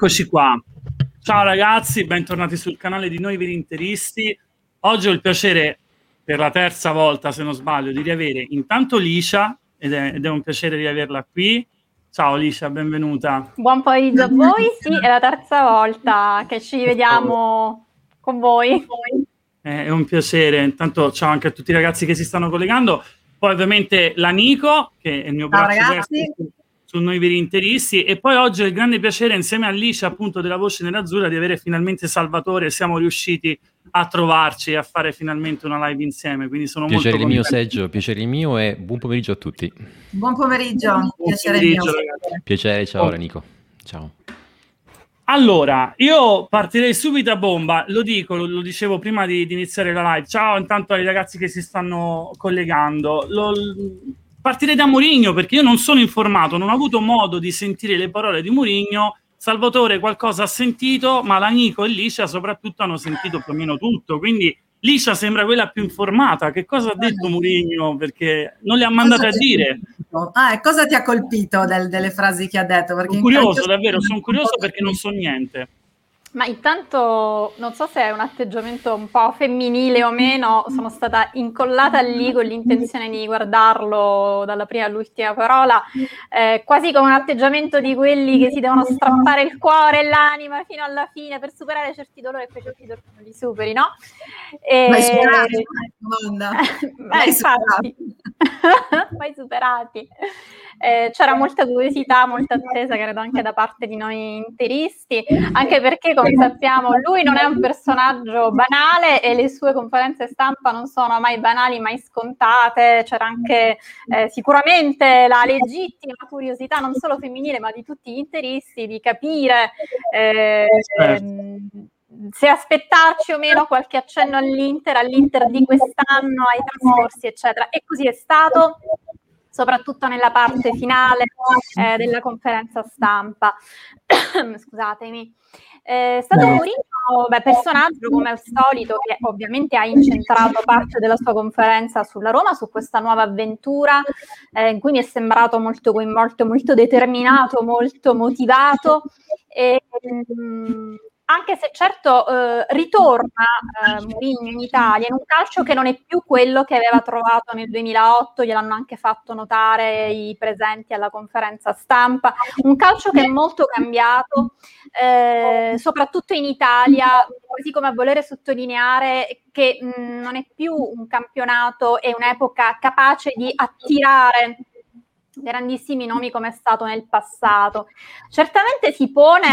Eccoci qua. Ciao ragazzi, bentornati sul canale di Noi Veri Interisti. Oggi ho il piacere, per la terza volta se non sbaglio, di riavere intanto Licia, ed è, ed è un piacere riaverla qui. Ciao Licia, benvenuta. Buon pomeriggio a voi, sì, è la terza volta che ci vediamo con voi. È un piacere, intanto ciao anche a tutti i ragazzi che si stanno collegando. Poi ovviamente la Nico, che è il mio braccio destro su Noi Veri Interisti, e poi oggi ho il grande piacere insieme a Licia appunto della Voce Nerazzurra di avere finalmente Salvatore, siamo riusciti a trovarci e a fare finalmente una live insieme, quindi sono piacere molto mio contento. Seggio, piacere mio e buon pomeriggio a tutti. Buon pomeriggio, Buon piacere pomeriggio, mio. Piacere, ciao Oh. Nico. Ciao. Allora, io partirei subito a bomba, lo dico, lo, lo dicevo prima di, di iniziare la live. Ciao intanto ai ragazzi che si stanno collegando. Lo- partirei da Mourinho perché io non sono informato, non ho avuto modo di sentire le parole di Mourinho. Salvatore qualcosa ha sentito, ma la Nico e Licia soprattutto hanno sentito più o meno tutto. Quindi Licia sembra quella più informata. Che cosa ha detto Mourinho? Perché non le ha mandate a dire. Ah, e cosa ti ha colpito del- delle frasi che ha detto? Perché Sono curioso, davvero, sono curioso perché non so niente. Ma intanto non so se è un atteggiamento un po' femminile o meno, sono stata incollata lì con l'intenzione di guardarlo dalla prima all'ultima parola, eh, quasi come un atteggiamento di quelli che si devono strappare il cuore e l'anima fino alla fine per superare certi dolori e poi certi dolori li superi, no? E... Mai superati, domanda. Eh, Mai infatti, mai superati. Eh, c'era molta curiosità, molta attesa, credo anche da parte di noi interisti, anche perché, come sappiamo, lui non è un personaggio banale e le sue conferenze stampa non sono mai banali, mai scontate. C'era anche eh, sicuramente la legittima curiosità, non solo femminile, ma di tutti gli interisti, di capire. eh, Certo. Se aspettarci o meno qualche accenno all'Inter, all'Inter di quest'anno, ai trascorsi, eccetera. E così è stato, soprattutto nella parte finale eh, della conferenza stampa. Scusatemi. Eh, È stato Mourinho, beh, personaggio come al solito che ovviamente ha incentrato parte della sua conferenza sulla Roma, su questa nuova avventura eh, in cui mi è sembrato molto coinvolto, molto determinato, molto motivato. E, mm, anche se certo eh, ritorna eh, Mourinho in Italia in un calcio che non è più quello che aveva trovato nel 2008, gliel'hanno anche fatto notare i presenti alla conferenza stampa, un calcio che è molto cambiato, eh, soprattutto in Italia, così come a volere sottolineare che mh, non è più un campionato e un'epoca capace di attirare grandissimi nomi come è stato nel passato. Certamente si pone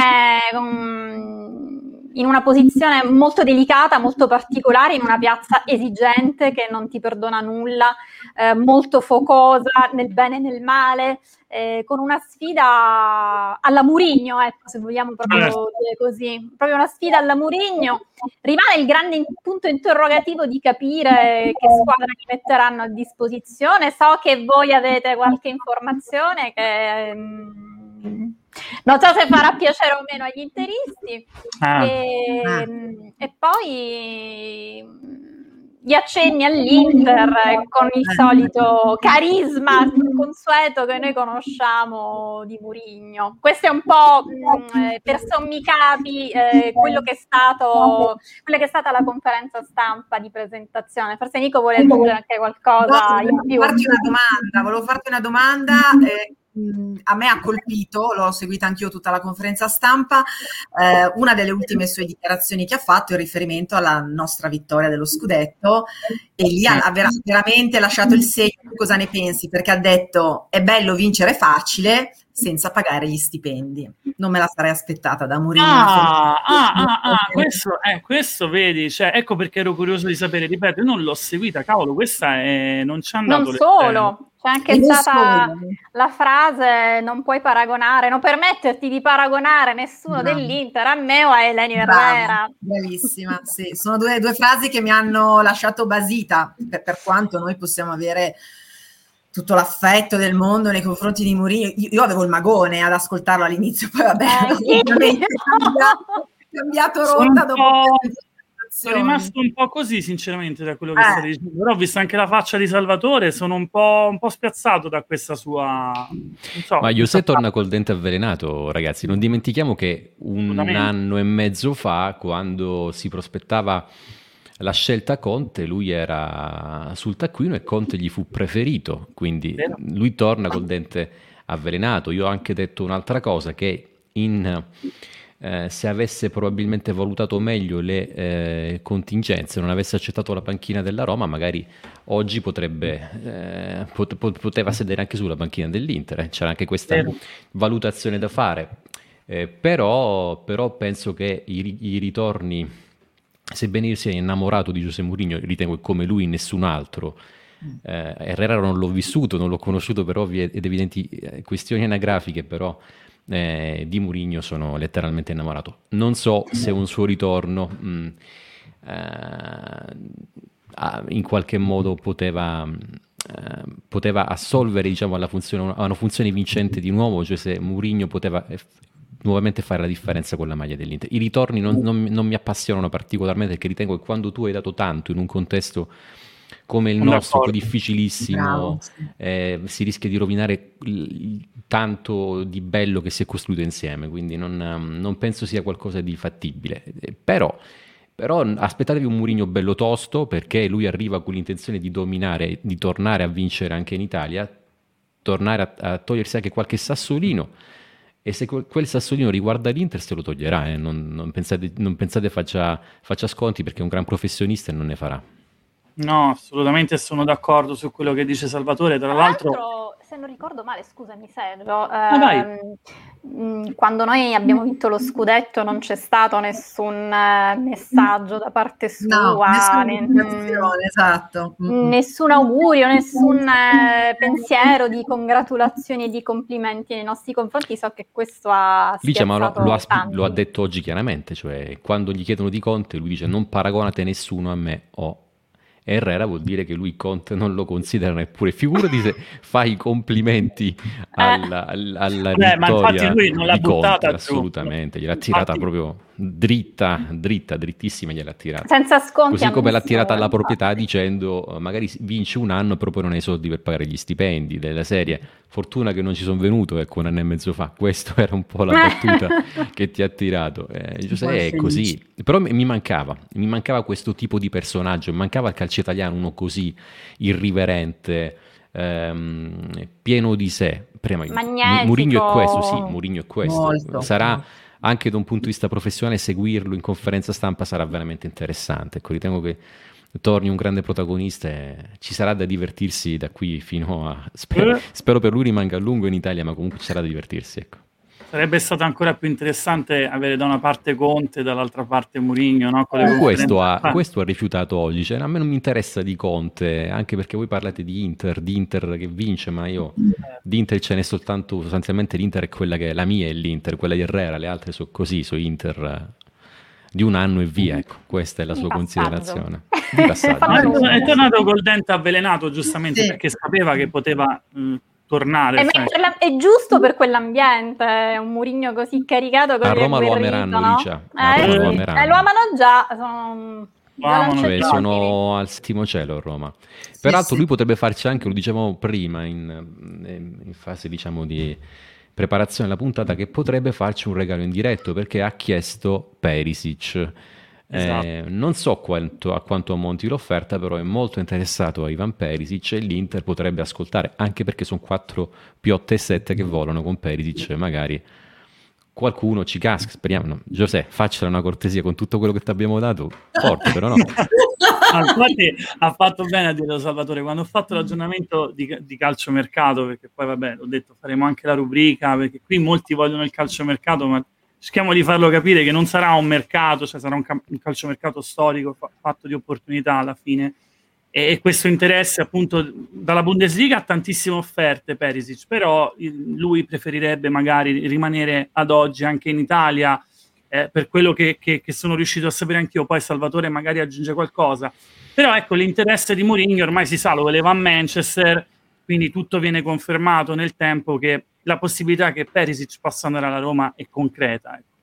um, in una posizione molto delicata, molto particolare, in una piazza esigente che non ti perdona nulla, eh, molto focosa nel bene e nel male, eh, con una sfida alla Murigno, ecco, se vogliamo proprio Certo. dire così, proprio una sfida alla Murigno. Rimane il grande punto interrogativo di capire che squadra gli metteranno a disposizione. So che voi avete qualche informazione che mm, non so se farà piacere o meno agli interisti. Ah. E, mm, e poi mm, gli accenni all'Inter con il solito carisma consueto che noi conosciamo di Murigno. Questo è un po' mh, eh, per sommi capi eh, quello che è stato quella che è stata la conferenza stampa di presentazione. Forse Nico vuole aggiungere anche qualcosa in Volevo più. farti una domanda, volevo farti una domanda. eh, mh, a me ha colpito, l'ho seguita anch'io tutta la conferenza stampa, eh, una delle ultime sue dichiarazioni che ha fatto in riferimento alla nostra vittoria dello scudetto e lì ha, ha vera- veramente lasciato il segno. Cosa ne pensi? Perché ha detto è bello vincere facile senza pagare gli stipendi. Non me la sarei aspettata da Mourinho. Ah, ah, ah, ah, questo, eh, questo vedi, cioè, ecco perché ero curioso di sapere, ripeto, io non l'ho seguita, cavolo, questa è, non ci è andato Non solo, c'è anche E non stata solo. la frase non puoi paragonare, non permetterti di paragonare nessuno Bravo. dell'Inter a me o a Eleni Herrera. bravissima, sì, sono due, due frasi che mi hanno lasciato basita, per, per quanto noi possiamo avere tutto l'affetto del mondo nei confronti di Mourinho. Io, io avevo il magone ad ascoltarlo all'inizio, poi vabbè, Eh, sì. cambiato, cambiato Sono rotta dopo. Sono rimasto un po' così, sinceramente, da quello che Eh. stai dicendo. Però ho visto anche la faccia di Salvatore, sono un po', un po' spiazzato da questa sua... Non so, Ma questa torna col dente avvelenato, ragazzi. Non dimentichiamo che un anno e mezzo fa, quando si prospettava la scelta Conte, lui era sul taccuino e Conte gli fu preferito. Quindi lui torna col dente avvelenato. Io ho anche detto un'altra cosa, che in, eh, se avesse probabilmente valutato meglio le eh, contingenze, non avesse accettato la panchina della Roma, magari oggi potrebbe, eh, pot- pot- poteva sedere anche sulla panchina dell'Inter. eh. C'era anche questa valutazione da fare. Eh, però, però penso che i, i ritorni, sebbene io sia innamorato di Giuseppe Mourinho, ritengo che come lui nessun altro. Eh, Herrera non l'ho vissuto, non l'ho conosciuto per ovvie ed evidenti eh, questioni anagrafiche, però eh, di Mourinho sono letteralmente innamorato. Non so se un suo ritorno mh, eh, a- in qualche modo poteva, eh, poteva assolvere diciamo, alla funzione, a una funzione vincente di nuovo, cioè se Mourinho poteva eh, nuovamente fare la differenza con la maglia dell'Inter. I ritorni non, non mi- non mi appassionano particolarmente perché ritengo che quando tu hai dato tanto in un contesto come il nostro, d'accordo. difficilissimo, Bravo, sì. eh, si rischia di rovinare tanto di bello che si è costruito insieme, quindi non, non penso sia qualcosa di fattibile. Eh, Però, però aspettatevi un Murigno bello tosto perché lui arriva con l'intenzione di dominare, di tornare a vincere anche in Italia, tornare a, a togliersi anche qualche sassolino. E se quel, sassolino riguarda l'Inter, se lo toglierà. eh. Non, non pensate, non pensate faccia, faccia sconti perché un gran professionista non ne farà. No, assolutamente sono d'accordo su quello che dice Salvatore. Tra l'altro, se non ricordo male, scusami Sergio, vai. ehm, quando noi abbiamo vinto lo scudetto non c'è stato nessun eh, messaggio da parte No, sua, nessuna ne- motivazione, esatto. Mm. nessun augurio, nessun eh, pensiero di congratulazioni e di complimenti nei nostri confronti. So che questo ha Licia, ma lo, lo ha, sp- lo ha detto oggi chiaramente, cioè quando gli chiedono di Conte, lui dice non paragonate nessuno a me o Herrera vuol dire che lui Conte non lo considera neppure. Figurati se fai i complimenti alla, alla, alla Beh, ma infatti vittoria lui non l'ha di Conte, buttata giù. assolutamente, gliel'ha tirata Infatti- proprio dritta, dritta, drittissima gliel'ha tirata. Senza sconti. Così come l'ha tirata alla proprietà dicendo eh, magari vince un anno però poi non hai soldi per pagare gli stipendi della serie. Fortuna che non ci sono venuto ecco un anno e mezzo fa. Questa era un po' la battuta che ti ha tirato. Eh, Giuseppe è felice. così. Però mi mancava, mi mancava questo tipo di personaggio, mi mancava il calcio italiano, uno così irriverente, ehm, pieno di sé. Prima, Magnetico. Murigno è questo, sì, Murigno è questo. Molto. Sarà anche da un punto di vista professionale seguirlo in conferenza stampa sarà veramente interessante. Ecco, ritengo che torni un grande protagonista e ci sarà da divertirsi da qui fino a... Spero, Eh. spero per lui rimanga a lungo in Italia, ma comunque ci sarà da divertirsi. Ecco. Sarebbe stato ancora più interessante avere da una parte Conte e dall'altra parte Mourinho, no? Con le Eh, Questo ha, questo ha rifiutato oggi, cioè, a me non mi interessa di Conte, anche perché voi parlate di Inter, di Inter che vince, ma io di Inter ce n'è soltanto, sostanzialmente l'Inter è quella che è la mia, è l'Inter, quella di Herrera, le altre sono così, sono Inter eh, di un anno e via, ecco, questa è la Di sua passaggio. considerazione. Di passaggio. È, tornato- è tornato col dente avvelenato giustamente Sì. perché sapeva che poteva mh, tornare. E sai. mentre la- è giusto per quell'ambiente, un Murigno così caricato così A Roma lo ameranno, no? Licia. Eh, sì. lo ameranno. Eh, lo amano già, sono... Lo amano già Cioè, sono al settimo cielo a Roma. Peraltro sì. lui potrebbe farci anche, lo dicevamo prima, in, in fase diciamo di preparazione della puntata, che potrebbe farci un regalo in diretto perché ha chiesto Perisic. Eh, Esatto. non so quanto, a quanto ammonti l'offerta, però è molto interessato a Ivan Perisic e l'Inter potrebbe ascoltare, anche perché sono quattro piotte e sette che volano con Perisic, magari qualcuno ci casca, speriamo. No. Giuseppe, faccela una cortesia con tutto quello che ti abbiamo dato, forte però no. Infatti ha fatto bene a dirlo Salvatore quando ho fatto l'aggiornamento di, di calciomercato perché poi vabbè l'ho detto faremo anche la rubrica perché qui molti vogliono il calciomercato ma cerchiamo di farlo capire che non sarà un mercato cioè sarà un, cam- un calciomercato storico fa- fatto di opportunità alla fine e, e questo interesse appunto dalla Bundesliga ha tantissime offerte Perisic però lui preferirebbe magari rimanere ad oggi anche in Italia eh, per quello che, che- che sono riuscito a sapere anch'io, poi Salvatore magari aggiunge qualcosa. Però ecco, l'interesse di Mourinho ormai si sa, lo voleva a Manchester, quindi tutto viene confermato nel tempo che la possibilità che Perisic possa andare alla Roma è concreta. ecco.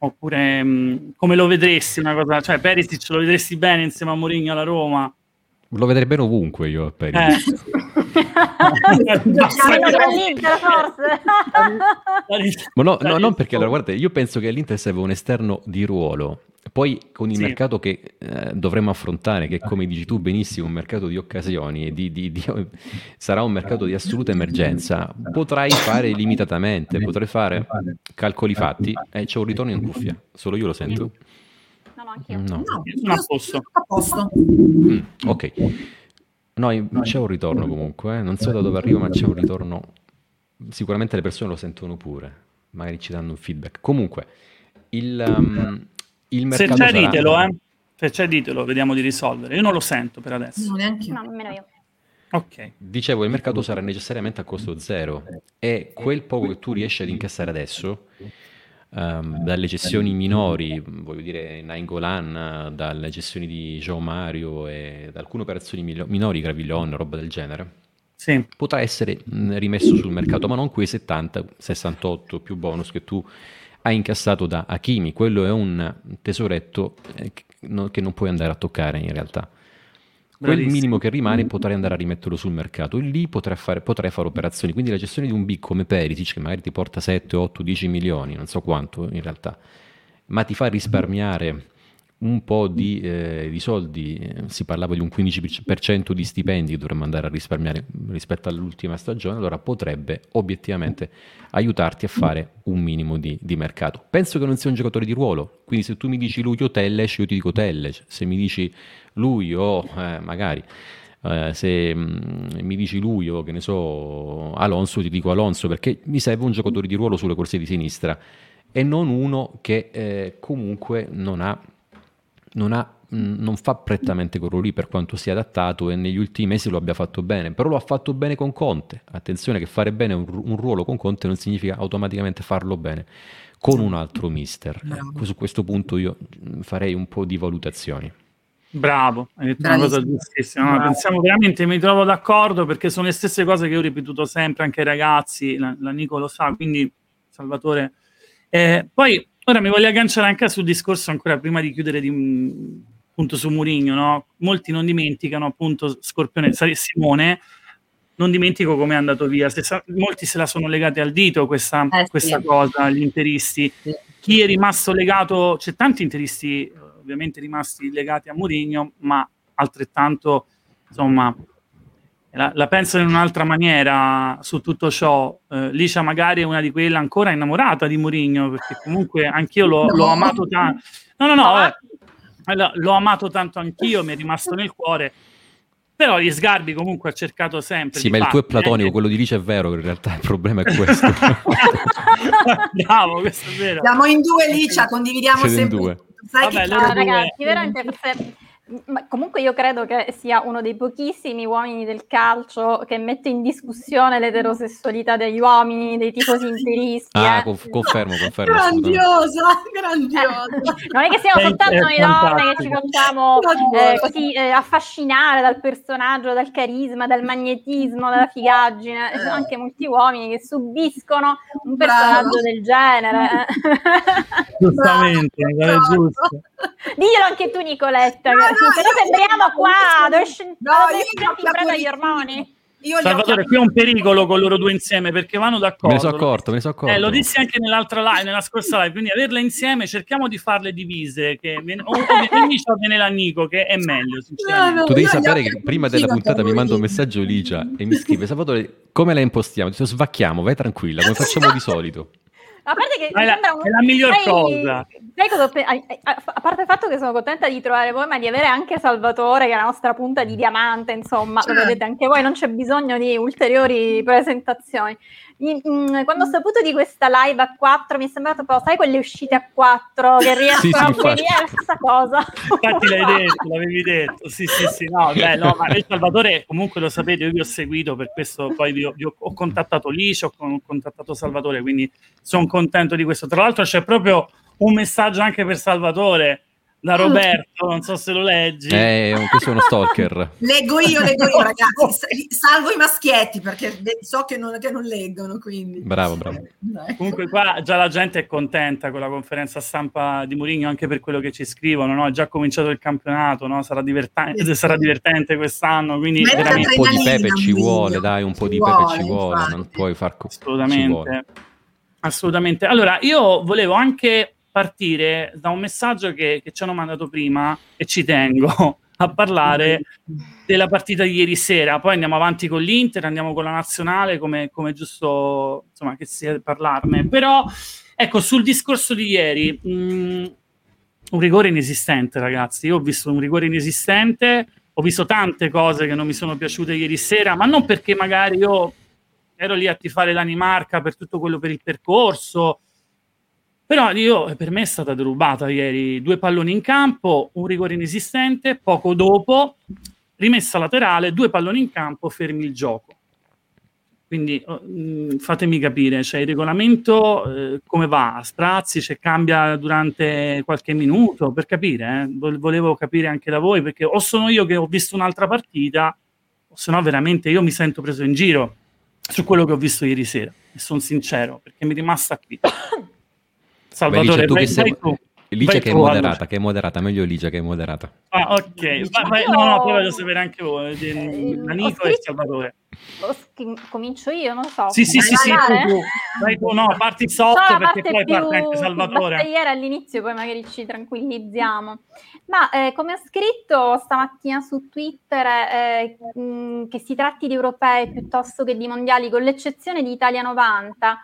Oppure mh, come lo vedresti una cosa, cioè Perisic lo vedresti bene insieme a Mourinho alla Roma? Lo vedrei bene ovunque io a Perisic. Eh. l'Inter forse. Ma no, no, non perché allora guarda, io penso che all'Inter serve un esterno di ruolo. Poi con il Sì. mercato che eh, dovremo affrontare, che come dici tu benissimo, un mercato di occasioni, e di, di- di- sarà un mercato di assoluta emergenza, potrai fare limitatamente, potrai fare calcoli fatti e c'è un ritorno in cuffia, solo io lo sento. No, no, anch'io. No. No, Io sono a posto. a posto. Mm, ok. No, c'è un ritorno comunque, eh. non so da dove arriva, ma c'è un ritorno. Sicuramente le persone lo sentono pure, magari ci danno un feedback. Comunque, il, um, il Se mercato c'è sarà- ditelo, eh. Se c'è ditelo, vediamo di risolvere. Io non lo sento per adesso. No, neanche io. No, nemmeno io. Ok. Dicevo, il mercato sarà necessariamente a costo zero e quel poco che tu riesci ad incassare adesso, ehm, dalle gestioni minori, voglio dire Nainggolan, dalle gestioni di Joe Mario e da alcune operazioni minori, Gravillon, roba del genere, Sì. potrà essere mh, rimesso sul mercato, ma non quei 70, 68 più bonus che tu hai incassato da Hakimi. Quello è un tesoretto eh, che non puoi andare a toccare in realtà. Quel minimo che rimane potrai andare a rimetterlo sul mercato e lì potrai fare, potrai fare operazioni. Quindi la gestione di un big come Perisic, che magari ti porta 7, 8, 10 milioni, non so quanto in realtà, ma ti fa risparmiare un po' di, eh, di soldi, eh, si parlava di un 15% di stipendi che dovremmo andare a risparmiare rispetto all'ultima stagione, allora potrebbe obiettivamente aiutarti a fare un minimo di, di mercato. Penso che non sia un giocatore di ruolo, quindi se tu mi dici lui o Telles, io ti dico Telles, se mi dici lui o eh, magari eh, se mm, mi dici lui o che ne so Alonso, ti dico Alonso perché mi serve un giocatore di ruolo sulle corsie di sinistra e non uno che eh, comunque non ha non, ha, mh, non fa prettamente quello lì per quanto sia adattato e negli ultimi mesi lo abbia fatto bene, però lo ha fatto bene con Conte. Attenzione che fare bene un, un ruolo con Conte non significa automaticamente farlo bene con un altro mister. Su questo punto io mh, farei un po' di valutazioni. Bravo, hai detto una cosa Bravissimo. giustissima. No, pensiamo veramente, mi trovo d'accordo perché sono le stesse cose che ho ripetuto sempre anche ai ragazzi, la, la Nico lo sa, quindi Salvatore. Eh, poi ora mi voglio agganciare anche sul discorso ancora prima di chiudere di, un- appunto su Murigno, no? Molti non dimenticano appunto Scorpione, Simone, non dimentico come è andato via, Se sa- molti se la sono legati al dito questa, Eh, sì. questa cosa, gli interisti Sì. chi è rimasto legato, c'è tanti interisti ovviamente rimasti legati a Mourinho, ma altrettanto, insomma, la, la pensano in un'altra maniera su tutto ciò. Eh, Licia magari è una di quelle ancora innamorata di Mourinho, perché comunque anch'io l'ho, l'ho amato tanto. No, no, no. Allora, l'ho amato tanto anch'io, mi è rimasto nel cuore. Però gli sgarbi comunque ha cercato sempre. Sì, ma il tuo è eh. platonico, quello di Lice è vero, in realtà il problema è questo. Bravo, questo è vero. Siamo in due, Licia, condividiamo Siete in sempre. due. Sai Vabbè, che due- ragazzi, veramente ma comunque io credo che sia uno dei pochissimi uomini del calcio che mette in discussione l'eterosessualità degli uomini, dei tifosi interisti. ah, eh. conf- confermo, confermo. grandiosa, grandiosa. Non è che siamo È- soltanto è noi donne che ci facciamo eh, così eh, affascinare dal personaggio, dal carisma, dal magnetismo, dalla figaggine. Ci sono anche molti uomini che subiscono un personaggio del genere. Giustamente, mi pare Bravo. giusto. Diglielo anche tu, Nicoletta. No, no, io- sembriamo qua, dove scend- No, dove io scende li ho in preda agli chiamati- ormoni. Io Salvatore, qui è un pericolo con loro due insieme perché vanno d'accordo. Me ne sono accorto, me ne sono accorto. Eh, lo dissi anche nell'altra live, nella scorsa live, quindi averle insieme cerchiamo di farle divise, che viene, o viene o viene la Nico, che è meglio. No, no. Tu devi gli sapere che prima della puntata mi manda un messaggio Licia e mi scrive Salvatore come la impostiamo? Ti svacchiamo, vai tranquilla, come facciamo di solito. A parte che è la- un- è la miglior sai- cosa. sai cosa a, parte il fatto che sono contenta di trovare voi, ma di avere anche Salvatore, che è la nostra punta di diamante, insomma, lo Certo. vedete anche voi, non c'è bisogno di ulteriori presentazioni. Mm, quando ho saputo di questa live a 4 mi è sembrato proprio, sai, quelle uscite a 4 che riescono Sì, sì, a venire la stessa cosa. Infatti l'hai detto, l'avevi detto, sì sì sì, no, beh, no, ma il Salvatore comunque lo sapete, io vi ho seguito, per questo poi vi ho, vi ho- ho contattato Licia, ho con- contattato Salvatore, quindi sono contento di questo. Tra l'altro c'è proprio un messaggio anche per Salvatore, da Roberto, non so se lo leggi. Eh, questo è uno stalker. leggo io, leggo io ragazzi, salvo i maschietti perché so che non, che non leggono, quindi. Bravo, bravo. Comunque qua già la gente è contenta con la conferenza stampa di Mourinho anche per quello che ci scrivono, no? È già cominciato il campionato, no? sarà, divertente, sì. sarà divertente quest'anno, quindi veramente... un po' di pepe ci vuole, dai, un po' di pepe ci vuole, infatti. non puoi far così. Assolutamente. Assolutamente. Allora, io volevo anche partire da un messaggio che, che ci hanno mandato prima e ci tengo a parlare della partita di ieri sera. Poi andiamo avanti con l'Inter, andiamo con la nazionale, come, come giusto insomma, che sia parlarne. Però, ecco, sul discorso di ieri, mh, mm, un rigore inesistente, ragazzi. Io ho visto un rigore inesistente, ho visto tante cose che non mi sono piaciute ieri sera, ma non perché magari io ero lì a tifare l'Animarca per tutto quello per il percorso però io, per me è stata derubata ieri due palloni in campo, un rigore inesistente, poco dopo, rimessa laterale, due palloni in campo, fermi il gioco. Quindi uh, fatemi capire, cioè il regolamento uh, come va? A sprazzi, cioè, cambia durante qualche minuto, per capire, eh? volevo capire anche da voi, perché o sono io che ho visto un'altra partita, o se no veramente io mi sento preso in giro su quello che ho visto ieri sera, e sono sincero, perché mi è rimasta qui. Salvatore, Beh, Licia, vai, vai Licia che è moderata, che è moderata, meglio Licia che è moderata. Ah, ok. Vai, vai, no, no, poi voglio sapere anche voi, eh, Nico e Salvatore. Comincio io, non so. Sì, sì, sì, sì, tu, tu. Vai tu, no, parti soft no, perché poi parte anche Salvatore. Ieri all'inizio, poi magari ci tranquillizziamo. Ma eh, come ho scritto stamattina su Twitter, eh, mh, che si tratti di europei piuttosto che di mondiali, con l'eccezione di Italia 90,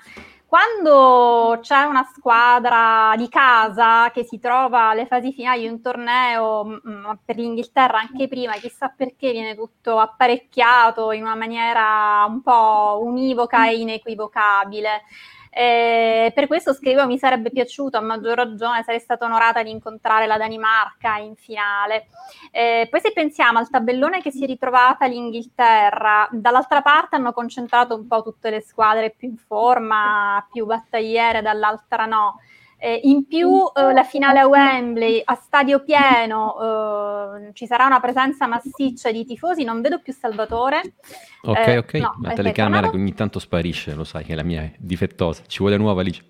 quando c'è una squadra di casa che si trova alle fasi finali di un torneo, mm, per l'Inghilterra anche prima, chissà perché viene tutto apparecchiato in una maniera un po' univoca e inequivocabile. Eh, per questo scrivo mi sarebbe piaciuto a maggior ragione sarei stata onorata di incontrare la Danimarca in finale. Eh, poi se pensiamo al tabellone che si è ritrovata l'Inghilterra, dall'altra parte hanno concentrato un po' tutte le squadre più in forma, più battagliere, dall'altra no. Eh, in più eh, la finale a Wembley a stadio pieno eh, ci sarà una presenza massiccia di tifosi, non vedo più Salvatore. Ok, eh, ok, no, la telecamera che ogni tanto sparisce, lo sai che la mia è difettosa, ci vuole nuova Alice.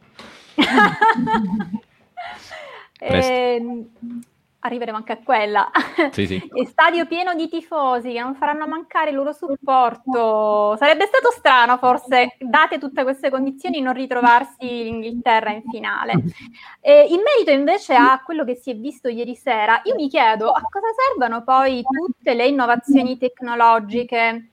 eh, arriveremo anche a quella. Sì, sì. stadio pieno di tifosi che non faranno mancare il loro supporto. Sarebbe stato strano, forse, date tutte queste condizioni, non ritrovarsi l'Inghilterra in finale. E in merito invece a quello che si è visto ieri sera, io mi chiedo a cosa servano poi tutte le innovazioni tecnologiche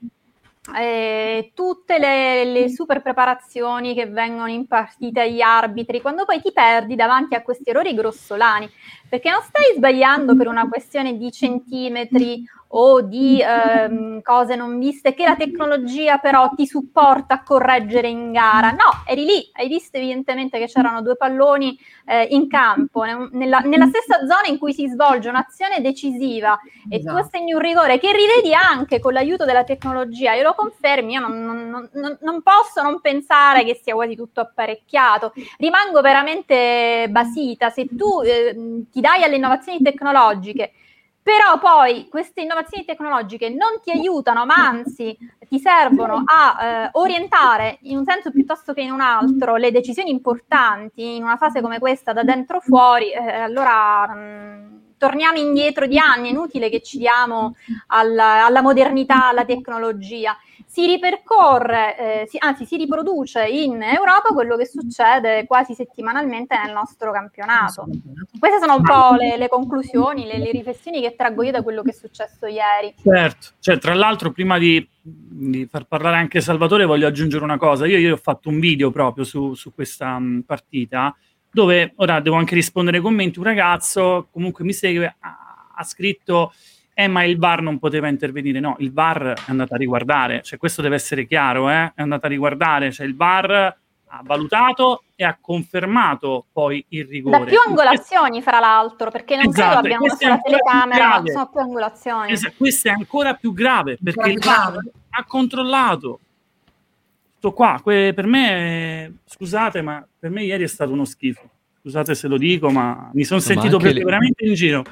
eh, tutte le, le, super preparazioni che vengono impartite agli arbitri, quando poi ti perdi davanti a questi errori grossolani, perché non stai sbagliando per una questione di centimetri o di ehm, cose non viste che la tecnologia però ti supporta a correggere in gara. No, eri lì, hai visto evidentemente che c'erano due palloni eh, in campo, nella, nella, stessa zona in cui si svolge un'azione decisiva e esatto. tu assegni un rigore che rivedi anche con l'aiuto della tecnologia, e lo confermi, io non, non, non, non posso non pensare che sia quasi tutto apparecchiato. Rimango veramente basita, se tu eh, ti dai alle innovazioni tecnologiche però poi queste innovazioni tecnologiche non ti aiutano, ma anzi ti servono a eh, orientare in un senso piuttosto che in un altro le decisioni importanti in una fase come questa da dentro fuori, eh, allora mh, mm, torniamo indietro di anni, è inutile che ci diamo alla, alla modernità, alla tecnologia si ripercorre, eh, si, anzi si riproduce in Europa quello che succede quasi settimanalmente nel nostro campionato. Queste sono un po' le, le conclusioni, le, le, riflessioni che traggo io da quello che è successo ieri. Certo, cioè, tra l'altro prima di, di, far parlare anche Salvatore voglio aggiungere una cosa, io, io ho fatto un video proprio su, su questa um, partita dove ora devo anche rispondere ai commenti, un ragazzo comunque mi segue, ha, ha scritto eh ma il VAR non poteva intervenire, no, il VAR è andato a riguardare, cioè questo deve essere chiaro, eh? è andato a riguardare, cioè il VAR ha valutato e ha confermato poi il rigore. Da più angolazioni, fra l'altro, perché non esatto, credo abbiamo messo la telecamera, ma sono più angolazioni. Esatto, questo è ancora più grave, perché il VAR ha controllato. Tutto qua, que- per me, scusate, ma per me ieri è stato uno schifo scusate se lo dico, ma mi sono no, sentito le... veramente in giro.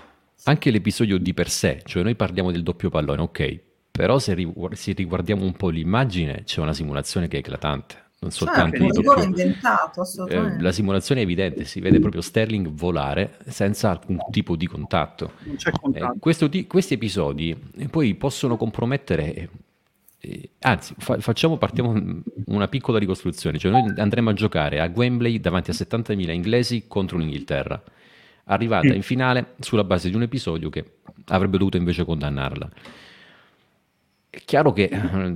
Anche l'episodio di per sé, cioè noi parliamo del doppio pallone, ok, però se, rigu- se riguardiamo un po' l'immagine c'è una simulazione che è eclatante non soltanto certo, doppio... inventato, eh, la simulazione è evidente, si vede proprio Sterling volare senza alcun tipo di contatto. Non c'è contatto. Eh, questo, questi episodi poi possono compromettere eh, anzi, fa, facciamo, partiamo una piccola ricostruzione, cioè noi andremo a giocare a Wembley davanti a 70.000 inglesi contro l'Inghilterra, arrivata in finale sulla base di un episodio che avrebbe dovuto invece condannarla. È chiaro che eh,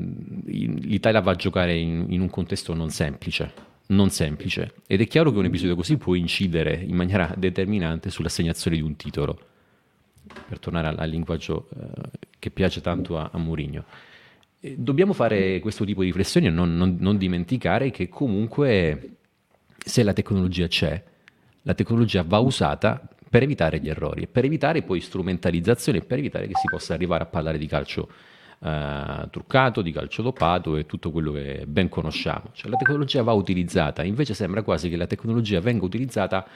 l'Italia va a giocare in, in un contesto non semplice, non semplice, ed è chiaro che un episodio così può incidere in maniera determinante sull'assegnazione di un titolo, per tornare al, al linguaggio eh, che piace tanto a, a Mourinho. Dobbiamo fare questo tipo di riflessioni e non, non, non, dimenticare che comunque se la tecnologia c'è, la tecnologia va usata per evitare gli errori, per evitare poi strumentalizzazioni per evitare che si possa arrivare a parlare di calcio eh, truccato, di calcio dopato e tutto quello che ben conosciamo. Cioè, la tecnologia va utilizzata, invece sembra quasi che la tecnologia venga utilizzata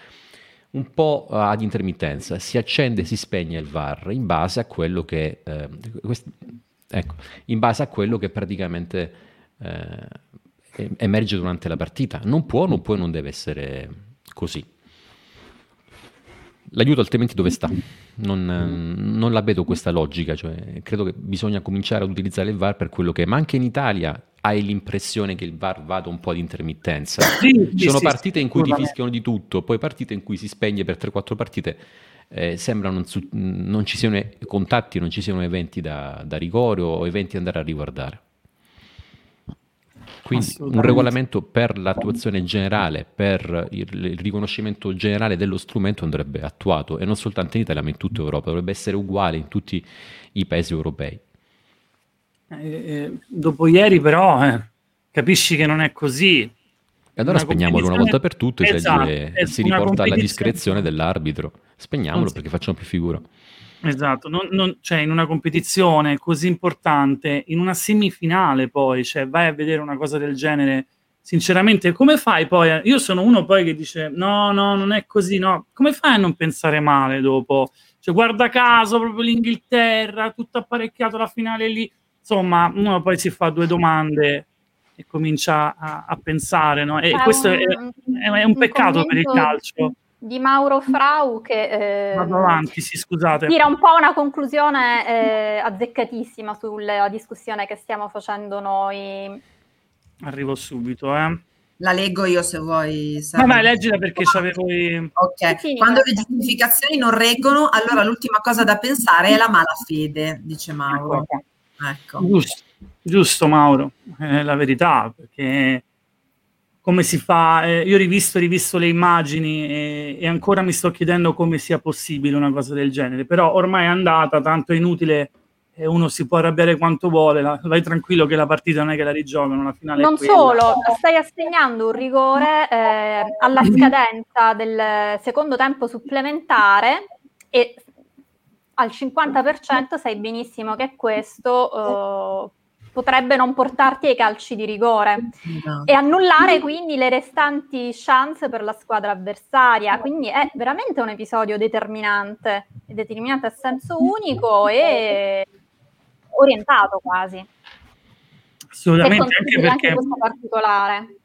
un po' ad intermittenza, si accende e si spegne il VAR in base a quello che... Eh, quest- Ecco, in base a quello che praticamente eh, emerge durante la partita. Non può, non può e non deve essere così. L'aiuto altrimenti dove sta? Non, non, la vedo questa logica, cioè, credo che bisogna cominciare ad utilizzare il VAR per quello che è, ma anche in Italia hai l'impressione che il VAR vada un po' ad intermittenza. Sì, Ci sono sì, partite in cui ti fischiano di tutto, poi partite in cui si spegne per 3-4 partite eh, sembra non, su, non, ci siano contatti, non ci siano eventi da, da rigore o eventi da andare a riguardare. Quindi un regolamento per l'attuazione generale, per il, riconoscimento generale dello strumento andrebbe attuato e non soltanto in Italia ma in tutta Europa, dovrebbe essere uguale in tutti i paesi europei. Eh, eh dopo ieri però eh, capisci che non è così. E allora spegniamolo una volta per tutte, esatto, cioè, si riporta alla discrezione dell'arbitro. Spegniamolo perché facciamo più figura. Esatto, non, non, cioè in una competizione così importante, in una semifinale poi, cioè vai a vedere una cosa del genere, sinceramente come fai poi? Io sono uno poi che dice no, no, non è così, no, come fai a non pensare male dopo? Cioè guarda caso, proprio l'Inghilterra, tutto apparecchiato la finale lì, insomma, uno poi si fa due domande e comincia a, a pensare, no? E è questo un, è, è, un peccato un per il calcio di Mauro Frau che eh, avanti, sì, scusate. tira un po' una conclusione eh, azzeccatissima sulla discussione che stiamo facendo noi. Arrivo subito, eh. La leggo io se vuoi. Ma vai, leggila perché c'avevo i... Ok, sì, quando le giustificazioni non reggono, allora l'ultima cosa da pensare è la malafede, dice Mauro. Ecco. ecco. Giusto, giusto Mauro, è la verità, perché come si fa? Eh, io ho rivisto, rivisto le immagini e, e, ancora mi sto chiedendo come sia possibile una cosa del genere, però ormai è andata, tanto è inutile e uno si può arrabbiare quanto vuole, la, vai tranquillo che la partita non è che la rigiocano, la finale Non solo, stai assegnando un rigore eh, alla scadenza del secondo tempo supplementare e al 50% sai benissimo che questo... Potrebbe non portarti ai calci di rigore no. e annullare quindi le restanti chance per la squadra avversaria. Quindi è veramente un episodio determinante, determinante a senso unico e orientato quasi. Assolutamente, anche perché anche questo particolare.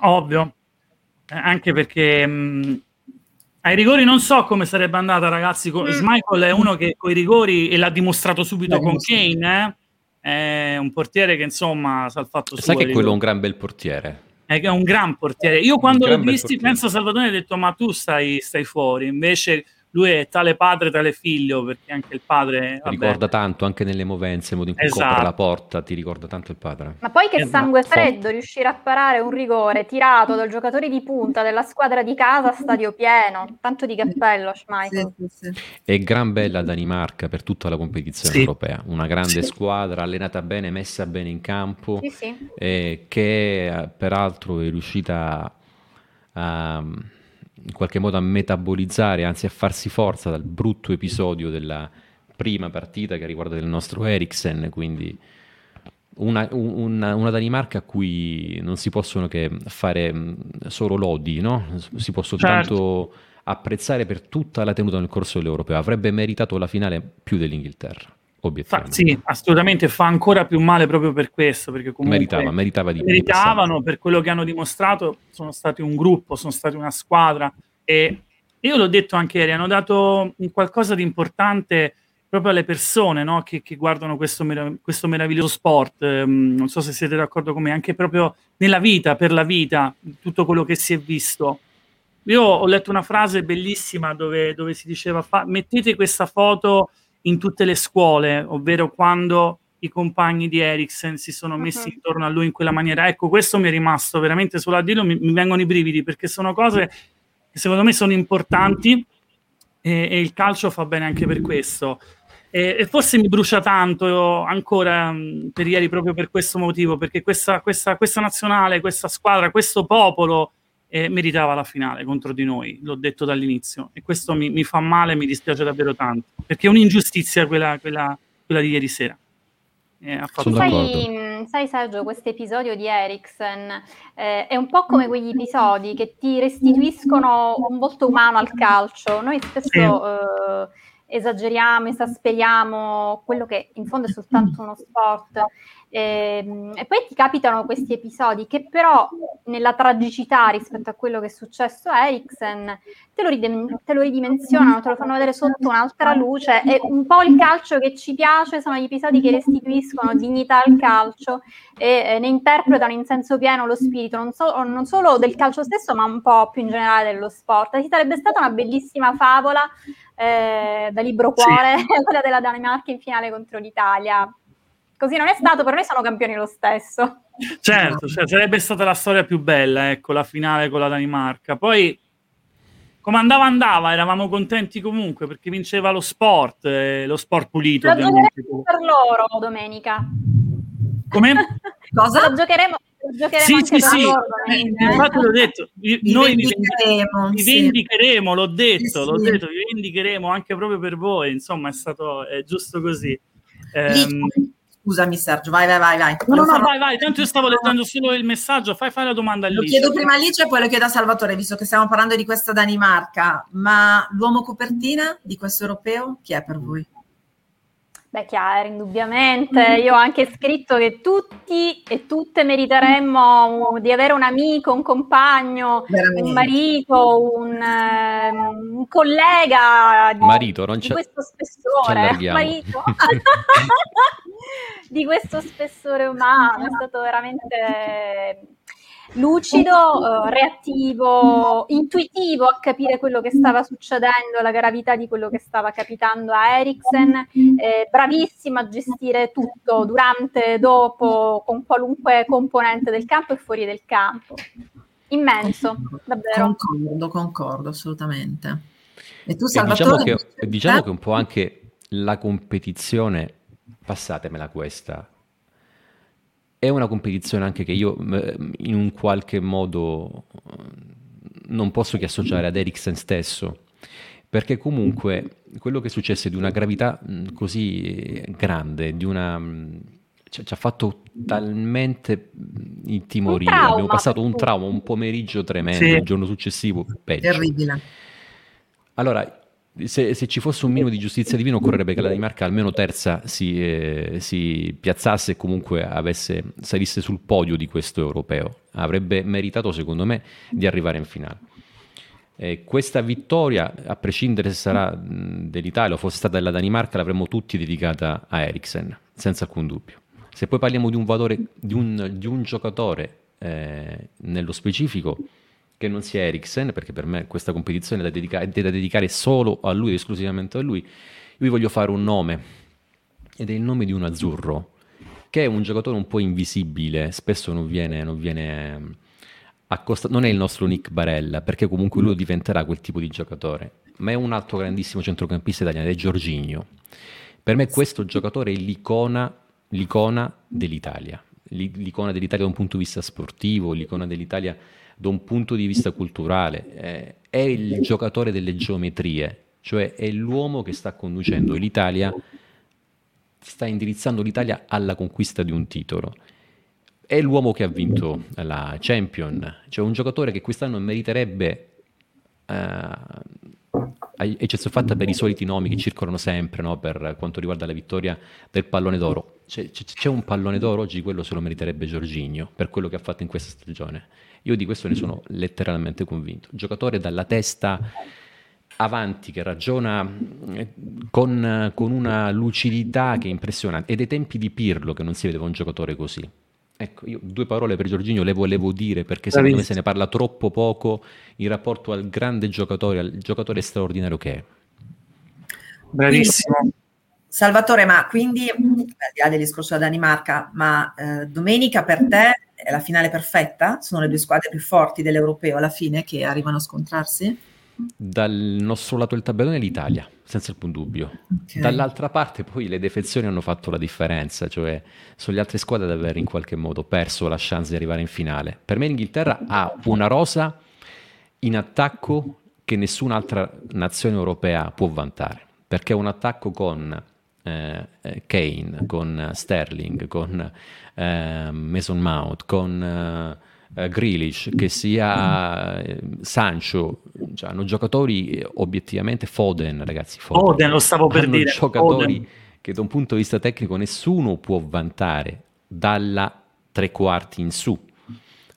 Ovvio, eh, anche perché mh, ai rigori non so come sarebbe andata, ragazzi. Mm. Schmeichel è uno che con i rigori e l'ha dimostrato subito Beh, con Kane, eh? È un portiere che insomma sa il fatto suo. Sai che quello è un gran bel portiere. È un gran portiere. Io quando l'ho visto penso a Salvatore ho detto ma tu stai, stai fuori, invece lui è tale padre, tale figlio, perché anche il padre... Vabbè. Ricorda tanto, anche nelle movenze, modo in cui esatto. copre la porta, ti ricorda tanto il padre. Ma poi che esatto. sangue freddo riuscire a parare un rigore tirato dal giocatore di punta della squadra di casa a stadio pieno. Tanto di cappello, Schmeichel. Sì, sì, sì. È gran bella Danimarca per tutta la competizione europea. Una grande squadra, allenata bene, messa bene in campo, eh, che eh, peraltro è riuscita a in qualche modo a metabolizzare, anzi a farsi forza dal brutto episodio della prima partita che riguarda il nostro Eriksen, quindi una, una, una, Danimarca a cui non si possono che fare mm, solo lodi, no? si può soltanto certo. apprezzare per tutta la tenuta nel corso dell'Europeo. Avrebbe meritato la finale più dell'Inghilterra. Fa, sì, assolutamente fa ancora più male proprio per questo, perché comunque meritava, meritava di meritavano per quello che hanno dimostrato, sono stati un gruppo, sono stati una squadra e io l'ho detto anche ieri, hanno dato un qualcosa di importante proprio alle persone no? che, che, guardano questo, merav- questo, meraviglioso sport. Um, non so se siete d'accordo con me, anche proprio nella vita, per la vita, tutto quello che si è visto. Io ho letto una frase bellissima dove, dove si diceva: fa- mettete questa foto in tutte le scuole, ovvero quando i compagni di Eriksen si sono messi uh-huh. intorno a lui in quella maniera. Ecco, questo mi è rimasto veramente solo a dirlo, mi, mi vengono i brividi perché sono cose che secondo me sono importanti e, e il calcio fa bene anche per questo. E, e forse mi brucia tanto ancora mh, mm, per ieri proprio per questo motivo, perché questa, questa, questa nazionale, questa squadra, questo popolo eh, meritava la finale contro di noi, l'ho detto dall'inizio, e questo mi, mi fa male, mi dispiace davvero tanto, perché è un'ingiustizia quella, quella, quella di ieri sera. Eh, sai, sai, Sergio, questo episodio di Eriksen eh, è un po' come quegli episodi che ti restituiscono un volto umano al calcio. Noi spesso eh, esageriamo, esasperiamo quello che in fondo è soltanto uno sport. E, ehm, e, poi ti capitano questi episodi che però nella tragicità rispetto a quello che è successo a Eriksen te lo, te lo ridimensionano, te lo fanno vedere sotto un'altra luce e un po' il calcio che ci piace sono gli episodi che restituiscono dignità al calcio e eh, ne interpretano in senso pieno lo spirito non, so- non, solo del calcio stesso ma un po' più in generale dello sport. Ci sarebbe stata una bellissima favola eh, da libro cuore, sì. quella della Danimarca in finale contro l'Italia Così non è stato, però noi siamo campioni lo stesso. Certo, cioè, sarebbe stata la storia più bella, ecco, la finale con la Danimarca. Poi, come andava andava, eravamo contenti comunque, perché vinceva lo sport, eh, lo sport pulito. Lo giocheremo per loro domenica. Come? Cosa? Lo giocheremo, sì, sì, sì. Loro, eh, infatti l'ho detto, vi, noi vi vendicheremo, vi vendicheremo, l'ho detto, sì, l'ho sì. detto, vi vendicheremo anche proprio per voi, insomma è stato è giusto così. Ehm, Scusami Sergio, vai, vai, vai. vai. No, no, no, vai, vai, tanto io stavo leggendo solo il messaggio, fai, fai la domanda a Lo chiedo prima a Lice e poi lo chiedo a Salvatore, visto che stiamo parlando di questa Danimarca, ma l'uomo copertina di questo europeo chi è per voi? Beh, chiaro, indubbiamente. Io ho anche scritto che tutti e tutte meriteremmo di avere un amico, un compagno, Veramente. un marito, un, uh, un collega di, marito, non di questo spessore. Marito. di questo spessore umano. È stato veramente lucido, eh, reattivo, intuitivo a capire quello che stava succedendo, la gravità di quello che stava capitando a Eriksen, eh, bravissimo a gestire tutto durante, dopo, con qualunque componente del campo e fuori del campo. Immenso, davvero. Concordo, concordo, assolutamente. E tu, Salvatore? E diciamo, che, diciamo che un po' anche la competizione, passatemela questa, è una competizione anche che io in un qualche modo non posso che associare ad Eriksen stesso, perché comunque quello che successe di una gravità così grande, di una ci, ha fatto talmente intimorire. Abbiamo passato un trauma, un pomeriggio tremendo, sì. il giorno successivo peggio. Terribile. Allora, se, se, ci fosse un minimo di giustizia divina occorrerebbe che la Danimarca almeno terza si, eh, si, piazzasse e comunque avesse, salisse sul podio di questo europeo. Avrebbe meritato, secondo me, di arrivare in finale. Eh, questa vittoria, a prescindere se sarà dell'Italia o fosse stata della Danimarca, l'avremmo tutti dedicata a Eriksen, senza alcun dubbio. Se poi parliamo di un valore, di un, di un giocatore eh, nello specifico, che non sia Eriksen, perché per me questa competizione è da, dedica- è da dedicare solo a lui, esclusivamente a lui, io vi voglio fare un nome, ed è il nome di un azzurro, che è un giocatore un po' invisibile, spesso non viene, non viene ehm, accostato, non è il nostro Nick Barella, perché comunque lui diventerà quel tipo di giocatore, ma è un altro grandissimo centrocampista italiano, è Giorginio. Per me questo giocatore è l'icona, l'icona dell'Italia, l'icona dell'Italia da un punto di vista sportivo, l'icona dell'Italia da un punto di vista culturale, eh, è il giocatore delle geometrie, cioè è l'uomo che sta conducendo l'Italia sta indirizzando l'Italia alla conquista di un titolo. È l'uomo che ha vinto la Champion, cioè un giocatore che quest'anno meriterebbe, uh, eccezione fatta per i soliti nomi che circolano sempre no? per quanto riguarda la vittoria del pallone d'oro. C'è, c'è, un pallone d'oro oggi, quello se lo meriterebbe Giorginio per quello che ha fatto in questa stagione. Io di questo ne sono letteralmente convinto. Giocatore dalla testa avanti che ragiona eh, con, con, una lucidità che è impressionante e dei tempi di Pirlo che non si vedeva un giocatore così. Ecco, io due parole per Giorginio le volevo dire perché secondo me se ne parla troppo poco in rapporto al grande giocatore, al giocatore straordinario che è. Bravissimo. Salvatore, ma quindi, al di là del discorso da Danimarca, ma eh, domenica per te è la finale perfetta? Sono le due squadre più forti dell'europeo alla fine che arrivano a scontrarsi? Dal nostro lato del tabellone l'Italia, senza alcun dubbio. Okay. Dall'altra parte poi le defezioni hanno fatto la differenza, cioè sono le altre squadre ad aver in qualche modo perso la chance di arrivare in finale. Per me l'Inghilterra ha una rosa in attacco che nessun'altra nazione europea può vantare, perché è un attacco con eh, eh Kane, con Sterling, con eh, Mason Mount, con... Eh, uh, Grealish, che sia uh, Sancho, cioè, hanno giocatori eh, obiettivamente Foden, ragazzi. Foden, Foden lo stavo per hanno dire. giocatori Foden. che da un punto di vista tecnico nessuno può vantare dalla tre quarti in su.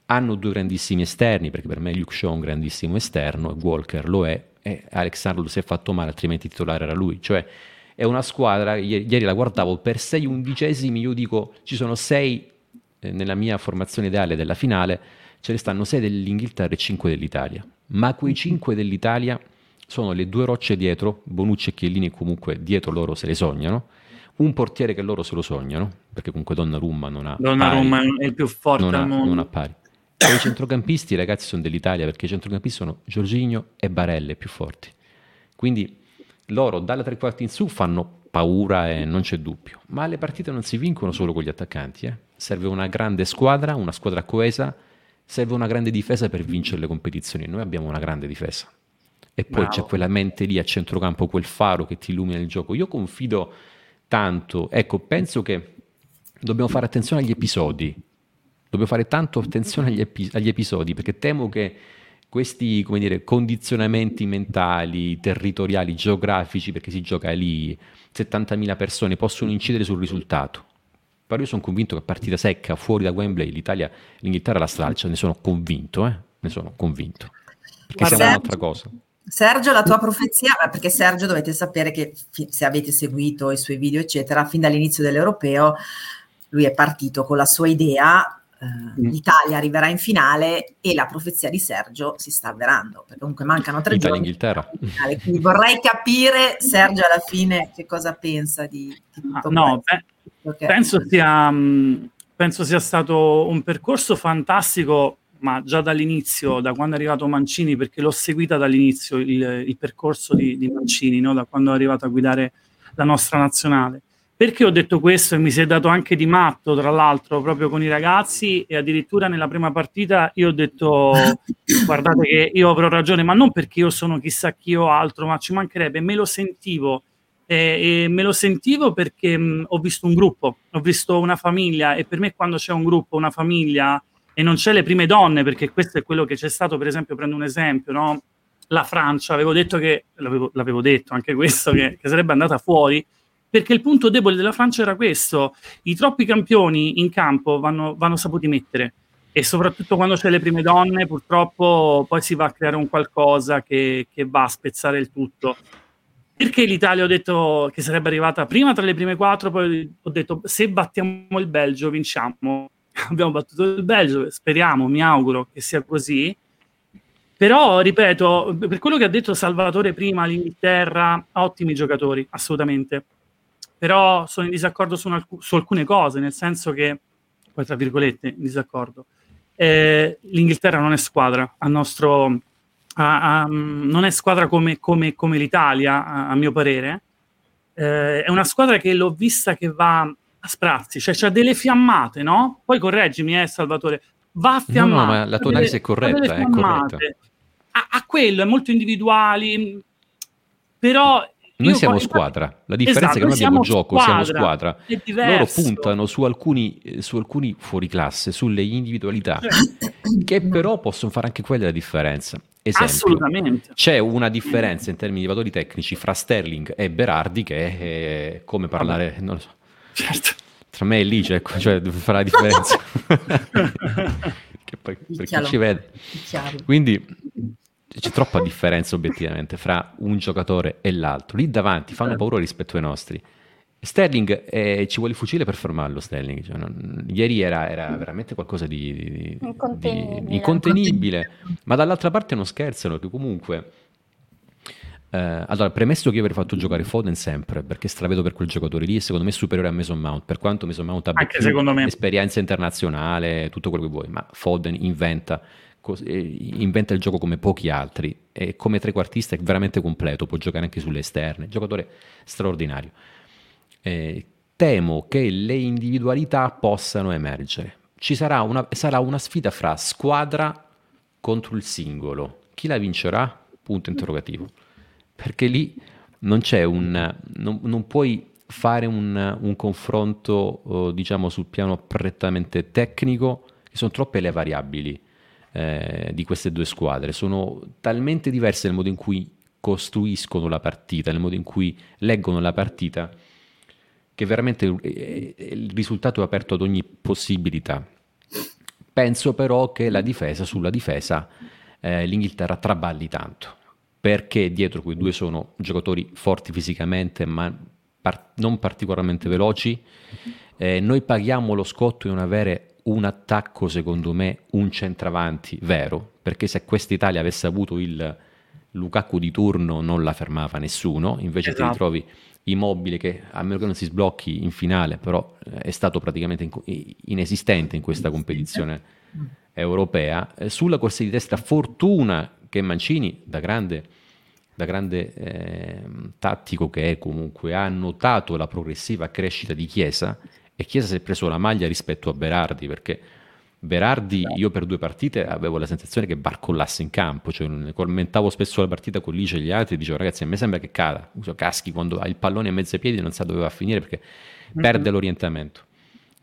Hanno due grandissimi esterni, perché per me Luke Shaw è un grandissimo esterno, Walker lo è, e Alexander si è fatto male, altrimenti titolare era lui. Cioè, è una squadra, ieri, la guardavo, per sei undicesimi io dico ci sono sei eh, nella mia formazione ideale della finale ce ne stanno 6 dell'Inghilterra e 5 dell'Italia, ma quei 5 dell'Italia sono le due rocce dietro, Bonucci e Chiellini comunque dietro loro se le sognano, un portiere che loro se lo sognano, perché comunque Donnarumma non ha Donnarumma pari, è il più forte non al ha, mondo. Non ha pari. E i centrocampisti ragazzi sono dell'Italia perché i centrocampisti sono Giorginio e Barelle più forti. Quindi loro dalla tre quarti in su fanno paura e non c'è dubbio, ma le partite non si vincono solo con gli attaccanti, eh? serve una grande squadra, una squadra coesa, serve una grande difesa per vincere le competizioni. Noi abbiamo una grande difesa. E poi Bravo. c'è quella mente lì a centrocampo, quel faro che ti illumina il gioco. Io confido tanto, ecco, penso che dobbiamo fare attenzione agli episodi. Dobbiamo fare tanto attenzione agli, epi- agli episodi perché temo che questi come dire, condizionamenti mentali, territoriali, geografici, perché si gioca lì, 70.000 persone, possono incidere sul risultato. Però io sono convinto che a partita secca, fuori da Wembley, l'Italia, l'Inghilterra la stralcia, ne sono convinto, eh? ne sono convinto. Perché Ma siamo un'altra cosa. Sergio, la tua profezia, perché Sergio dovete sapere che se avete seguito i suoi video, eccetera, fin dall'inizio dell'Europeo, lui è partito con la sua idea Uh, l'Italia arriverà in finale e la profezia di Sergio si sta avverando perché comunque mancano tre Italia, giorni Inghilterra. quindi vorrei capire Sergio alla fine che cosa pensa di, di tutto ah, no, beh, Okay. Penso, sia, mm, penso sia stato un percorso fantastico, ma già dall'inizio, da quando è arrivato Mancini, perché l'ho seguita dall'inizio il, il percorso di, di Mancini, no? da quando è arrivato a guidare la nostra nazionale. Perché ho detto questo e mi si è dato anche di matto, tra l'altro, proprio con i ragazzi? E addirittura nella prima partita io ho detto guardate che io avrò ragione, ma non perché io sono chissà chi o altro, ma ci mancherebbe, me lo sentivo. E, e me lo sentivo perché mh, ho visto un gruppo, ho visto una famiglia e per me quando c'è un gruppo, una famiglia e non c'è le prime donne, perché questo è quello che c'è stato, per esempio, prendo un esempio, no? la Francia, avevo detto che, l'avevo, l'avevo detto anche questo, che, che sarebbe andata fuori, perché il punto debole della Francia era questo, i troppi campioni in campo vanno, vanno saputi mettere e soprattutto quando c'è le prime donne purtroppo poi si va a creare un qualcosa che, che va a spezzare il tutto. Perché l'Italia ho detto che sarebbe arrivata prima tra le prime quattro, poi ho detto se battiamo il Belgio vinciamo. Abbiamo battuto il Belgio, speriamo, mi auguro che sia così. Però, ripeto, per quello che ha detto Salvatore prima, l'Inghilterra ha ottimi giocatori, assolutamente. Però sono in disaccordo su, alc- su alcune cose, nel senso che, poi tra virgolette, in disaccordo. Eh, L'Inghilterra non è squadra, a nostro, a, a, non è squadra come, come, come l'Italia, a, a, mio parere. Eh, è una squadra che l'ho vista che va a sprazzi, cioè c'ha delle fiammate, no? Poi correggimi, eh, Salvatore, va a fiammate. No, no, ma la tua analisi è corretta, è corretta. A quello, è molto individuali, però Noi siamo poi, squadra, la differenza esatto, è che noi abbiamo gioco, squadra, siamo squadra. Loro puntano su alcuni, su alcuni fuori classe, sulle individualità, certo. che però possono fare anche quella la differenza. Esempio, Assolutamente. C'è una differenza in termini di valori tecnici fra Sterling e Berardi che è come parlare, non lo so. Certo. Tra me e Lice, ecco, cioè fa la differenza. che poi, per chi ci vede. Quindi c'è troppa differenza obiettivamente fra un giocatore e l'altro. Lì davanti fanno certo. paura rispetto ai nostri. Sterling eh, ci vuole il fucile per fermarlo. Sterling. Cioè, non, ieri era, era, veramente qualcosa di, di, incontenibile. di, incontenibile. ma dall'altra parte non scherzano, che comunque. Eh, allora, premesso che io avrei fatto giocare Foden sempre, perché stravedo per quel giocatore lì, secondo me è superiore a Mason Mount, per quanto Mason Mount abbia Anche più esperienza internazionale, tutto quello che vuoi, ma Foden inventa inventa il gioco come pochi altri e come trequartista è veramente completo, può giocare anche sulle esterne, giocatore straordinario. Eh, temo che le individualità possano emergere. Ci sarà una, sarà una sfida fra squadra contro il singolo. Chi la vincerà? Punto interrogativo. Perché lì non c'è un... non, non puoi fare un, un confronto, oh, diciamo, sul piano prettamente tecnico, sono troppe le variabili eh, di queste due squadre. Sono talmente diverse nel modo in cui costruiscono la partita, nel modo in cui leggono la partita, che veramente il risultato è aperto ad ogni possibilità. Penso però che la difesa, sulla difesa, eh, l'Inghilterra traballi tanto, perché dietro quei due sono giocatori forti fisicamente, ma par- non particolarmente veloci. Eh, noi paghiamo lo scotto di non avere un attacco, secondo me, un centravanti vero, perché se questa Italia avesse avuto il Lukaku di turno non la fermava nessuno, invece esatto. ti ritrovi immobile che a meno che non si sblocchi in finale, però eh, è stato praticamente inesistente in questa competizione europea. Eh, sulla corsa di testa, fortuna che Mancini, da grande, da grande eh, tattico che è comunque, ha notato la progressiva crescita di Chiesa e Chiesa si è preso la maglia rispetto a Berardi perché Berardi io per due partite avevo la sensazione che barcollasse in campo, cioè commentavo spesso la partita con Lice e gli altri e dicevo ragazzi a me sembra che cada, uso caschi quando ha il pallone a mezzo piedi non sa dove va a finire perché mm-hmm. perde l'orientamento.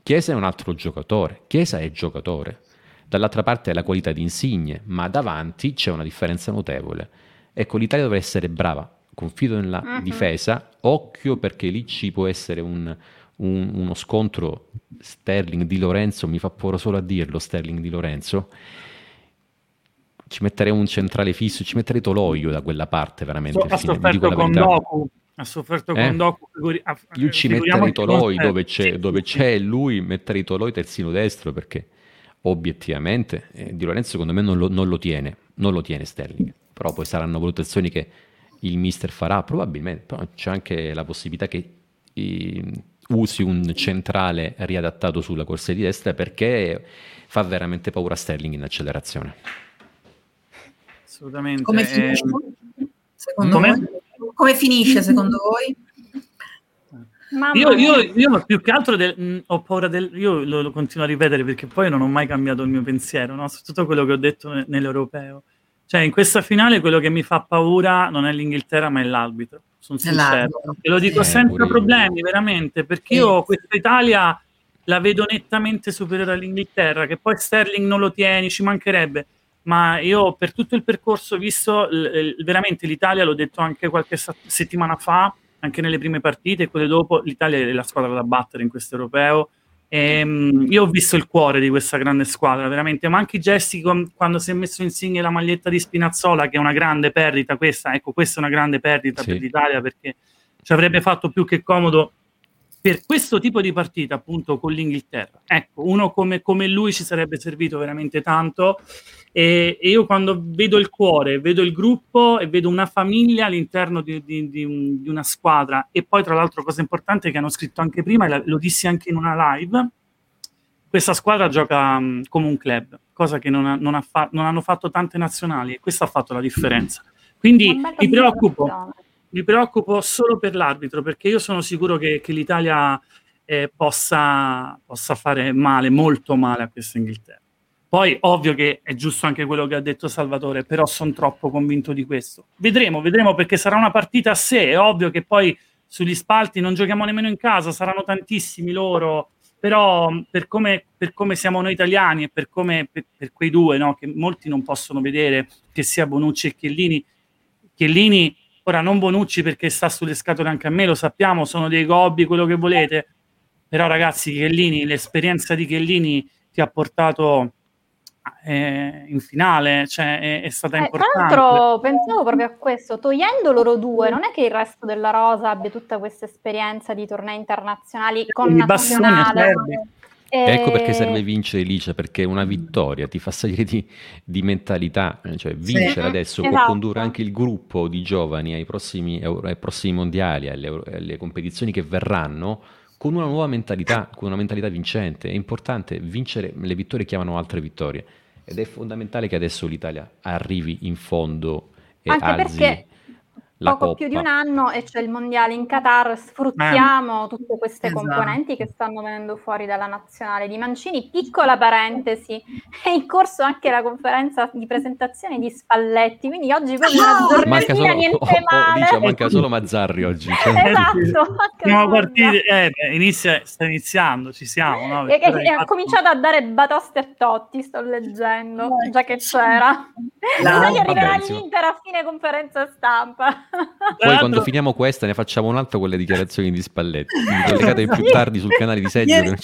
Chiesa è un altro giocatore, Chiesa è giocatore, dall'altra parte è la qualità di Insigne, ma davanti c'è una differenza notevole. Ecco, l'Italia dovrebbe essere brava, confido nella uh-huh. difesa, occhio perché lì ci può essere un, un, uno scontro Sterling di Lorenzo, mi fa paura solo a dirlo Sterling di Lorenzo, ci metterei un centrale fisso, ci metterei Toloio da quella parte veramente. So, ha sofferto con Doku, ha sofferto eh? con Doku. Figuri- Io ci metterei Toloi dove c'è, dove c'è lui, metterei Toloi terzino destro perché obiettivamente eh, Di Lorenzo secondo me non lo, non lo, tiene, non lo tiene Sterling, però poi saranno valutazioni che il mister farà, probabilmente, però c'è anche la possibilità che i, usi un centrale riadattato sulla corsa di destra perché fa veramente paura Sterling in accelerazione. Assolutamente. Come eh, finisce, secondo, Come? Voi? Come finisce secondo voi? Io, io, io, più che altro del, mh, ho paura del. Io lo, lo, continuo a ripetere perché poi non ho mai cambiato il mio pensiero, no? su tutto quello che ho detto nell'europeo. Cioè, in questa finale quello che mi fa paura non è l'Inghilterra, ma è l'arbitro sono sincero. E lo dico eh, senza problemi, veramente, perché io questa Italia la vedo nettamente superiore all'Inghilterra, che poi Sterling non lo tieni, ci mancherebbe. Ma io per tutto il percorso visto, l- l- veramente l'Italia, l'ho detto anche qualche sa- settimana fa, anche nelle prime partite e quelle dopo, l'Italia è la squadra da battere in questo europeo ehm, io ho visto il cuore di questa grande squadra, veramente, ma anche i gesti com- quando si è messo insieme la maglietta di Spinazzola, che è una grande perdita, questa, ecco, questa è una grande perdita sì. per l'Italia perché ci avrebbe fatto più che comodo per questo tipo di partita, appunto, con l'Inghilterra. Ecco, uno come, come lui ci sarebbe servito veramente tanto. E, e, io quando vedo il cuore, vedo il gruppo e vedo una famiglia all'interno di, di, di, un, di una squadra. E poi, tra l'altro, cosa importante che hanno scritto anche prima, e lo dissi anche in una live, questa squadra gioca um, come un club, cosa che non, ha, non, ha fa- non hanno fatto tante nazionali e questo ha fatto la differenza. Quindi mi preoccupo mi preoccupo solo per l'arbitro perché io sono sicuro che, che l'Italia eh, possa, possa, fare male, molto male a questa Inghilterra. Poi, ovvio che è giusto anche quello che ha detto Salvatore, però sono troppo convinto di questo. Vedremo, vedremo perché sarà una partita a sé. È ovvio che poi sugli spalti non giochiamo nemmeno in casa, saranno tantissimi loro, però per come, per come siamo noi italiani e per, come, per, per quei due, no, che molti non possono vedere, che sia Bonucci e Chiellini, Chiellini, ora non Bonucci perché sta sulle scatole anche a me, lo sappiamo, sono dei gobbi, quello che volete, però ragazzi, Chiellini, l'esperienza di Chiellini ti ha portato eh, in finale, cioè è, è stata eh, importante. Tra l'altro pensavo proprio a questo, togliendo loro due, non è che il resto della rosa abbia tutta questa esperienza di tornei internazionali con nazionale. E... Ecco perché serve vincere Licia, perché una vittoria ti fa salire di, di mentalità, cioè vincere sì. adesso esatto. può condurre anche il gruppo di giovani ai prossimi, ai prossimi mondiali, alle, alle competizioni che verranno, con una nuova mentalità, con una mentalità vincente. È importante vincere, le vittorie chiamano altre vittorie ed è fondamentale che adesso l'Italia arrivi in fondo e Anche alzi perché poco Coppa. più di un anno e c'è il mondiale in Qatar, sfruttiamo eh, tutte queste esatto. componenti che stanno venendo fuori dalla nazionale di Mancini. Piccola parentesi, è in corso anche la conferenza di presentazione di Spalletti, quindi oggi proprio una giornatina solo, niente oh, male. Dice, manca solo Mazzarri oggi. Cioè. esatto. Siamo partiti, eh, inizia, sta iniziando, ci siamo. No? E, e, ha cominciato a dare batoste a Totti, sto leggendo, già che c'era. L'Italia arriverà all'Inter a fine conferenza stampa. Poi quando finiamo questa ne facciamo un'altra con le dichiarazioni di Spalletti. Collegate più tardi sul canale di Seggio. Ieri,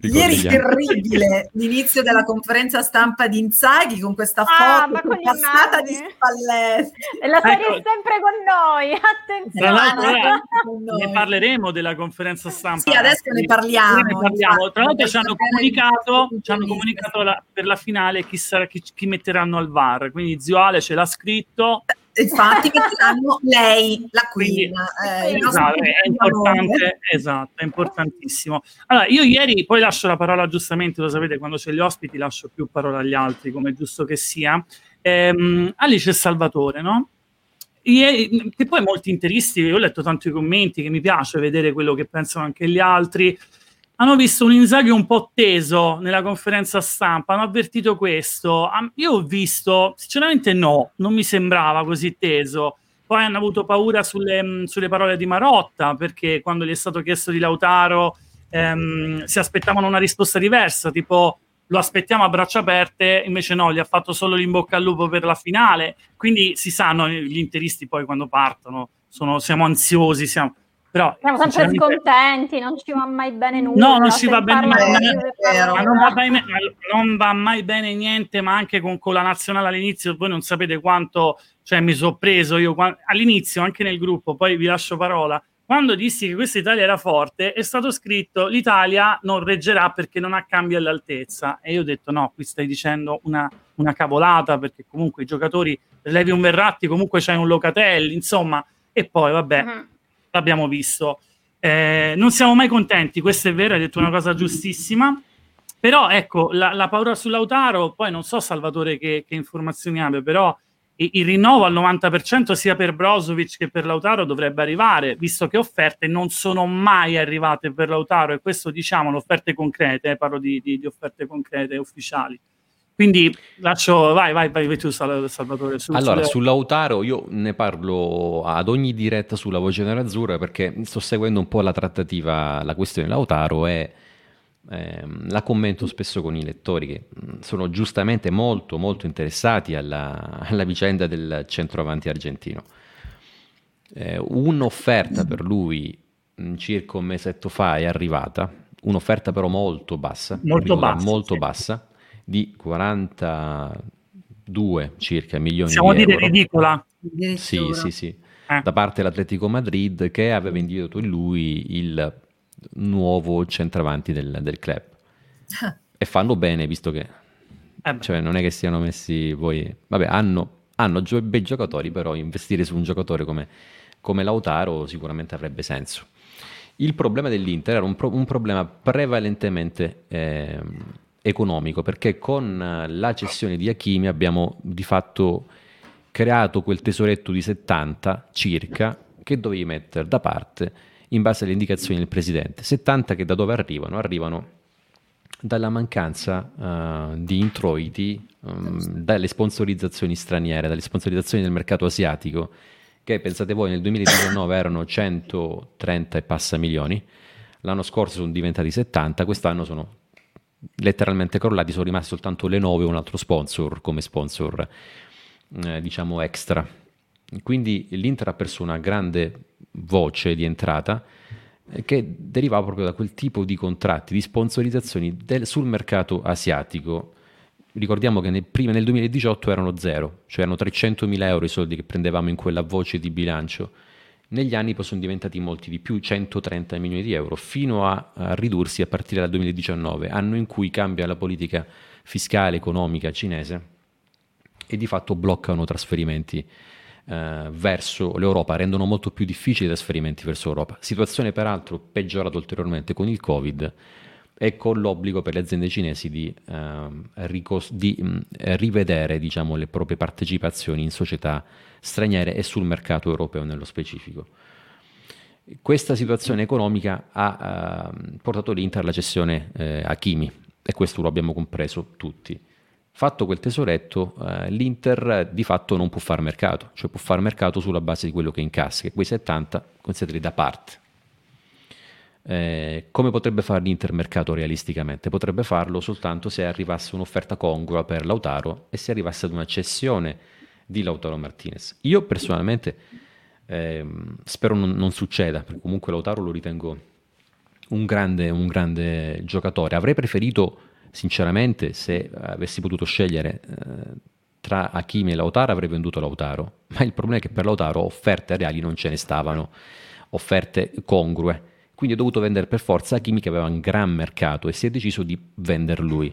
ieri terribile l'inizio della conferenza stampa di Inzaghi con questa ah, foto passata di Spalletti. E la serie ecco. è sempre con noi, attenzione. ne parleremo della conferenza stampa. Sì, adesso ne parliamo. Ne parliamo. Tra l'altro ci hanno comunicato, ci hanno comunicato la, per la finale chi, sarà, chi, chi metteranno al VAR, quindi Zio Ale ce l'ha scritto infatti metteranno lei, la queen. Eh, esatto, è importante, esatto, è importantissimo. Allora, io ieri, poi lascio la parola giustamente, lo sapete, quando c'è gli ospiti lascio più parola agli altri, come è giusto che sia. Ehm, Alice e Salvatore, no? Ieri, che poi molti interisti, io ho letto tanti commenti, che mi piace vedere quello che pensano anche gli altri, hanno visto un Inzaghi un po' teso nella conferenza stampa, hanno avvertito questo. Io ho visto, sinceramente no, non mi sembrava così teso. Poi hanno avuto paura sulle, sulle parole di Marotta, perché quando gli è stato chiesto di Lautaro ehm, si aspettavano una risposta diversa, tipo lo aspettiamo a braccia aperte, invece no, gli ha fatto solo l'inbocca al lupo per la finale. Quindi si sanno, gli interisti poi quando partono, sono, siamo ansiosi, siamo però, Siamo sempre scontenti, non ci va mai bene nulla. No, non ci va bene, ma, ma non, va bene, non va mai bene niente, ma anche con, con la nazionale all'inizio, voi non sapete quanto, cioè mi sono preso io all'inizio, anche nel gruppo, poi vi lascio parola. Quando dissi che questa Italia era forte, è stato scritto l'Italia non reggerà perché non ha cambi all'altezza. E io ho detto no, qui stai dicendo una, una cavolata perché comunque i giocatori, levi un Verratti, comunque c'hai un Locatelli, insomma, e poi vabbè. Uh-huh l'abbiamo visto. Eh, non siamo mai contenti, questo è vero, hai detto una cosa giustissima. Però ecco, la, la paura sull'Autaro, poi non so Salvatore che, che informazioni abbia, però il, il, rinnovo al 90% sia per Brozovic che per Lautaro dovrebbe arrivare, visto che offerte non sono mai arrivate per Lautaro e questo diciamo, offerte concrete, eh, parlo di, di, di offerte concrete ufficiali. Quindi lascio, vai, vai, vai, tu Salvatore. Su, allora, sulle... sull'Autaro io ne parlo ad ogni diretta sulla Voce Nerazzurra perché sto seguendo un po' la trattativa, la questione Lautaro e ehm, la commento spesso con i lettori che sono giustamente molto, molto interessati alla, alla vicenda del centroavanti argentino. Eh, un'offerta per lui circa un mesetto fa è arrivata, un'offerta però molto bassa, molto bassa, molto sì. bassa di 42 circa milioni Siamo di euro. Siamo a dire ridicola. Sì, sì, sì. Eh. Da parte dell'Atletico Madrid che aveva individuato in lui il nuovo centravanti del, del club. e fanno bene, visto che eh cioè, non è che siano messi poi... Vabbè, hanno, hanno gio- bei giocatori, però investire su un giocatore come, come Lautaro sicuramente avrebbe senso. Il problema dell'Inter era un, pro- un problema prevalentemente eh, economico, perché con eh, la cessione di Hakimi abbiamo di fatto creato quel tesoretto di 70 circa che dovevi mettere da parte in base alle indicazioni del presidente. 70 che da dove arrivano? Arrivano dalla mancanza uh, di introiti um, dalle sponsorizzazioni straniere, dalle sponsorizzazioni del mercato asiatico, che pensate voi nel 2019 erano 130 e passa milioni, l'anno scorso sono diventati 70, quest'anno sono letteralmente crollati, sono rimasti soltanto le 9 e un altro sponsor come sponsor eh, diciamo extra. Quindi l'Inter ha perso una grande voce di entrata eh, che derivava proprio da quel tipo di contratti, di sponsorizzazioni del, sul mercato asiatico. Ricordiamo che nel, prima, nel 2018 erano zero, cioè erano 300.000 euro i soldi che prendevamo in quella voce di bilancio. Negli anni poi sono diventati molti di più, 130 milioni di euro, fino a, a ridursi a partire dal 2019, anno in cui cambia la politica fiscale economica cinese e di fatto bloccano trasferimenti eh, verso l'Europa, rendono molto più difficili i trasferimenti verso l'Europa. Situazione peraltro peggiorata ulteriormente con il Covid e con l'obbligo per le aziende cinesi di, eh, ricos- di mh, rivedere diciamo, le proprie partecipazioni in società straniere e sul mercato europeo nello specifico. Questa situazione economica ha eh, portato l'Inter alla cessione eh, a Kimi e questo lo abbiamo compreso tutti. Fatto quel tesoretto, eh, l'Inter di fatto non può fare mercato, cioè può fare mercato sulla base di quello che incassa, che quei 70 considerati da parte. Eh, come potrebbe fare l'Inter mercato realisticamente? Potrebbe farlo soltanto se arrivasse un'offerta congrua per Lautaro e se arrivasse ad una cessione di Lautaro Martinez. Io personalmente eh, spero non, non, succeda, perché comunque Lautaro lo ritengo un grande, un grande giocatore. Avrei preferito sinceramente, se avessi potuto scegliere eh, tra Hakimi e Lautaro, avrei venduto Lautaro. Ma il problema è che per Lautaro offerte reali non ce ne stavano, offerte congrue. Quindi ho dovuto vendere per forza Hakimi che aveva un gran mercato e si è deciso di vendere lui.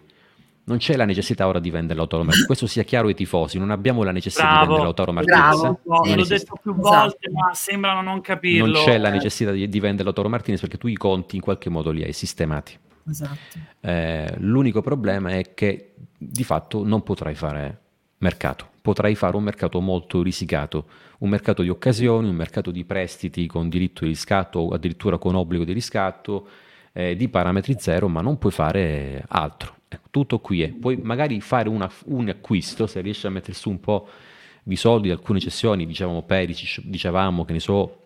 Non c'è la necessità ora di vendere Lautaro Martinez, questo sia chiaro ai tifosi, non abbiamo la necessità bravo, di vendere Lautaro Martinez. Bravo, no, l'ho detto più volte, ma sembrano non capirlo. Non c'è la necessità di, di vendere Lautaro Martinez perché tu i conti in qualche modo li hai sistemati. Esatto. Eh, l'unico problema è che di fatto non potrai fare mercato, potrai fare un mercato molto risicato, un mercato di occasioni, un mercato di prestiti con diritto di riscatto o addirittura con obbligo di riscatto, eh, di parametri zero, ma non puoi fare altro. Ecco, tutto qui è. Puoi magari fare una, un acquisto, se riesci a mettere su un po' di soldi, alcune cessioni, dicevamo Perisic, dicevamo che ne so,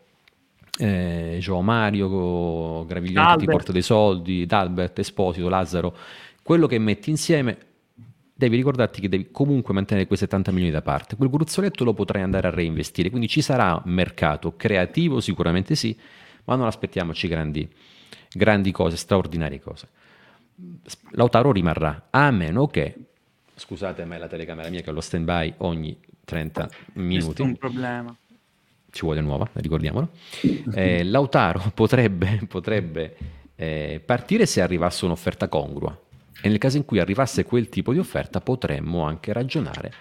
eh, Gio Mario, Graviglione ti porta dei soldi, D'Albert, Esposito, Lazzaro, quello che metti insieme devi ricordarti che devi comunque mantenere quei 70 milioni da parte. Quel gruzzoletto lo potrai andare a reinvestire, quindi ci sarà mercato creativo, sicuramente sì, ma non aspettiamoci grandi, grandi cose, straordinarie cose. Lautaro rimarrà, a meno che, scusate ma è la telecamera mia che ho lo stand by ogni 30 minuti. Questo è un problema ci vuole nuova, ricordiamolo. Eh, Lautaro potrebbe, potrebbe eh, partire se arrivasse un'offerta congrua e nel caso in cui arrivasse quel tipo di offerta potremmo anche ragionare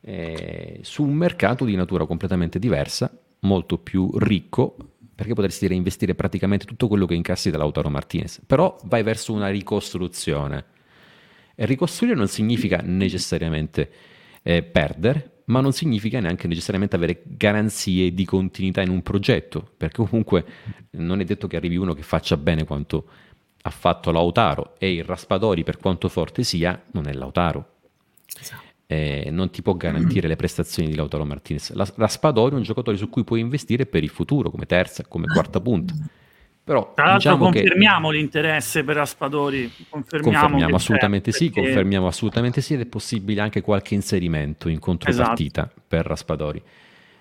eh, su un mercato di natura completamente diversa, molto più ricco, perché potresti reinvestire praticamente tutto quello che incassi da Lautaro Martinez, però vai verso una ricostruzione. E ricostruire non significa necessariamente eh, perdere, ma non significa neanche necessariamente avere garanzie di continuità in un progetto, perché comunque non è detto che arrivi uno che faccia bene quanto ha fatto Lautaro e il Raspadori, per quanto forte sia, non è Lautaro. Esatto. Eh, non ti può garantire le prestazioni di Lautaro Martinez. La, Raspadori è un giocatore su cui puoi investire per il futuro, come terza, come quarta punta. Però, Tra l'altro diciamo confermiamo che... l'interesse per Raspadori. Confermiamo, confermiamo assolutamente sì, perché... confermiamo assolutamente sì ed è possibile anche qualche inserimento in contropartita esatto. per Raspadori.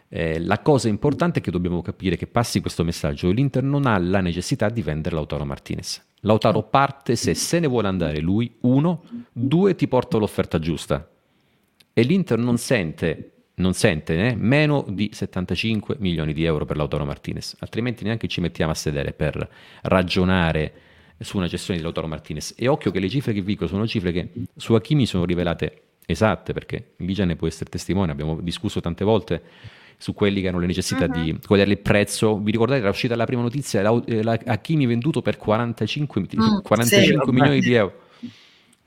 Eh, la cosa importante è che dobbiamo capire che passi questo messaggio, l'Inter non ha la necessità di vendere Lautaro Martinez. Lautaro parte se se ne vuole andare lui, uno, due ti porta l'offerta giusta. E l'Inter non sente non sente né meno di 75 milioni di euro per Lautaro Martinez, altrimenti neanche ci mettiamo a sedere per ragionare su una gestione di Lautaro Martinez. E occhio che le cifre che vi dico sono cifre che su Hakimi sono rivelate esatte, perché Ligia ne può essere testimone, abbiamo discusso tante volte su quelli che erano le necessità uh-huh. di qual era il prezzo. Vi ricordate, era uscita la prima notizia, la, la, Hakimi venduto per 45, mm, 45 sì, milioni di euro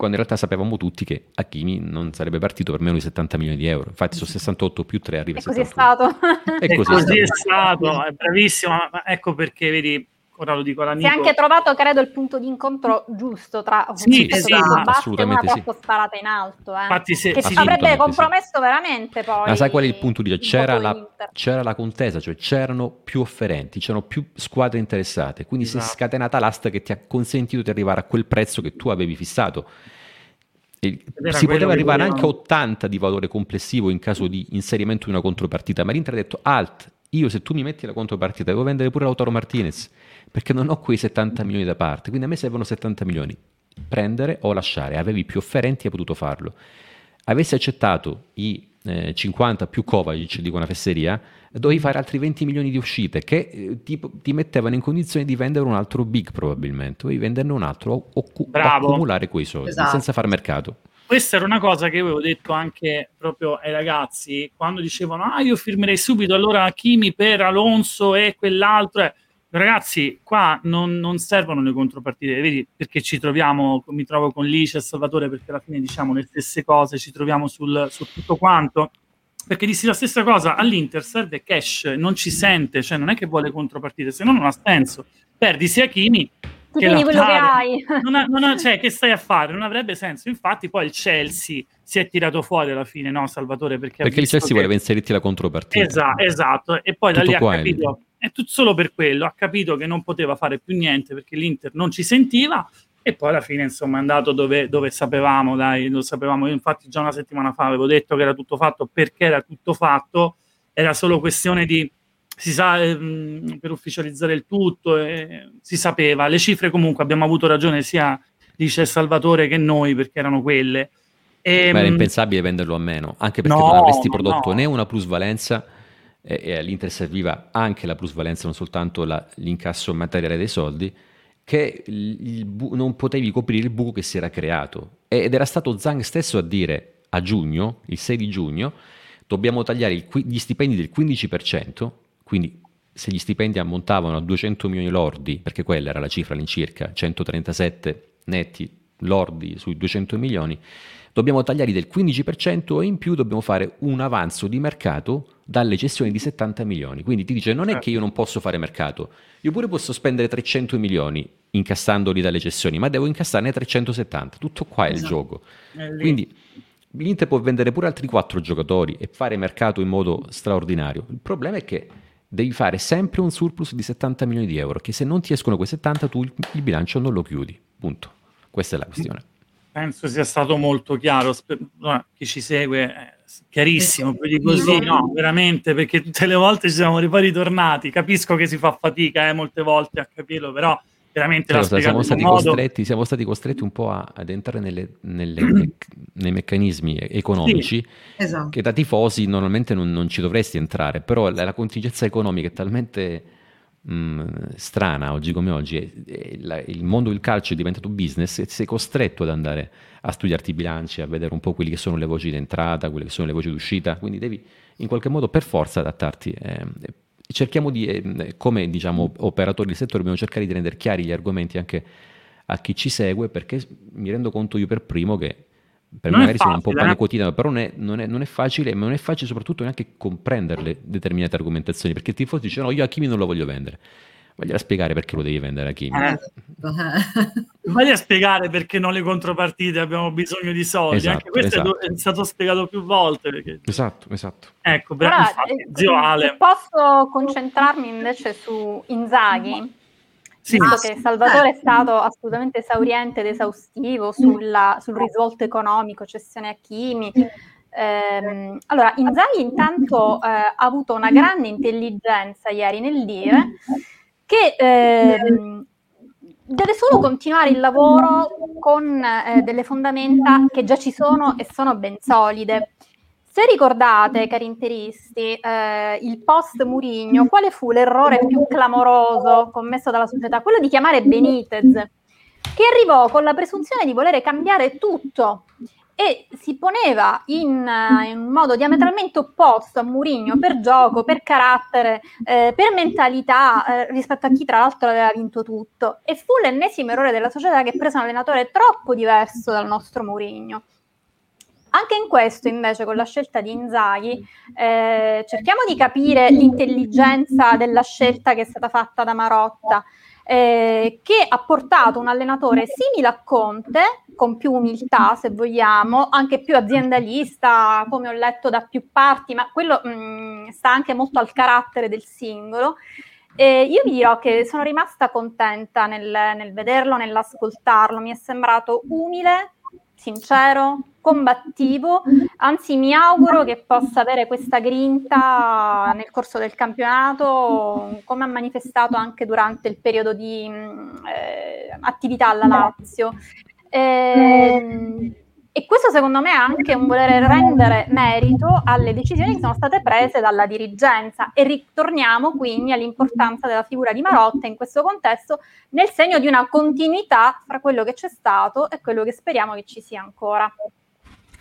quando in realtà sapevamo tutti che Hakimi non sarebbe partito per meno di 70 milioni di euro. Infatti su 68 più 3 arriva a 71. Così è stato. E così, è stato, è bravissimo. Ma ecco perché, vedi, ora lo dico all'amico. Si è anche trovato, credo, il punto di incontro giusto tra sì, sì, assolutamente una troppo sparata in alto, eh. Infatti, se, che sì, avrebbe compromesso sì. veramente poi. Ma sai qual è il punto di c'era la, c'era la, contesa, cioè c'erano più offerenti, c'erano più squadre interessate, quindi esatto. si è scatenata l'asta che ti ha consentito di arrivare a quel prezzo che tu avevi fissato. si poteva arrivare anche a 80 di valore complessivo in caso di inserimento di una contropartita, ma l'Inter ha detto alt, io se tu mi metti la contropartita devo vendere pure Lautaro Martinez perché non ho quei 70 milioni da parte, quindi a me servono 70 milioni. Prendere o lasciare, avevi più offerenti hai potuto farlo. Avessi accettato i eh, 50 più Kovacic, dico una fesseria, dovevi fare altri 20 milioni di uscite che eh, ti, ti, mettevano in condizione di vendere un altro big probabilmente, dovevi venderne un altro o, o accumulare quei soldi esatto. senza far mercato questa era una cosa che avevo detto anche proprio ai ragazzi quando dicevano ah io firmerei subito allora Kimi per Alonso e quell'altro eh. Ragazzi qua non, non, servono le contropartite vedi perché ci troviamo mi trovo con Lice e Salvatore perché alla fine diciamo le stesse cose ci troviamo sul, su tutto quanto perché dissi la stessa cosa all'Inter serve cash non ci sente cioè non è che vuole contropartite se no non ha senso perdi sia Kimi che tieni quello che hai. Non ha, non ha, cioè, che stai a fare? Non avrebbe senso. Infatti, poi il Chelsea si è tirato fuori alla fine, no, Salvatore? Perché, perché il Chelsea che... voleva inserirti la contropartita. Esatto, esatto. E poi Tutto da lì ha capito, è tutto solo per quello, ha capito che non poteva fare più niente perché l'Inter non ci sentiva. E poi alla fine, insomma, è andato dove, dove sapevamo, dai, lo sapevamo. Io, infatti, già una settimana fa avevo detto che era tutto fatto perché era tutto fatto, era solo questione di si sa ehm, per ufficializzare il tutto, eh, si sapeva. Le cifre comunque abbiamo avuto ragione sia dice Salvatore che noi perché erano quelle. E, Ma era impensabile venderlo a meno, anche perché no, non avresti prodotto no. né una plusvalenza e, e all'Inter serviva anche la plusvalenza, non soltanto la, l'incasso materiale dei soldi, che bu- non potevi coprire il buco che si era creato. Ed era stato Zang stesso a dire a giugno, il 6 di giugno, dobbiamo tagliare il, gli stipendi del 15%, quindi se gli stipendi ammontavano a 200 milioni lordi, perché quella era la cifra all'incirca, 137 netti lordi sui 200 milioni, dobbiamo tagliarli del 15% e in più dobbiamo fare un avanzo di mercato dalle cessioni di 70 milioni. Quindi ti dice non è che io non posso fare mercato, io pure posso spendere 300 milioni incassandoli dalle cessioni, ma devo incassarne 370. Tutto qua è il esatto. gioco. Quindi l'Inter può vendere pure altri 4 giocatori e fare mercato in modo straordinario. Il problema è che devi fare sempre un surplus di 70 milioni di euro, che se non ti escono quei 70 tu il bilancio non lo chiudi. Punto. Questa è la questione. Penso sia stato molto chiaro, chi ci segue è chiarissimo, più di così, no, veramente, perché tutte le volte ci siamo poi ritornati, capisco che si fa fatica eh, molte volte a capirlo, però veramente cioè, la siamo stati, modo... costretti, siamo stati costretti un po' a, ad entrare nelle, nelle, nei meccanismi economici sì, esatto. che da tifosi normalmente non, non, ci dovresti entrare, però la, la contingenza economica è talmente mh, strana oggi come oggi, è, la, il mondo del calcio è diventato business e sei costretto ad andare a studiarti i bilanci, a vedere un po' quelle che sono le voci d'entrata, quelle che sono le voci d'uscita, quindi devi in qualche modo per forza adattarti. Eh, cerchiamo di, eh, come diciamo, operatori del settore, dobbiamo cercare di rendere chiari gli argomenti anche a chi ci segue, perché mi rendo conto io per primo che per non me magari sono un po' pane eh? quotidiano, però non è, non, è, non è, facile, ma non è facile soprattutto neanche comprenderle determinate argomentazioni, perché il tifoso dice no, io a Kimi non lo voglio vendere. Voglio spiegare perché lo devi vendere a Kimi. Eh. Vai a spiegare perché non le contropartite abbiamo bisogno di soldi. Esatto, Anche questo esatto. è, stato spiegato più volte. Perché... Esatto, esatto. Ecco, Ora, infatti, eh, zio Ale. Posso concentrarmi invece su Inzaghi? Sì. Visto che Salvatore è stato assolutamente esauriente ed esaustivo sulla, sul risvolto economico, cessione a Kimi. Eh, allora, Inzaghi intanto eh, ha avuto una grande intelligenza ieri nel dire che eh, deve solo continuare il lavoro con eh, delle fondamenta che già ci sono e sono ben solide. Se ricordate, cari interisti, eh, il post Murigno, quale fu l'errore più clamoroso commesso dalla società? Quello di chiamare Benitez, che arrivò con la presunzione di volere cambiare tutto e si poneva in, uh, in, un modo diametralmente opposto a Mourinho per gioco, per carattere, eh, per mentalità eh, rispetto a chi tra l'altro aveva vinto tutto. E fu l'ennesimo errore della società che prese un allenatore troppo diverso dal nostro Mourinho. Anche in questo, invece, con la scelta di Inzaghi, eh, cerchiamo di capire l'intelligenza della scelta che è stata fatta da Marotta. eh, che ha portato un allenatore simile a Conte, con più umiltà se vogliamo, anche più aziendalista, come ho letto da più parti, ma quello mh, mm, sta anche molto al carattere del singolo. E io vi dirò che sono rimasta contenta nel, nel vederlo, nell'ascoltarlo, mi è sembrato umile, sincero, combattivo, anzi mi auguro che possa avere questa grinta nel corso del campionato, come ha manifestato anche durante il periodo di mm, eh, attività alla Lazio. Eh, e questo secondo me è anche un voler rendere merito alle decisioni che sono state prese dalla dirigenza e ritorniamo quindi all'importanza della figura di Marotta in questo contesto nel segno di una continuità fra quello che c'è stato e quello che speriamo che ci sia ancora.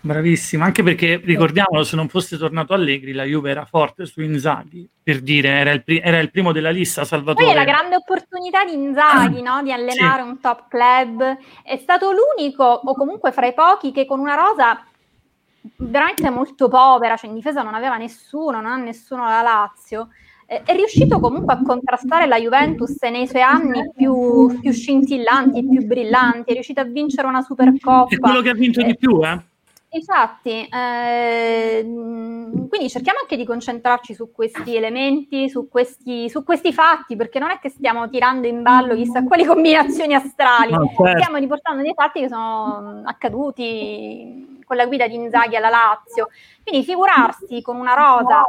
Bravissimo, anche perché ricordiamolo, se non fosse tornato Allegri, la Juve era forte su Inzaghi, per dire, era il, pri- era il primo della lista, Salvatore. Poi è la grande opportunità di Inzaghi, no? di allenare sì. un top club. È stato l'unico, o comunque fra i pochi, che con una rosa veramente molto povera, cioè in difesa non aveva nessuno, non ha nessuno la Lazio, è riuscito comunque a contrastare la Juventus nei suoi anni più, più scintillanti, più brillanti, è riuscito a vincere una Supercoppa. È quello che ha vinto di più, eh? Infatti, eh, quindi cerchiamo anche di concentrarci su questi elementi, su questi, su questi, fatti, perché non è che stiamo tirando in ballo chissà quali combinazioni astrali, no, certo. stiamo riportando dei fatti che sono accaduti con la guida di Inzaghi alla Lazio. Quindi figurarsi con una rosa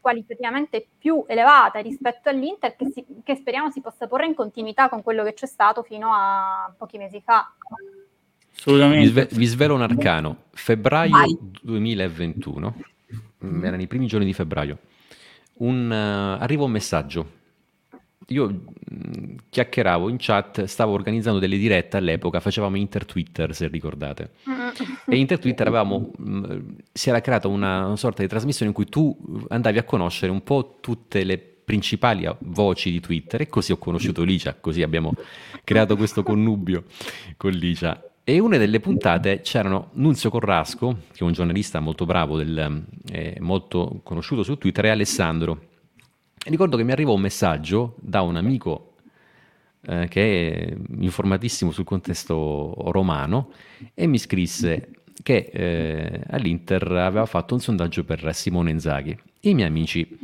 qualitativamente più elevata rispetto all'Inter che, si, che speriamo si possa porre in continuità con quello che c'è stato fino a pochi mesi fa. Assolutamente. Vi, sve- vi svelo un arcano. Febbraio Vai. 2021, mm, erano i primi giorni di febbraio, un, uh, arriva un messaggio. Io mh, mm, chiacchieravo in chat, stavo organizzando delle dirette all'epoca, facevamo Inter Twitter se ricordate. e Inter Twitter avevamo, mh, mm, si era creata una, una sorta di trasmissione in cui tu andavi a conoscere un po' tutte le principali voci di Twitter e così ho conosciuto Licia, così abbiamo creato questo connubio con Licia e una delle puntate c'erano Nunzio Corrasco, che è un giornalista molto bravo, del, eh, molto conosciuto su Twitter, e Alessandro. E ricordo che mi arrivò un messaggio da un amico eh, che è informatissimo sul contesto romano e mi scrisse che eh, all'Inter aveva fatto un sondaggio per Simone Inzaghi. I miei amici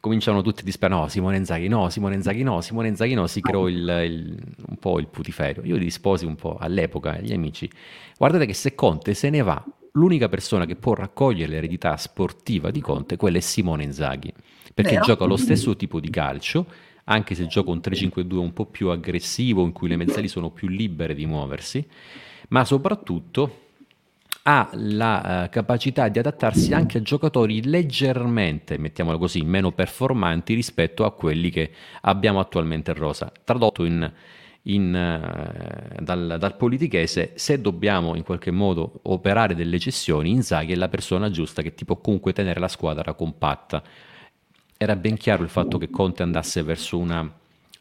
cominciano tutti a disperare, no, Simone Inzaghi no, Simone Inzaghi no, Simone Inzaghi no, si creò il, il, un po' il putiferio. Io risposi un po' all'epoca agli amici, guardate che se Conte se ne va, l'unica persona che può raccogliere l'eredità sportiva di Conte, quella è Simone Inzaghi, perché Vero? gioca lo stesso tipo di calcio, anche se gioca un 3-5-2 un po' più aggressivo, in cui le mezzali sono più libere di muoversi, ma soprattutto ha la uh, capacità di adattarsi anche a giocatori leggermente, mettiamolo così, meno performanti rispetto a quelli che abbiamo attualmente in rosa. Tradotto in, in, uh, dal, dal, politichese, se dobbiamo in qualche modo operare delle cessioni, Inzaghi è la persona giusta che ti può comunque tenere la squadra compatta. Era ben chiaro il fatto che Conte andasse verso una...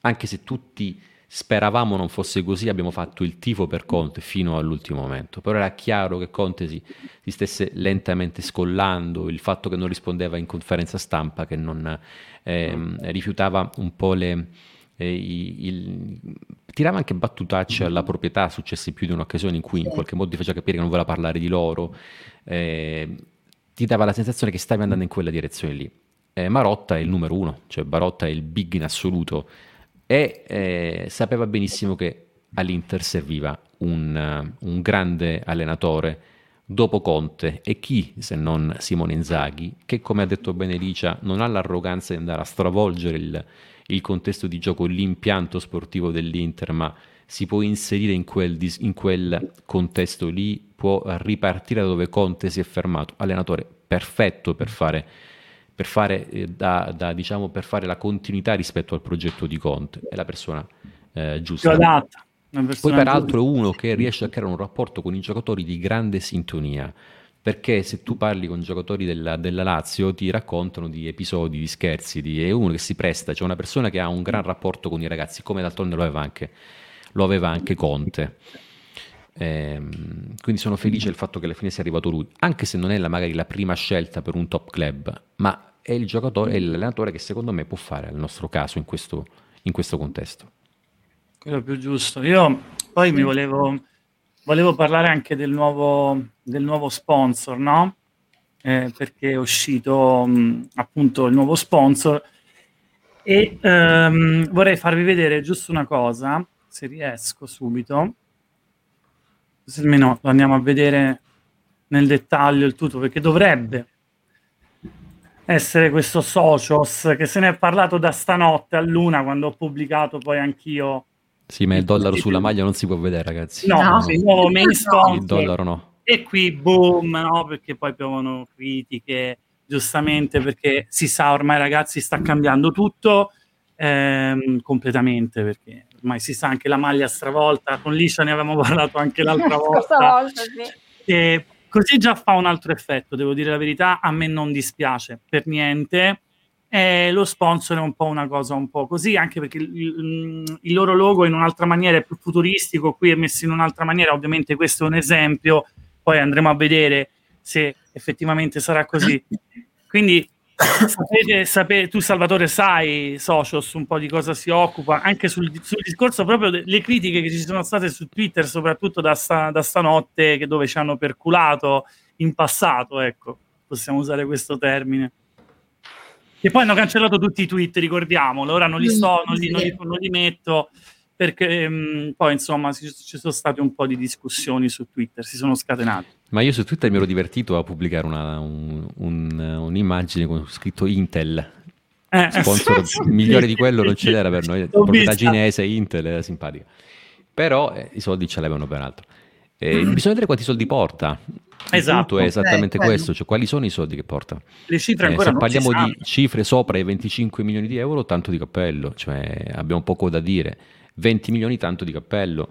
anche se tutti Speravamo non fosse così, abbiamo fatto il tifo per Conte fino all'ultimo momento, però era chiaro che Conte si, si stesse lentamente scollando, il fatto che non rispondeva in conferenza stampa, che non eh, rifiutava un po' le... Eh, il, tirava anche battutacce alla proprietà, successe più di un'occasione in cui in qualche modo ti faceva capire che non voleva parlare di loro, eh, ti dava la sensazione che stavi andando in quella direzione lì. Eh, Marotta è il numero uno, cioè Barotta è il big in assoluto e eh, sapeva benissimo che all'Inter serviva un, un, grande allenatore dopo Conte. E chi se non Simone Inzaghi che come ha detto bene Licia non ha l'arroganza di andare a stravolgere il, il contesto di gioco, l'impianto sportivo dell'Inter ma si può inserire in quel, in quel contesto lì, può ripartire da dove Conte si è fermato, allenatore perfetto per fare per fare, eh, da, da, diciamo, per fare la continuità rispetto al progetto di Conte, è la persona eh, giusta. Adatta, Poi peraltro è uno che riesce a creare un rapporto con i giocatori di grande sintonia, perché se tu parli con giocatori della, della Lazio ti raccontano di episodi, di scherzi, di, è uno che si presta, c'è una persona che ha un gran rapporto con i ragazzi, come d'altronde lo aveva anche, lo aveva anche Conte. Eh, quindi sono felice del fatto che alla fine sia arrivato lui, anche se non è la, magari la prima scelta per un top club, ma è il giocatore, è l'allenatore che secondo me può fare al nostro caso in questo, in questo contesto. quello più giusto. Io poi mi volevo, volevo parlare anche del nuovo, del nuovo sponsor, no? Eh, perché è uscito mh, appunto il nuovo sponsor e ehm, vorrei farvi vedere giusto una cosa, se riesco subito, se almeno lo andiamo a vedere nel dettaglio il tutto, perché dovrebbe essere questo Socios che se ne è parlato da stanotte a luna quando ho pubblicato poi anch'io sì, ma il dollaro sulla maglia non si può vedere, ragazzi. No, no. il nuovo main. Il dollaro no. E qui boom, no? Perché poi piovono critiche, giustamente, perché si sa ormai, ragazzi, sta cambiando tutto ehm, completamente, perché ormai si sa anche la maglia stravolta. Con Liscia ne avevamo parlato anche l'altra volta. volta sì. E così già fa un altro effetto, devo dire la verità, a me non dispiace per niente eh, lo sponsor è un po' una cosa un po' così, anche perché il, il, loro logo in un'altra maniera è più futuristico, qui è messo in un'altra maniera, ovviamente questo è un esempio, poi andremo a vedere se effettivamente sarà così. Quindi sapete, sapete, tu Salvatore sai, Socios, un po' di cosa si occupa, anche sul, sul discorso proprio delle critiche che ci sono state su Twitter, soprattutto da, sta, da stanotte, che dove ci hanno perculato in passato, ecco, possiamo usare questo termine. Che poi hanno cancellato tutti i tweet, ricordiamolo. Ora non li sto, non li, non li, non li metto perché um, poi insomma ci, ci, sono state un po' di discussioni su Twitter, si sono scatenate. Ma io su Twitter mi ero divertito a pubblicare una, un, un, un'immagine con scritto Intel. Eh, Sponsor migliore di quello non ce l'era per noi, proprietà cinese, Intel, era simpatica. Però eh, i soldi ce l'avevano peraltro. Eh, bisogna vedere quanti soldi porta. Esatto, è esattamente okay, questo, cioè quali sono i soldi che porta. Le cifre eh, ancora eh, se parliamo di cifre sopra i 25 milioni di euro, tanto di cappello, cioè abbiamo poco da dire. 20 milioni, tanto di cappello.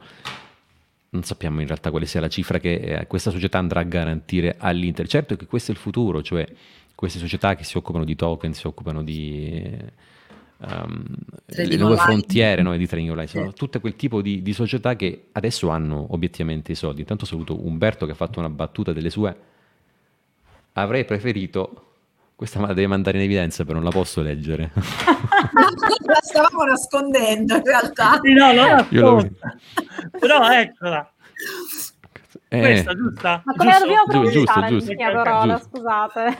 Non sappiamo in realtà quale sia la cifra che eh, questa società andrà a garantire all'Inter. Certo che questo è il futuro, cioè queste società che si occupano di token, si occupano di um, le nuove frontiere no, di trading online, sono tutte quel tipo di, di, società che adesso hanno obiettivamente i soldi. Intanto saluto Umberto che ha fatto una battuta delle sue. Avrei preferito questa la deve mandare in evidenza, però non la posso leggere. la stavamo nascondendo in realtà. Sì, no, non la Però eccola. Eh, Questa giusta? Ma come la dobbiamo pronunciare giusto, giusto, parola, giusto. scusate.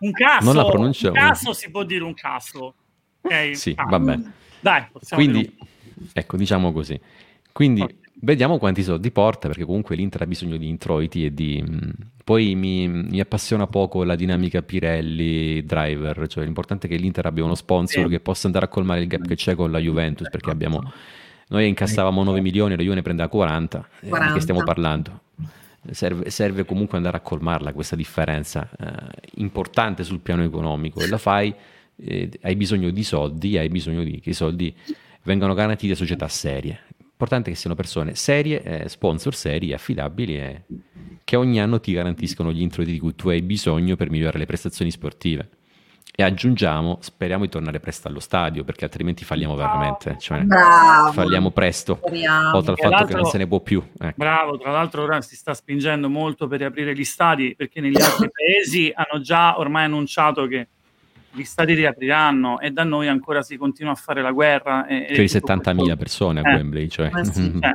Un caso, non la pronunciamo. Un caso si può dire un caso. Okay. Sì, ah, vabbè. Dai, Quindi, ecco, diciamo così. Quindi okay. Vediamo quanti soldi porta, perché comunque l'Inter ha bisogno di introiti e di... Mm, poi mi, mi appassiona poco la dinamica Pirelli-Driver, cioè l'importante è che l'Inter abbia uno sponsor sì. che possa andare a colmare il gap che c'è con la Juventus, perché abbiamo... Noi incassavamo 9 milioni, la Juve ne prendeva 40, 40. Eh, di che stiamo parlando? Serve, serve, comunque andare a colmarla questa differenza eh, importante sul piano economico e la fai eh, hai bisogno di soldi, hai bisogno di, che i soldi vengano garantiti a società serie. Importante che siano persone serie, eh, sponsor seri, affidabili e che ogni anno ti garantiscono gli introiti di cui tu hai bisogno per migliorare le prestazioni sportive. E aggiungiamo, speriamo di tornare presto allo stadio, perché altrimenti falliamo veramente. Cioè, bravo. falliamo presto, speriamo. oltre al fatto che non se ne può più. Ecco. Bravo, tra l'altro ora si sta spingendo molto per riaprire gli stadi, perché negli altri paesi hanno già ormai annunciato che gli stati riapriranno e da noi ancora si continua a fare la guerra. E, i 70.000 persone a eh, Wembley, cioè. Eh sì, cioè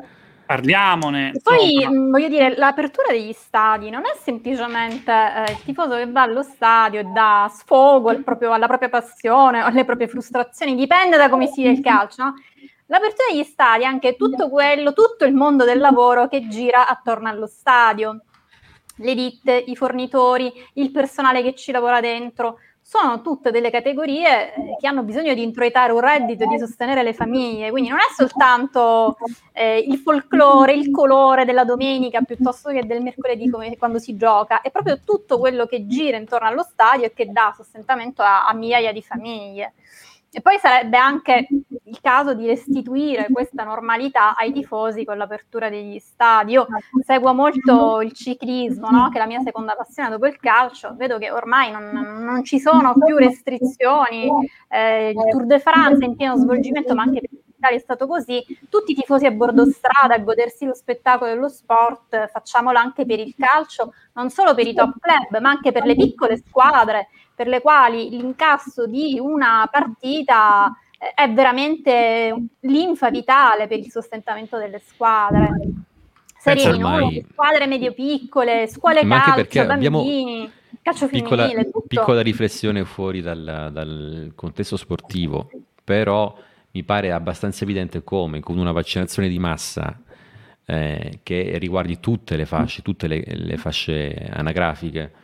parliamone. E poi mm, voglio dire, l'apertura degli stadi non è semplicemente eh, il tifoso che va allo stadio e dà sfogo al proprio, alla propria passione o alle proprie frustrazioni, dipende da come si vede il calcio. No? L'apertura degli stadi è anche tutto quello, tutto il mondo del lavoro che gira attorno allo stadio. Le ditte, i fornitori, il personale che ci lavora dentro sono tutte delle categorie eh, che hanno bisogno di introitare un reddito di sostenere le famiglie, quindi non è soltanto eh, il folklore, il colore della domenica piuttosto che del mercoledì come quando si gioca, è proprio tutto quello che gira intorno allo stadio e che dà sostentamento a, a migliaia di famiglie. E poi sarebbe anche il caso di restituire questa normalità ai tifosi con l'apertura degli stadi. Io seguo molto il ciclismo, no? che è la mia seconda passione dopo il calcio. Vedo che ormai non, non ci sono più restrizioni. Eh, il Tour de France è in pieno svolgimento, ma anche per l'Italia è stato così. Tutti i tifosi a bordo strada a godersi lo spettacolo dello sport. Facciamolo anche per il calcio, non solo per i top club, ma anche per le piccole squadre per le quali l'incasso di una partita è veramente linfa vitale per il sostentamento delle squadre. Serie minori, squadre medio-piccole, scuole Ma calcio, bambini, calcio piccola, femminile, tutto. piccola riflessione fuori dal, dal contesto sportivo, però mi pare abbastanza evidente come con una vaccinazione di massa eh, che riguardi tutte le fasce, tutte le, le fasce anagrafiche,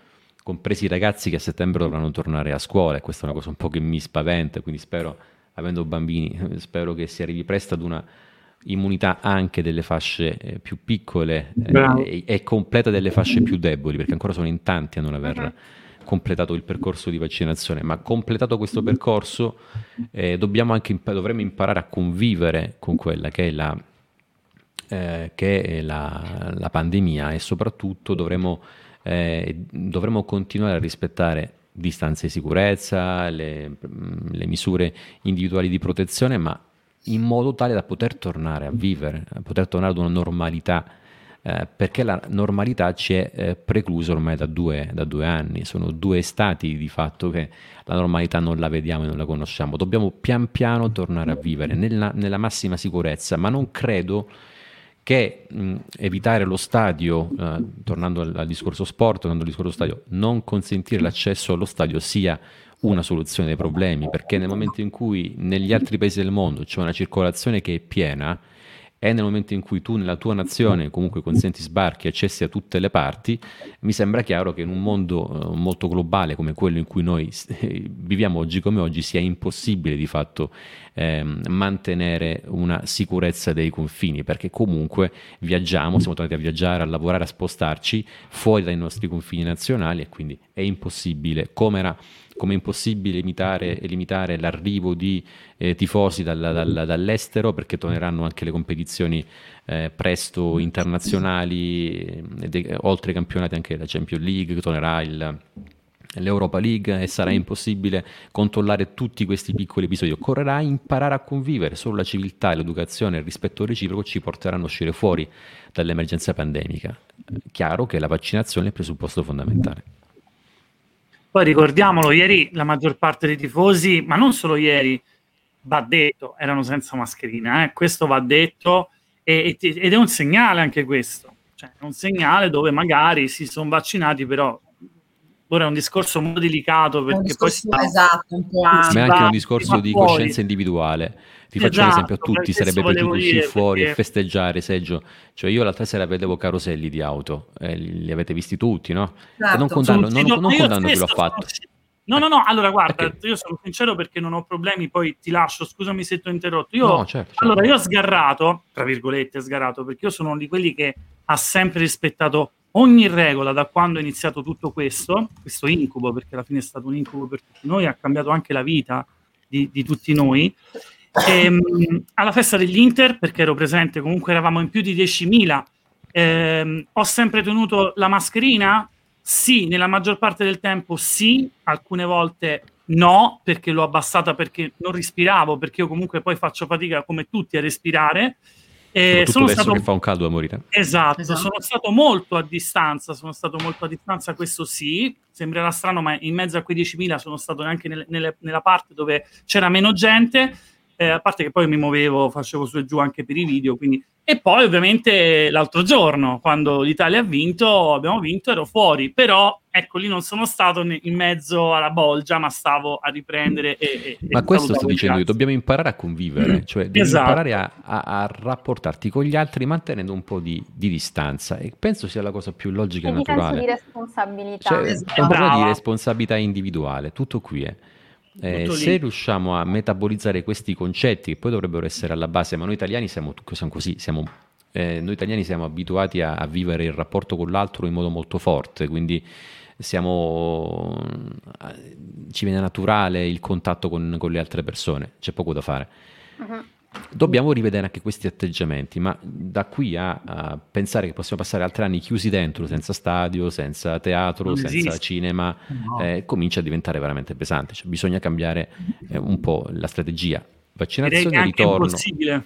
compresi i ragazzi che a settembre dovranno tornare a scuola, e questa è una cosa un po' che mi spaventa, quindi spero, avendo bambini, spero che si arrivi presto ad una immunità anche delle fasce eh, più piccole eh, e, e, completa delle fasce più deboli, perché ancora sono in tanti a non aver uh-huh. completato il percorso di vaccinazione, ma completato questo percorso eh, dobbiamo anche imp- dovremmo imparare a convivere con quella che è la, eh, che è la, la pandemia e soprattutto dovremmo, eh, dovremmo continuare a rispettare distanze di sicurezza, le, le misure individuali di protezione, ma in modo tale da poter tornare a vivere, poter tornare ad una normalità, eh, perché la normalità ci è eh, preclusa ormai da due, da due, anni, sono due stati di fatto che la normalità non la vediamo e non la conosciamo, dobbiamo pian piano tornare a vivere nella, nella massima sicurezza, ma non credo che mh, evitare lo stadio, eh, tornando al, al, discorso sport, tornando al discorso stadio, non consentire l'accesso allo stadio sia una soluzione dei problemi, perché nel momento in cui negli altri paesi del mondo c'è una circolazione che è piena, e nel momento in cui tu nella tua nazione comunque consenti sbarchi e accessi a tutte le parti, mi sembra chiaro che in un mondo uh, molto globale come quello in cui noi viviamo oggi come oggi sia impossibile di fatto ehm, mantenere una sicurezza dei confini, perché comunque viaggiamo, siamo tornati a viaggiare, a lavorare, a spostarci fuori dai nostri confini nazionali e quindi è impossibile, come era come impossibile limitare, limitare l'arrivo di eh, tifosi dal, dal, dall'estero perché torneranno anche le competizioni eh, presto internazionali, eh, oltre ai campionati anche la Champions League, tornerà il, l'Europa League e sarà impossibile controllare tutti questi piccoli episodi. Occorrerà imparare a convivere, solo la civiltà, l'educazione e il rispetto reciproco ci porteranno a uscire fuori dall'emergenza pandemica. Chiaro che la vaccinazione è il presupposto fondamentale. Poi ricordiamolo, ieri la maggior parte dei tifosi, ma non solo ieri, va detto, erano senza mascherina, eh? questo va detto e, ed è un segnale anche questo, cioè è un segnale dove magari si sono vaccinati, però ora è un discorso molto delicato perché discorso, poi sta, esatto, un po' ma è anche un discorso di coscienza individuale ti faccio esatto, un esempio a tutti, sarebbe piaciuto uscire fuori perché... e festeggiare, Seggio. Cioè io l'altra sera vedevo caroselli di auto, eh, li avete visti tutti, no? Esatto. non condanno, non, non, condanno chi l'ha fatto. No, no, no, allora guarda, perché? io sono sincero perché non ho problemi, poi ti lascio, scusami se ti ho interrotto. Io, no, certo, certo. Allora, io ho sgarrato, tra virgolette, sgarrato, perché io sono di quelli che ha sempre rispettato ogni regola da quando è iniziato tutto questo, questo incubo, perché alla fine è stato un incubo per tutti noi, ha cambiato anche la vita di, di tutti noi. E, ehm, alla festa dell'Inter, perché ero presente, comunque eravamo in più di 10.000, ehm, ho sempre tenuto la mascherina? Sì, nella maggior parte del tempo sì, alcune volte no, perché l'ho abbassata perché non respiravo, perché io comunque poi faccio fatica come tutti a respirare. Eh, sono adesso stato... che fa un caldo a morire. Esatto, esatto, sono stato molto a distanza, sono stato molto a distanza, questo sì, sembrerà strano, ma in mezzo a quei 10.000 sono stato neanche nelle, nelle, nella parte dove c'era meno gente eh, a parte che poi mi muovevo, facevo su e giù anche per i video, quindi... E poi ovviamente l'altro giorno, quando l'Italia ha vinto, abbiamo vinto, ero fuori, però ecco lì non sono stato in mezzo alla bolgia, ma stavo a riprendere. E, e ma questo sto dicendo io, dobbiamo imparare a convivere, mm. cioè devi esatto. imparare a, a, a, rapportarti con gli altri mantenendo un po' di, di, distanza e penso sia la cosa più logica e, e naturale. di responsabilità. Cioè, è un problema di responsabilità individuale, tutto qui è. Eh. Eh, se riusciamo a metabolizzare questi concetti, che poi dovrebbero essere alla base, ma noi italiani siamo, siamo così, siamo, eh, noi italiani siamo abituati a, a, vivere il rapporto con l'altro in modo molto forte, quindi siamo, eh, ci viene naturale il contatto con, con, le altre persone, c'è poco da fare. Uh-huh. Dobbiamo rivedere anche questi atteggiamenti, ma da qui a, a, pensare che possiamo passare altri anni chiusi dentro, senza stadio, senza teatro, non senza esiste. cinema, no. eh, comincia a diventare veramente pesante. Cioè, bisogna cambiare eh, un po' la strategia. Vaccinazione, ritorno. Impossibile.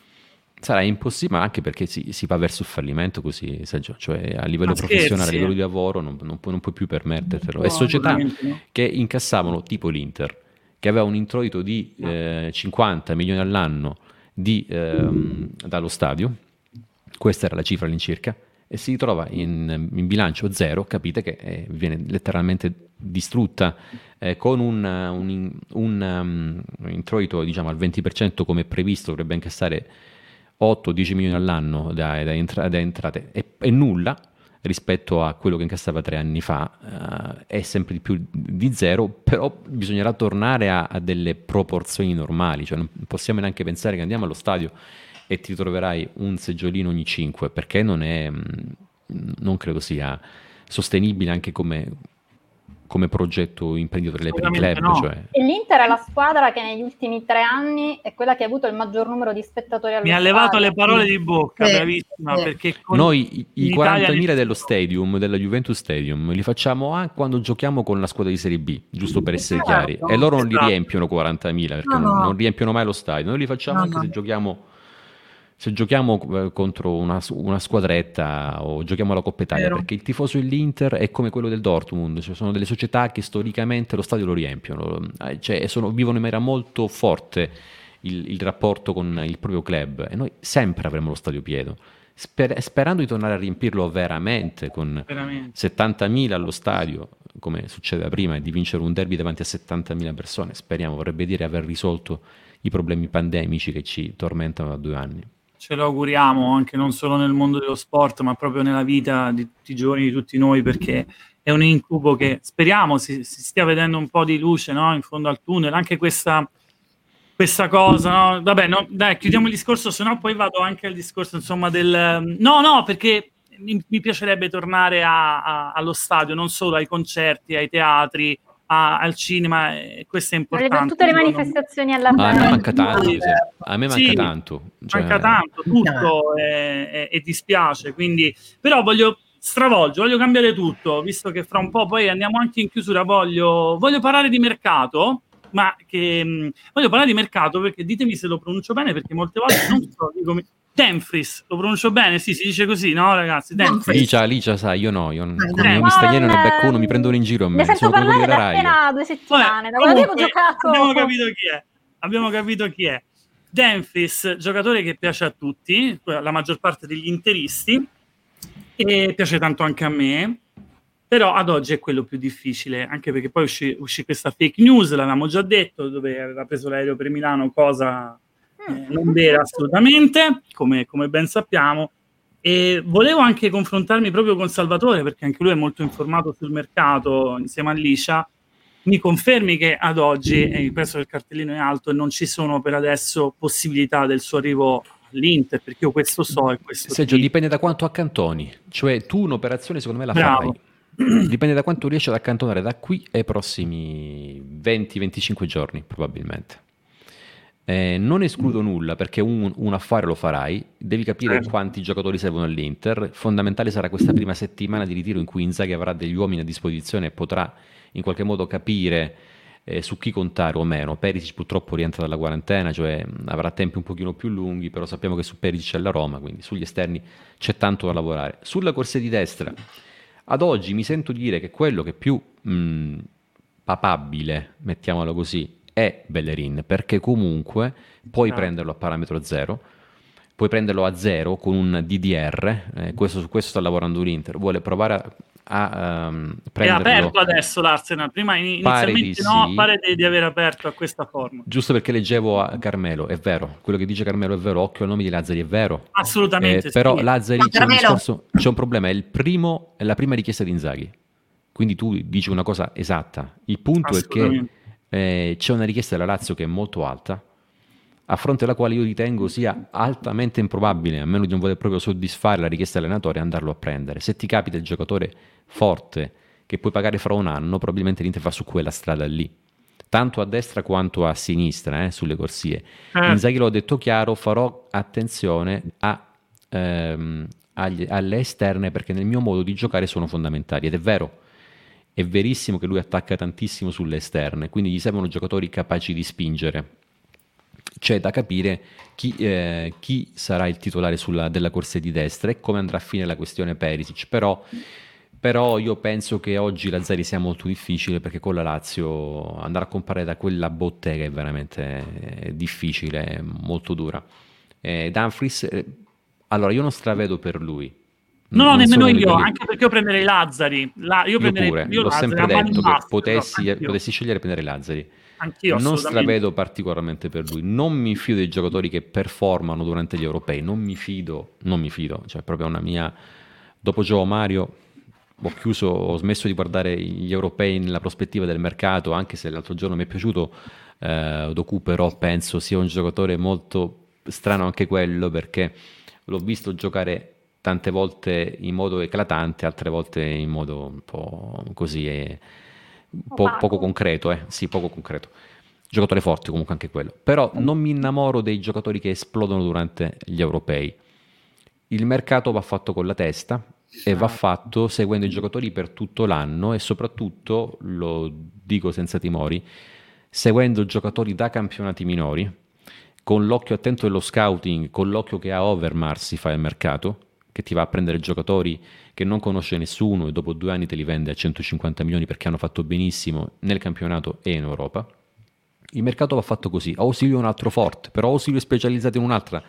Sarà impossibile, ma anche perché si, si va verso il fallimento così, cioè a livello ma professionale, scherzi. a livello di lavoro, non, non, puoi, non puoi più permettertelo. No, e società no. che incassavano tipo l'Inter che aveva un introito di eh, 50 milioni all'anno di, ehm, dallo stadio, questa era la cifra all'incirca, e si ritrova in, in bilancio zero, capite che eh, viene letteralmente distrutta eh, con un, un, un um, introito diciamo, al 20% come previsto, dovrebbe incassare 8-10 milioni all'anno da, da, entra- da entrate, e, e, nulla rispetto a quello che incassava tre anni fa, uh, è sempre di più di zero, però bisognerà tornare a, a delle proporzioni normali, cioè non possiamo neanche pensare che andiamo allo stadio e ti troverai un seggiolino ogni 5, perché non è, mm, non credo sia sostenibile anche come, come progetto imprenditoriale per il club. No. Cioè. E l'Inter è la squadra che negli ultimi tre anni è quella che ha avuto il maggior numero di spettatori allo Mi ha levato le parole di bocca, eh, bravissima. Eh. Perché Noi i 40.000 dello stadium, della Juventus Stadium, li facciamo anche quando giochiamo con la squadra di Serie B, giusto per essere certo. chiari. E loro non li esatto. riempiono 40.000 perché no, no. non riempiono mai lo stadio. Noi li facciamo anche se giochiamo se giochiamo eh, contro una, una, squadretta o giochiamo la Coppa Italia, Vero. perché il tifoso dell'Inter è come quello del Dortmund, cioè sono delle società che storicamente lo stadio lo riempiono, eh, cioè sono, vivono in maniera molto forte il, il, rapporto con il proprio club e noi sempre avremo lo stadio pieno. Sper- sperando di tornare a riempirlo veramente con veramente. 70.000 allo stadio, come succedeva prima, e di vincere un derby davanti a 70.000 persone, speriamo, vorrebbe dire aver risolto i problemi pandemici che ci tormentano da due anni ce lo auguriamo anche non solo nel mondo dello sport, ma proprio nella vita di tutti i giorni di tutti noi, perché è un incubo che speriamo si, si stia vedendo un po' di luce no? in fondo al tunnel. Anche questa, questa cosa, no? vabbè, no, dai, chiudiamo il discorso, se no poi vado anche al discorso insomma del... No, no, perché mi, mi piacerebbe tornare a, a, allo stadio, non solo ai concerti, ai teatri, a, al cinema, e questo è importante. tutte le manifestazioni alla ah, a me manca tanto, a me manca sì, tanto. Cioè... Manca tanto, tutto e, e dispiace, quindi però voglio stravolgere, voglio cambiare tutto, visto che fra un po' poi andiamo anche in chiusura, voglio, voglio parlare di mercato, ma che mh, voglio parlare di mercato perché ditemi se lo pronuncio bene, perché molte volte non so, dico, Denfris, lo pronuncio bene? Sì, si dice così, no ragazzi? Denfris. Licia, Licia, sai, io no, io non, come non mi stagliano ne becco uno, mi prendono in giro a me. Ne sento parlare da appena due settimane, Vabbè, da quando abbiamo giocato. Abbiamo capito chi è, abbiamo capito chi è. Denfris, giocatore che piace a tutti, la maggior parte degli interisti, e piace tanto anche a me, però ad oggi è quello più difficile, anche perché poi uscì, uscì questa fake news, l'avevamo già detto, dove aveva preso l'aereo per Milano, cosa eh, non vera assolutamente, come, come, ben sappiamo. E volevo anche confrontarmi proprio con Salvatore, perché anche lui è molto informato sul mercato insieme a Liscia. Mi confermi che ad oggi eh, il prezzo del cartellino è alto e non ci sono per adesso possibilità del suo arrivo all'Inter, perché io questo so e questo Sergio, ti... dipende da quanto accantoni, cioè tu un'operazione secondo me la Bravo. fai. Dipende da quanto riesci ad accantonare da qui ai prossimi 20-25 giorni, probabilmente. Eh, non escludo nulla perché un, un, affare lo farai, devi capire certo. quanti giocatori servono all'Inter. Fondamentale sarà questa prima settimana di ritiro in cui Inzaghi avrà degli uomini a disposizione e potrà in qualche modo capire eh, su chi contare o meno. Perisic purtroppo rientra dalla quarantena, cioè avrà tempi un pochino più lunghi, però sappiamo che su Perisic c'è la Roma, quindi sugli esterni c'è tanto da lavorare. Sulla corsa di destra, ad oggi mi sento dire che quello che più mh, papabile, mettiamolo così, è Bellerin, perché comunque puoi ah. prenderlo a parametro zero, puoi prenderlo a zero con un DDR, eh, questo, su questo sta lavorando l'Inter, vuole provare a, a um, prenderlo. È aperto adesso l'Arsenal, prima inizialmente pare no, sì. pare di, di, aver aperto a questa forma. Giusto perché leggevo a Carmelo, è vero, quello che dice Carmelo è vero, occhio al nome di Lazzari è vero. Assolutamente. Eh, però Lazzari c'è un, discorso, c'è un problema, è, il primo, è la prima richiesta di Inzaghi. Quindi tu dici una cosa esatta. Il punto è che eh, c'è una richiesta della Lazio che è molto alta, a fronte della quale io ritengo sia altamente improbabile, a meno di non voler proprio soddisfare la richiesta dell'allenatore, andarlo a prendere. Se ti capita il giocatore forte che puoi pagare fra un anno, probabilmente l'Inter va su quella strada lì. Tanto a destra quanto a sinistra, eh, sulle corsie. Eh. Inzaghi l'ho detto chiaro, farò attenzione a, ehm, agli, alle esterne perché nel mio modo di giocare sono fondamentali. Ed è vero, è verissimo che lui attacca tantissimo sulle esterne, quindi gli servono giocatori capaci di spingere. C'è da capire chi, eh, chi sarà il titolare sulla, della corsa di destra e come andrà a finire la questione Perisic, però Però io penso che oggi la Zari sia molto difficile perché con la Lazio andare a comprare da quella bottega è veramente difficile, molto dura. Eh, Dumfries, eh, allora io non stravedo per lui. No, no, nemmeno io, anche perché io prenderei Lazzari. La, io, io prenderei, pure, io l'ho Lazzari, sempre detto che potessi, potessi scegliere prendere Lazzari. Anch'io, non stravedo particolarmente per lui. Non mi fido dei giocatori che performano durante gli europei. Non mi fido, non mi fido. Cioè, proprio una mia. Dopo Gio Mario, ho chiuso, ho smesso di guardare gli europei nella prospettiva del mercato, anche se l'altro giorno mi è piaciuto. Eh, Doku, però, penso sia un giocatore molto strano anche quello perché l'ho visto giocare tante volte in modo eclatante, altre volte in modo un po' così. Eh, po- poco concreto, eh? sì, poco concreto. Giocatore forte comunque anche quello. Però non mi innamoro dei giocatori che esplodono durante gli europei. Il mercato va fatto con la testa e va fatto seguendo i giocatori per tutto l'anno e soprattutto, lo dico senza timori, seguendo giocatori da campionati minori, con l'occhio attento dello scouting, con l'occhio che ha Overmars si fa il mercato, che ti va a prendere giocatori che non conosce nessuno e dopo due anni te li vende a 150 milioni perché hanno fatto benissimo nel campionato e in Europa. Il mercato va fatto così. Ausilio è un altro forte, però Ausilio è specializzato in un'altra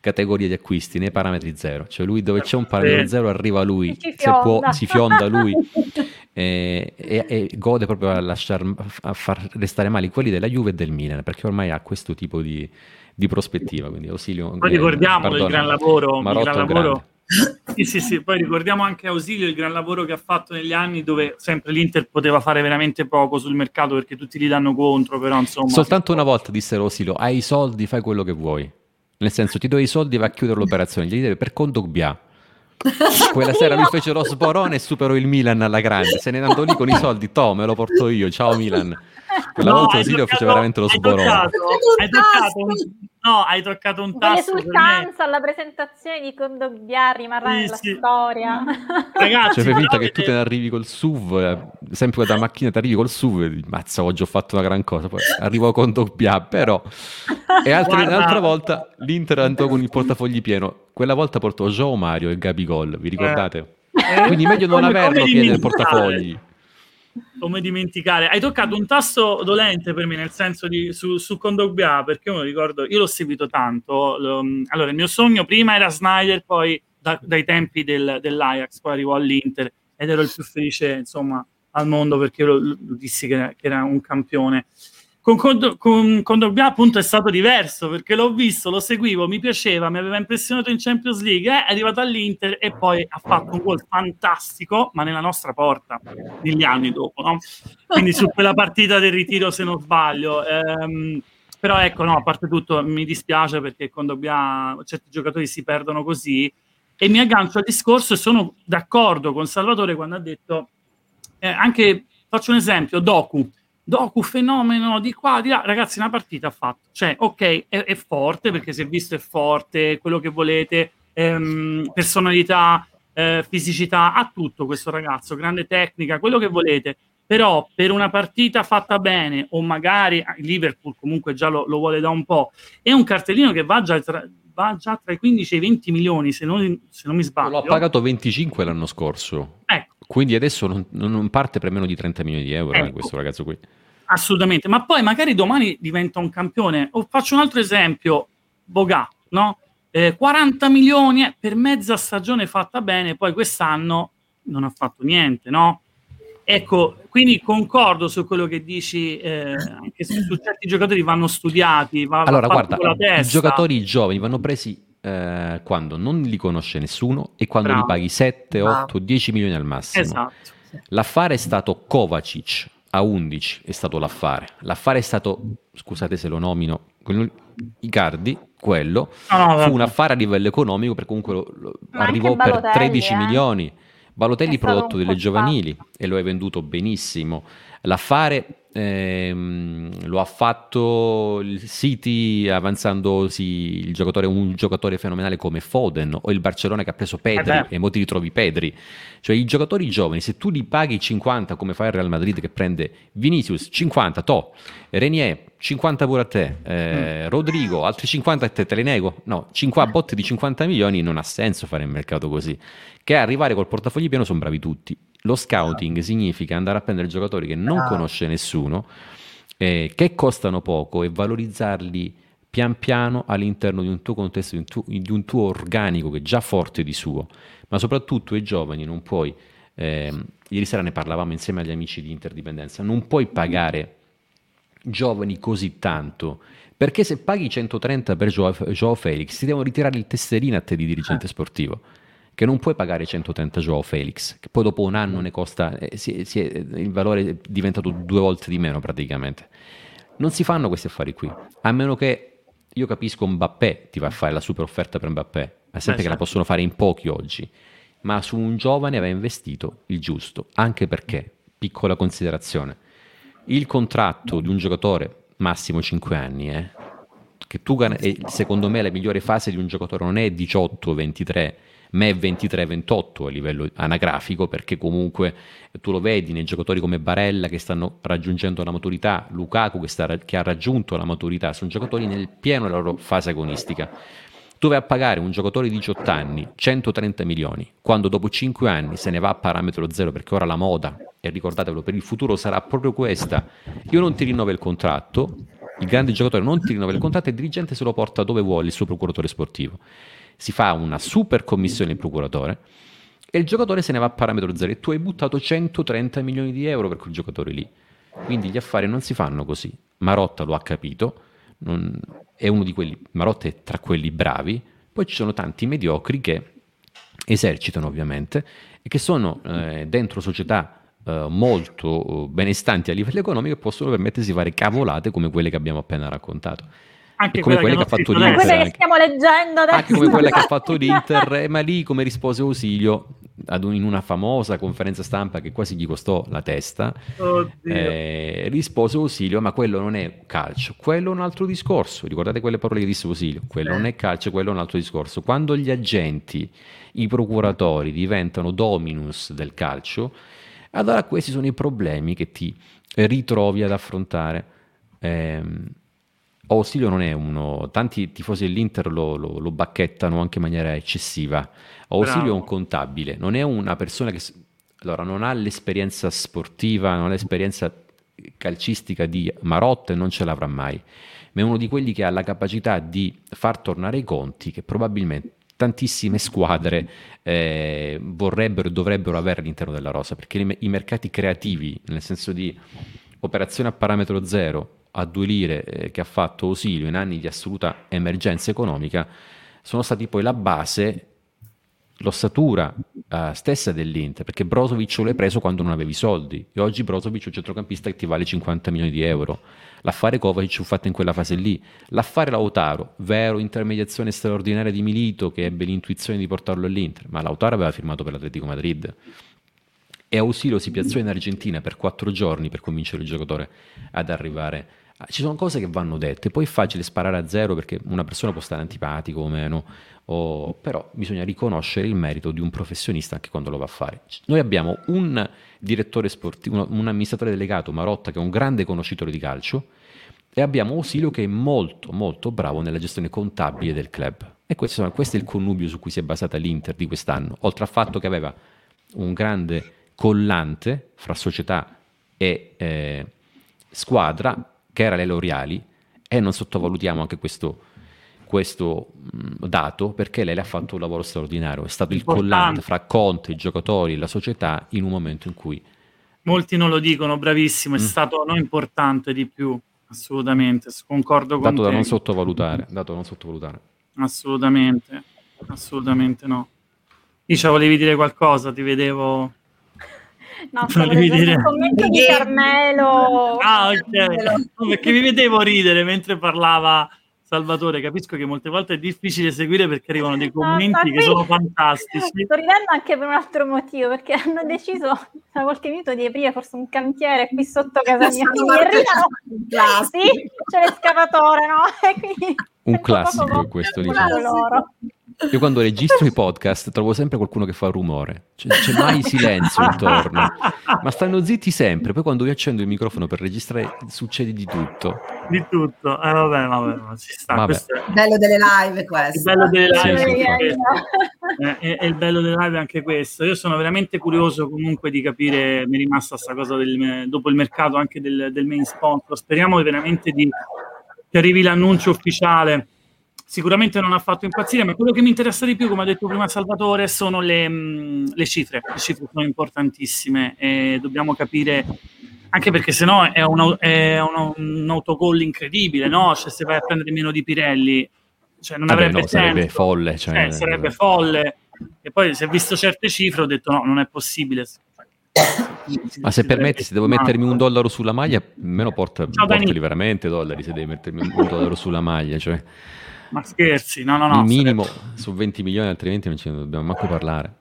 categoria di acquisti, nei parametri zero. Cioè lui dove c'è un parametro zero arriva lui, si se può si fionda lui e, e, e, gode proprio a, lasciar, a far restare male quelli della Juve e del Milan, perché ormai ha questo tipo di, di prospettiva. Quindi Ausilio... Poi ricordiamo eh, il gran lavoro, il gran lavoro sì, sì, sì, poi ricordiamo anche Ausilio il gran lavoro che ha fatto negli anni dove sempre l'Inter poteva fare veramente poco sul mercato perché tutti gli danno contro, però insomma... Soltanto una volta disse Ausilio, hai i soldi, fai quello che vuoi. Nel senso, ti do i soldi, vai a chiudere l'operazione, gli devi per conto Gbia. Quella sera lui fece lo sporone e superò il Milan alla grande. Se ne andò lì con i soldi, to, me lo porto io. Ciao Milan. Quella no, volta Ausilio fece veramente lo sporone. Hai toccato, un, no, hai toccato un tasto. L'esultanza alla presentazione di Condogbia rimarrà sì, nella sì. storia. Ragazzi, cioè, fai finta che tu te ne arrivi col SUV, eh, sempre la macchina ti arrivi col SUV e dici, mazza, oggi ho fatto una gran cosa. Poi arrivo con Condogbia, però... E altre, un'altra volta l'Inter andò con il portafogli pieno. Quella volta portò Joe Mario e Gabigol, vi ricordate? Eh. Quindi meglio non averlo pieno nel portafogli come dimenticare. Hai toccato un tasto dolente per me, nel senso di su, su Condogbia, perché io mi ricordo, io l'ho seguito tanto. Lo, allora, il mio sogno prima era Snyder, poi da, dai tempi del, dell'Ajax, poi arrivò all'Inter ed ero il più felice, insomma, al mondo perché lo, lo dissi che, che era un campione. Con, con, con, con Dogbia appunto è stato diverso perché l'ho visto, lo seguivo, mi piaceva, mi aveva impressionato in Champions League, eh, è arrivato all'Inter e poi ha fatto un gol fantastico, ma nella nostra porta, negli anni dopo, no? Quindi su quella partita del ritiro se non sbaglio. Ehm, però ecco, no, a parte tutto mi dispiace perché con Dogbia certi giocatori si perdono così e mi aggancio al discorso e sono d'accordo con Salvatore quando ha detto, eh, anche, faccio un esempio, Doku, Doku fenomeno di qua, di là. Ragazzi, una partita ha fatto. Cioè, ok, è, è forte perché si è visto è forte, quello che volete, ehm, personalità, eh, fisicità, ha tutto questo ragazzo, grande tecnica, quello che volete. Però per una partita fatta bene, o magari ah, Liverpool comunque già lo, lo vuole da un po', è un cartellino che va già tra, va già tra i 15 e i 20 milioni, se non, se non mi sbaglio. L'ho pagato 25 l'anno scorso. Ecco, quindi adesso non, non, parte per meno di 30 milioni di euro eh, ecco, questo ragazzo qui. Assolutamente, ma poi magari domani diventa un campione. O faccio un altro esempio, Bogà, no? Eh, 40 milioni eh, per mezza stagione fatta bene, poi quest'anno non ha fatto niente, no? Ecco, quindi concordo su quello che dici, eh, su, su certi giocatori vanno studiati. Va, allora, guarda, i giocatori giovani vanno presi eh, quando non li conosce nessuno e quando Bravo. li paghi 7, 8, 10 milioni al massimo. Esatto. L'affare è stato Kovacic a 11, è stato l'affare. L'affare è stato, scusate se lo nomino, Icardi, quello, no, no, fu un affare a livello economico perché comunque lo, lo arrivò per 13 eh? milioni. Balotelli prodotto delle giovanili e lo hai venduto benissimo. L'affare ehm, lo ha fatto il City avanzandosi il giocatore, un giocatore fenomenale come Foden o il Barcellona che ha preso Pedri eh e mo ti ritrovi Pedri. Cioè i giocatori giovani, se tu li paghi 50 come fa il Real Madrid che prende Vinicius 50, to, Renier 50 pure a te, eh, mm. Rodrigo altri 50 a te, te li nego? No, 50 botte di 50 milioni non ha senso fare il mercato così. Che arrivare col portafoglio pieno sono bravi tutti Lo scouting significa andare a prendere giocatori che non ah. conosce nessuno, eh, che costano poco e valorizzarli pian piano all'interno di un tuo contesto, di un tuo, di un tuo organico che è già forte di suo, ma soprattutto ai giovani non puoi, eh, ieri sera ne parlavamo insieme agli amici di Interdipendenza, non puoi pagare giovani così tanto, perché se paghi 130 per Joao, Felix ti devono ritirare il tesserino a te di dirigente ah. sportivo che non puoi pagare 130 Joao Felix, che poi dopo un anno ne costa, eh, si, si è, il valore è diventato due volte di meno praticamente. Non si fanno questi affari qui, a meno che io capisco Mbappé ti va a fare la super offerta per Mbappé, ma sempre che la possono fare in pochi oggi, ma su un giovane va investito il giusto, anche perché, piccola considerazione, il contratto di un giocatore massimo 5 anni, eh, che tu, secondo me la migliore fase di un giocatore non è 18-23, è 23-28 a livello anagrafico, perché comunque tu lo vedi nei giocatori come Barella che stanno raggiungendo la maturità, Lukaku che, sta, che ha raggiunto la maturità, sono giocatori nel pieno della loro fase agonistica. Tu vai a pagare un giocatore di 18 anni 130 milioni, quando dopo 5 anni se ne va a parametro zero, perché ora la moda, e ricordatevelo, per il futuro sarà proprio questa, io non ti rinnovo il contratto, il grande giocatore non ti rinnova il contratto e il dirigente se lo porta dove vuole il suo procuratore sportivo si fa una super commissione il procuratore e il giocatore se ne va a parametro zero e tu hai buttato 130 milioni di euro per quel giocatore lì. Quindi gli affari non si fanno così. Marotta lo ha capito, non, è uno di quelli, Marotta è tra quelli bravi, poi ci sono tanti mediocri che esercitano ovviamente e che sono eh, dentro società eh, molto benestanti a livello economico e possono permettersi di fare cavolate come quelle che abbiamo appena raccontato anche come quella, che, ha fatto l'Inter. Quelle che stiamo leggendo adesso. Anche come quella che ha fatto l'Inter, eh, ma lì come rispose Ausilio un, in una famosa conferenza stampa che quasi gli costò la testa, eh, rispose Ausilio, ma quello non è calcio, quello è un altro discorso. Ricordate quelle parole che disse Ausilio? Quello eh. non è calcio, quello è un altro discorso. Quando gli agenti, i procuratori diventano dominus del calcio, allora questi sono i problemi che ti ritrovi ad affrontare. Eh, Ausilio non è uno, tanti tifosi dell'Inter lo, lo, lo bacchettano anche in maniera eccessiva. Ausilio Bravo. è un contabile, non è una persona che allora, non ha l'esperienza sportiva, non ha l'esperienza calcistica di Marotta e non ce l'avrà mai, ma è uno di quelli che ha la capacità di far tornare i conti che probabilmente tantissime squadre eh, vorrebbero e dovrebbero avere all'interno della rosa, perché i, i mercati creativi, nel senso di operazione a parametro zero, a due lire eh, che ha fatto Ausilio in anni di assoluta emergenza economica sono stati poi la base, l'ossatura uh, stessa dell'Inter, perché Brozovic l'hai preso quando non avevi soldi e oggi Brozovic è un centrocampista che ti vale 50 milioni di euro. L'affare Kovacic fu fatto in quella fase lì. L'affare Lautaro, vero intermediazione straordinaria di Milito che ebbe l'intuizione di portarlo all'Inter, ma Lautaro aveva firmato per l'Atletico Madrid e Ausilio si piazzò in Argentina per quattro giorni per convincere il giocatore ad arrivare ci sono cose che vanno dette, poi è facile sparare a zero perché una persona può stare antipatico o meno, o... però bisogna riconoscere il merito di un professionista anche quando lo va a fare. Noi abbiamo un direttore sportivo, un amministratore delegato, Marotta, che è un grande conoscitore di calcio, e abbiamo Osilio che è molto molto bravo nella gestione contabile del club. E questo, questo è il connubio su cui si è basata l'Inter di quest'anno, oltre al fatto che aveva un grande collante fra società e eh, squadra che era le L'Oreali, e non sottovalutiamo anche questo, questo dato perché lei le ha fatto un lavoro straordinario, è stato il collante fra Conte, i giocatori e la società in un momento in cui... Molti non lo dicono, bravissimo, è mm. stato non importante di più, assolutamente, concordo con dato te. Da non sottovalutare, dato da non sottovalutare. Assolutamente, assolutamente no. Dice, volevi dire qualcosa, ti vedevo... No, stavo leggendo il commento di Carmelo. Ah, ok. No, perché mi vedevo ridere mentre parlava Salvatore. Capisco che molte volte è difficile seguire perché arrivano dei commenti no, che sono fantastici. Sto ridendo anche per un altro motivo, perché hanno deciso da qualche minuto di aprire forse un cantiere qui sotto casa mia. Arrivano, sì, c'è l'escavatore, no? un classico questo, diciamo. Loro. Io quando registro i podcast trovo sempre qualcuno che fa rumore, cioè, c'è mai silenzio intorno, ma stanno zitti sempre. Poi quando io accendo il microfono per registrare succede di tutto. Di tutto, eh, vabbè, vabbè, ma ci sta. Vabbè. Questo è- Il bello delle live questo. Il bello delle live sì, è sì. Eh, è, è il bello delle live è anche questo. Io sono veramente curioso comunque di capire, mi è rimasta sta cosa del, dopo il mercato anche del, del main sponsor. Speriamo veramente di, che arrivi l'annuncio ufficiale. Sicuramente non ha fatto impazzire, ma quello che mi interessa di più, come ha detto prima Salvatore, sono le, mh, le cifre. Le cifre sono importantissime e dobbiamo capire anche perché sennò è, un, è un, un autogol incredibile, no? Cioè, se vai a prendere meno di Pirelli, cioè, non avrebbe no, senso. sarebbe folle. Cioè, Eh, sarebbe folle. E poi se ho visto certe cifre ho detto no, non è possibile. Ma se permetti, se devo mettermi un dollaro sulla maglia, me lo porta, Ciao, portali veramente dollari se devi mettermi un dollaro sulla maglia. Cioè, Ma scherzi, no, no, no. il minimo sarebbe- su 20 milioni, altrimenti non ce ne dobbiamo manco parlare.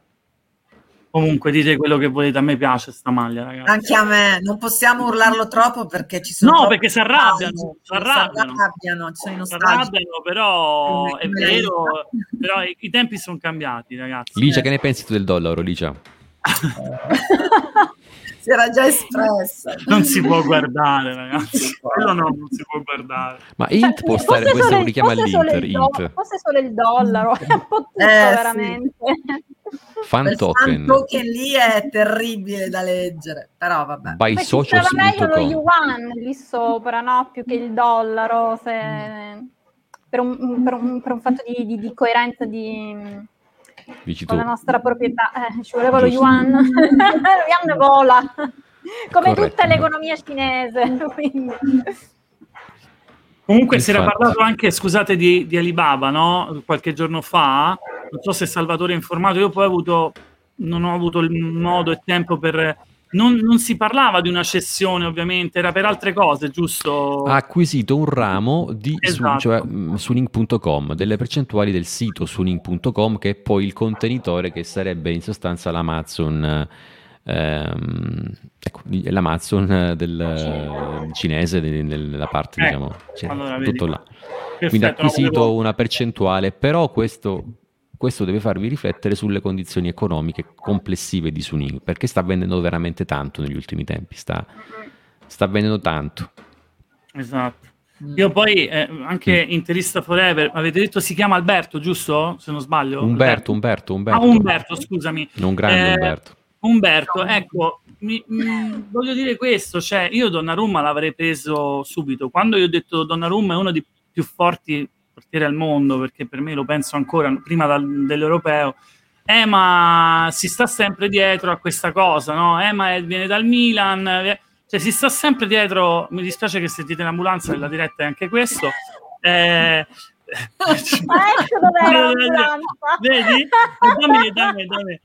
Comunque dite quello che volete, a me piace sta maglia, ragazzi. Anche a me, non possiamo urlarlo troppo perché ci sono. No, perché si arrabbiano, si arrabbiano. Si arrabbiano, ci sono i Si nostalgici. arrabbiano, però è vero, però i, i tempi sono cambiati, ragazzi. Licia, che ne pensi tu del dollaro, Licia? si era già espressa. Non si può guardare, ragazzi. Quello no, non si può guardare. Ma Int può Fosse stare, solo questo il- lo richiama fosse solo do-. Fosse solo il dollaro, è un po' tutto Eh, sì. veramente. Fan Quel token fan token lì è terribile da leggere, però vabbè. by stava meglio lo yuan lì sopra, no? Più che il dollaro, se- per, un, per un- per un fatto di, di- di coerenza di, Dici tu. con la nostra proprietà. Eh, ci voleva lo yuan. lo yuan vola, come Corretto. tutta l'economia cinese. quindi. Comunque si era Infatti. parlato anche, scusate, di, di Alibaba, no? Qualche giorno fa. Non so se Salvatore è informato. Io poi ho avuto, non ho avuto il modo e tempo per... Non, non si parlava di una cessione, ovviamente, era per altre cose, giusto? Ha acquisito un ramo di Esatto. su, cioè, mh, Suning.com, delle percentuali del sito Suning.com, che è poi il contenitore che sarebbe in sostanza l'Amazon. ehm, ecco, l'Amazon eh, del eh, cinese nella parte Ecco, diciamo cioè, allora, tutto là quindi ha acquisito una percentuale, però questo, questo deve farvi riflettere sulle condizioni economiche complessive di Suning, perché sta vendendo veramente tanto negli ultimi tempi, sta, sta vendendo tanto. Esatto. Io poi, eh, anche Interista Forever, avete detto si chiama Alberto, giusto? Se non sbaglio. Umberto, Umberto, Umberto. Ah, Umberto, scusami. Non grande Eh, Umberto. Umberto, ecco, mi- mi- voglio dire questo, cioè io Donnarumma l'avrei preso subito. Quando io ho detto Donnarumma è uno dei più forti portieri al mondo, perché per me lo penso ancora prima dal- dell'europeo, eh ma si sta sempre dietro a questa cosa, no? Eh ma viene dal Milan, eh, cioè si sta sempre dietro, mi dispiace che sentite l'ambulanza, nella diretta è anche questo. Eh, ecco. Vedi? Dammi, dammi, dammi.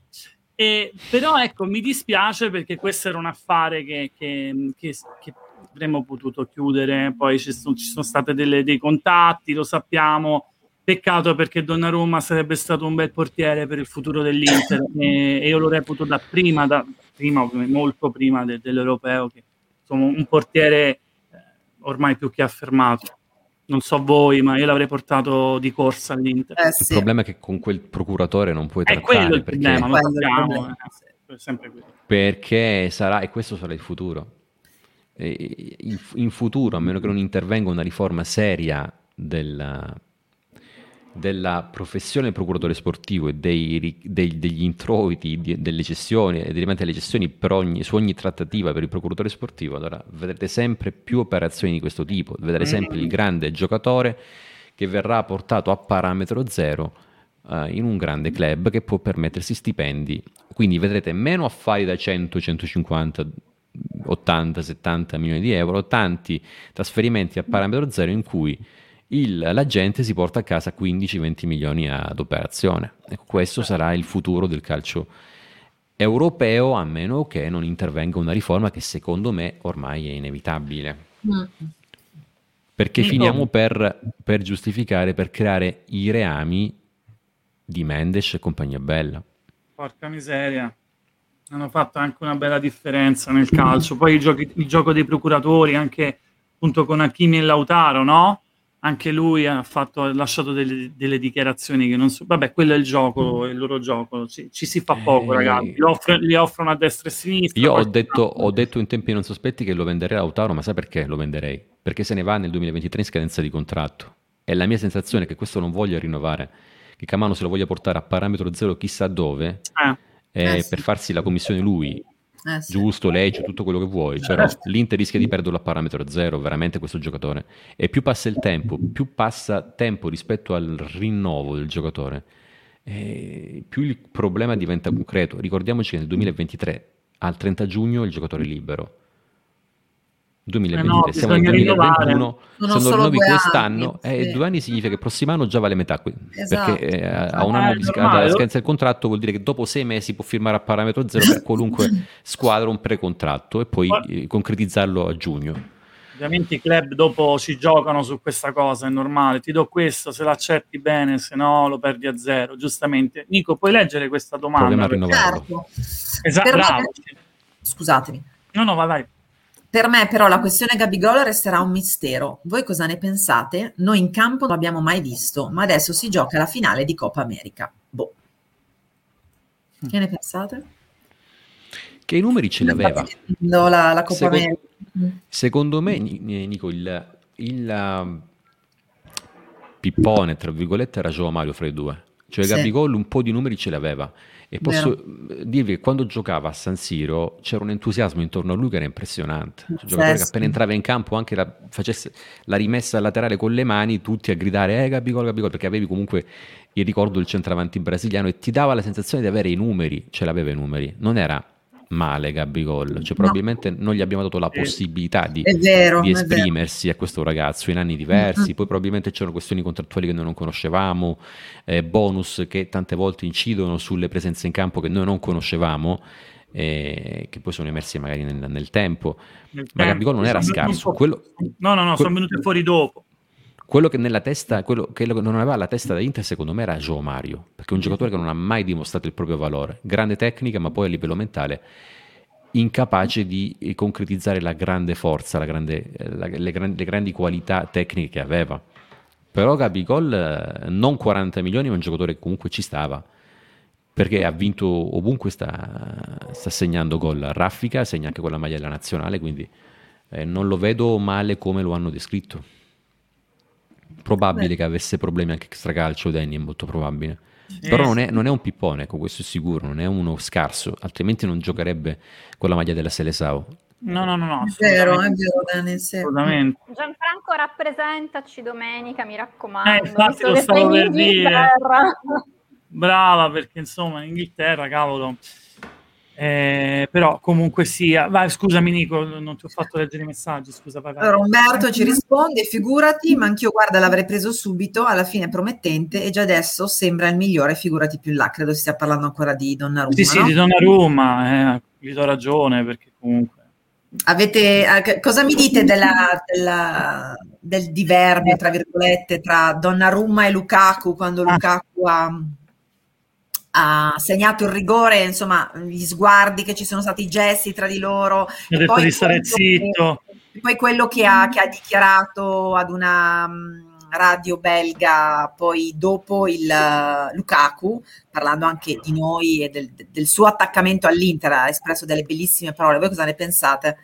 E, però ecco, mi dispiace perché questo era un affare che, che- che- che avremmo potuto chiudere, poi ci sono, ci sono stati dei contatti, lo sappiamo. Peccato perché Donnarumma sarebbe stato un bel portiere per il futuro dell'Inter e, e io lo reputo da prima, da prima molto prima de- dell'europeo, che insomma un portiere eh, ormai più che affermato. Non so voi, ma io l'avrei portato di corsa all'Inter. Eh Il sì. problema è che con quel procuratore non puoi È quello trattare il perché, problema, lo Quello è il sappiamo. problema, eh, è sempre quello. perché sarà, e questo sarà il futuro. In, futuro, a meno che non intervenga una riforma seria della, della professione procuratore sportivo e dei dei- degli introiti, delle cessioni e derivanti dalle cessioni per ogni, su ogni trattativa per il procuratore sportivo, allora vedrete sempre più operazioni di questo tipo, vedrete sempre il grande giocatore che verrà portato a parametro zero eh, in un grande club che può permettersi stipendi. Quindi vedrete meno affari da 100, 150, 80, 70 milioni di euro, tanti trasferimenti a parametro zero in cui il- la gente si porta a casa 15-20 milioni ad operazione. Ecco, questo sarà il futuro del calcio europeo, a meno che non intervenga una riforma che secondo me ormai è inevitabile. Mm. Perché Nico. finiamo per, per giustificare, per creare i reami di Mendes e compagnia bella. Porca miseria. Hanno fatto anche una bella differenza nel calcio. Poi i giochi- il gioco dei procuratori, anche appunto con Hakimi e Lautaro, no? anche lui ha, fatto, ha lasciato delle, delle, dichiarazioni che non so. Vabbè, quello è il gioco, è il loro gioco. Ci, ci si fa poco, eh, ragazzi. Li, offre, li, offrono a destra e a sinistra. Io ho detto, ho detto, in tempi non sospetti che lo venderei a Lautaro, ma sai perché lo venderei? Perché se ne va nel 2023 in scadenza di contratto. E la mia sensazione è che questo non voglia rinnovare, che Camano se lo voglia portare a parametro zero chissà dove, eh. Eh, sì. per farsi la commissione lui eh, sì. giusto, legge, tutto quello che vuoi, però l'Inter rischia di perderlo a parametro zero, veramente questo giocatore. E più passa il tempo, più passa tempo rispetto al rinnovo del giocatore, più il problema diventa concreto. Ricordiamoci che nel 2023, al 30 giugno, il giocatore è libero. 2023, eh no, siamo nel 2021, sono, sono rinnovi quest'anno e sì. due anni significa che il prossimo anno già vale metà, esatto. perché eh, a un anno di scadenza del contratto vuol dire che dopo sei mesi può firmare a parametro zero per qualunque squadra un precontratto e poi eh, concretizzarlo a giugno. Ovviamente i club dopo ci giocano su questa cosa, è normale, ti do questo, se l'accetti bene, se no lo perdi a zero, giustamente. Nico, puoi leggere questa domanda? Problema rinnovarlo. Certo. Esatto, Scusatemi. No, no, vai, vai. Per me però la questione Gabigol resterà un mistero. Voi cosa ne pensate? Noi in campo non l'abbiamo mai visto, ma adesso si gioca la finale di Coppa America. Boh. Che ne pensate? Che i numeri ce l'aveva. La, la Coppa secondo, America. Secondo me, Nico, il, il uh, pippone, tra virgolette, era Gio Mario fra i due. Cioè sì. Gabigol un po' di numeri ce l'aveva. E posso Vero. dirvi che quando giocava a San Siro c'era un entusiasmo intorno a lui che era impressionante. Un giocatore che appena entrava in campo, anche la, facesse la rimessa laterale con le mani, tutti a gridare eh Gabigol, Gabigol, perché avevi comunque il ricordo del centravanti brasiliano e ti dava la sensazione di avere i numeri, ce l'aveva i numeri, non era male Gabigol, cioè probabilmente no. non gli abbiamo dato la possibilità di, vero, di esprimersi a questo ragazzo in anni diversi, mm-hmm. poi probabilmente c'erano questioni contrattuali che noi non conoscevamo, eh, bonus che tante volte incidono sulle presenze in campo che noi non conoscevamo, eh, che poi sono emersi magari nel, nel tempo, nel ma Gabigol non era scarso. Quello, no, no, no, sono venute fuori dopo. Quello che nella testa, quello che non aveva la testa da Inter, secondo me, era Joe Mario, perché è un giocatore che non ha mai dimostrato il proprio valore. Grande tecnica, ma poi a livello mentale incapace di concretizzare la grande forza, la grande, la, le, grandi, le, grandi, qualità tecniche che aveva. Però Gabigol eh, non 40 milioni, ma un giocatore che comunque ci stava, perché ha vinto ovunque, sta, sta segnando gol. Raffica segna anche con la maglia della nazionale, quindi eh, non lo vedo male come lo hanno descritto probabile Beh. che avesse problemi anche extracalcio Danny, è molto probabile. Eh, Però non è, non è, un pippone, ecco, questo è sicuro, non è uno scarso, altrimenti non giocherebbe con la maglia della Selesao. No, no, no, no. È vero, è vero, Dani, sì. Assolutamente. Gianfranco rappresentaci domenica, mi raccomando. Eh, infatti lo stavo per dire. Brava, perché insomma in Inghilterra, cavolo, eh, però comunque sia, vai, scusami Nico, non ti ho fatto leggere i messaggi, scusa. Vai, vai. Allora Umberto ci risponde, figurati, ma anch'io guarda l'avrei preso subito, alla fine è promettente e già adesso sembra il migliore, figurati più là, credo stia parlando ancora di Donnarumma. Sì, sì, no? di Donnarumma, eh, gli do ragione perché comunque... Avete, eh, cosa mi dite della, della, del diverbio, tra virgolette, tra Donnarumma e Lukaku, quando ah. Lukaku ha ha segnato il rigore, insomma, gli sguardi che ci sono stati, i gesti tra di loro. Mi ha detto di stare zitto. Che, poi quello che ha, che ha, dichiarato ad una um, radio belga, poi dopo il uh, Lukaku, parlando anche di noi e del, del suo attaccamento all'Inter, ha espresso delle bellissime parole. Voi cosa ne pensate?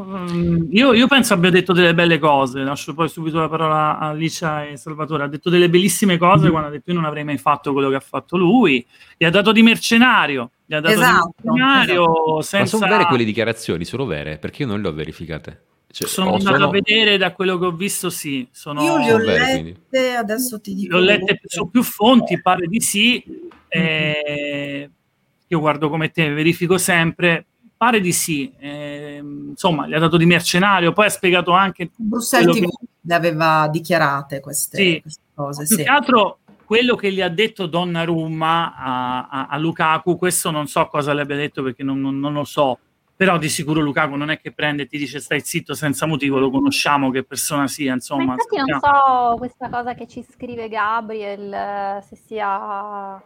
Mm, io, io, penso abbia detto delle belle cose, lascio poi subito la parola a Alicia e Salvatore. Ha detto delle bellissime cose mm-hmm. quando ha detto io non avrei mai fatto quello che ha fatto lui. Gli ha dato di mercenario. Gli ha dato esatto, di mercenario esatto. senza... Ma sono vere quelle dichiarazioni, sono vere? Perché io non le ho verificate. Cioè, sono andato sono... a vedere da quello che ho visto, sì. Sono... Io le ho lette, adesso ti dico. Le ho lette su più fonti, pare di sì. Mm-hmm. Eh, io guardo come te, verifico sempre Pare di sì, eh, insomma, gli ha dato di mercenario, poi ha spiegato anche... Bruxelles TV che... le aveva dichiarate queste, sì. queste cose. Più sì. che altro quello che gli ha detto Donnarumma a, a, a Lukaku, questo non so cosa le abbia detto perché non, non, non, lo so, però di sicuro Lukaku non è che prende e ti dice stai zitto senza motivo, lo conosciamo che persona sia, insomma. Ma infatti non so questa cosa che ci scrive Gabriel, se sia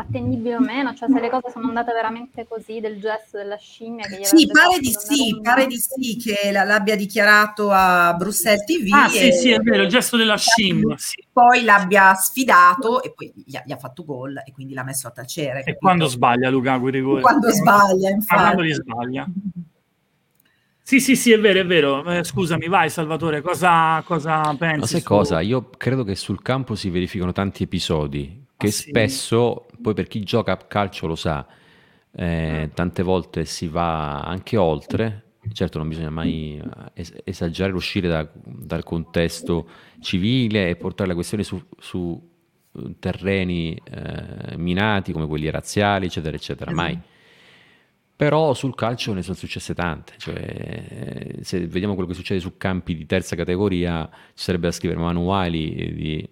attendibile o meno, cioè se le cose sono andate veramente così del gesto della scimmia che gli Sì, pare di sì, pare di sì che l'abbia dichiarato a Bruxelles TV. Ah, sì, sì, è vero, il gesto della scimmia. Sì. Poi l'abbia sfidato e poi gli ha, gli ha, fatto gol e quindi l'ha messo a tacere. E quando sbaglia Lukaku rigore? Quando sbaglia, infatti. quando li sbaglia. Sì, sì, sì, è vero, è vero. Eh, scusami, vai Salvatore, cosa, cosa pensi? Ma sai su... cosa? Io credo che sul campo si verificano tanti episodi che ah, spesso, poi per chi gioca a calcio lo sa, eh, tante volte si va anche oltre. Certo, non bisogna mai eh, es- esagerare, uscire da, dal contesto civile e portare la questione su, su eh, terreni eh, minati come quelli razziali, eccetera, eccetera. Esatto. Mai però sul calcio ne sono successe tante, cioè, se vediamo quello che succede su campi di terza categoria, ci sarebbe da scrivere manuali di,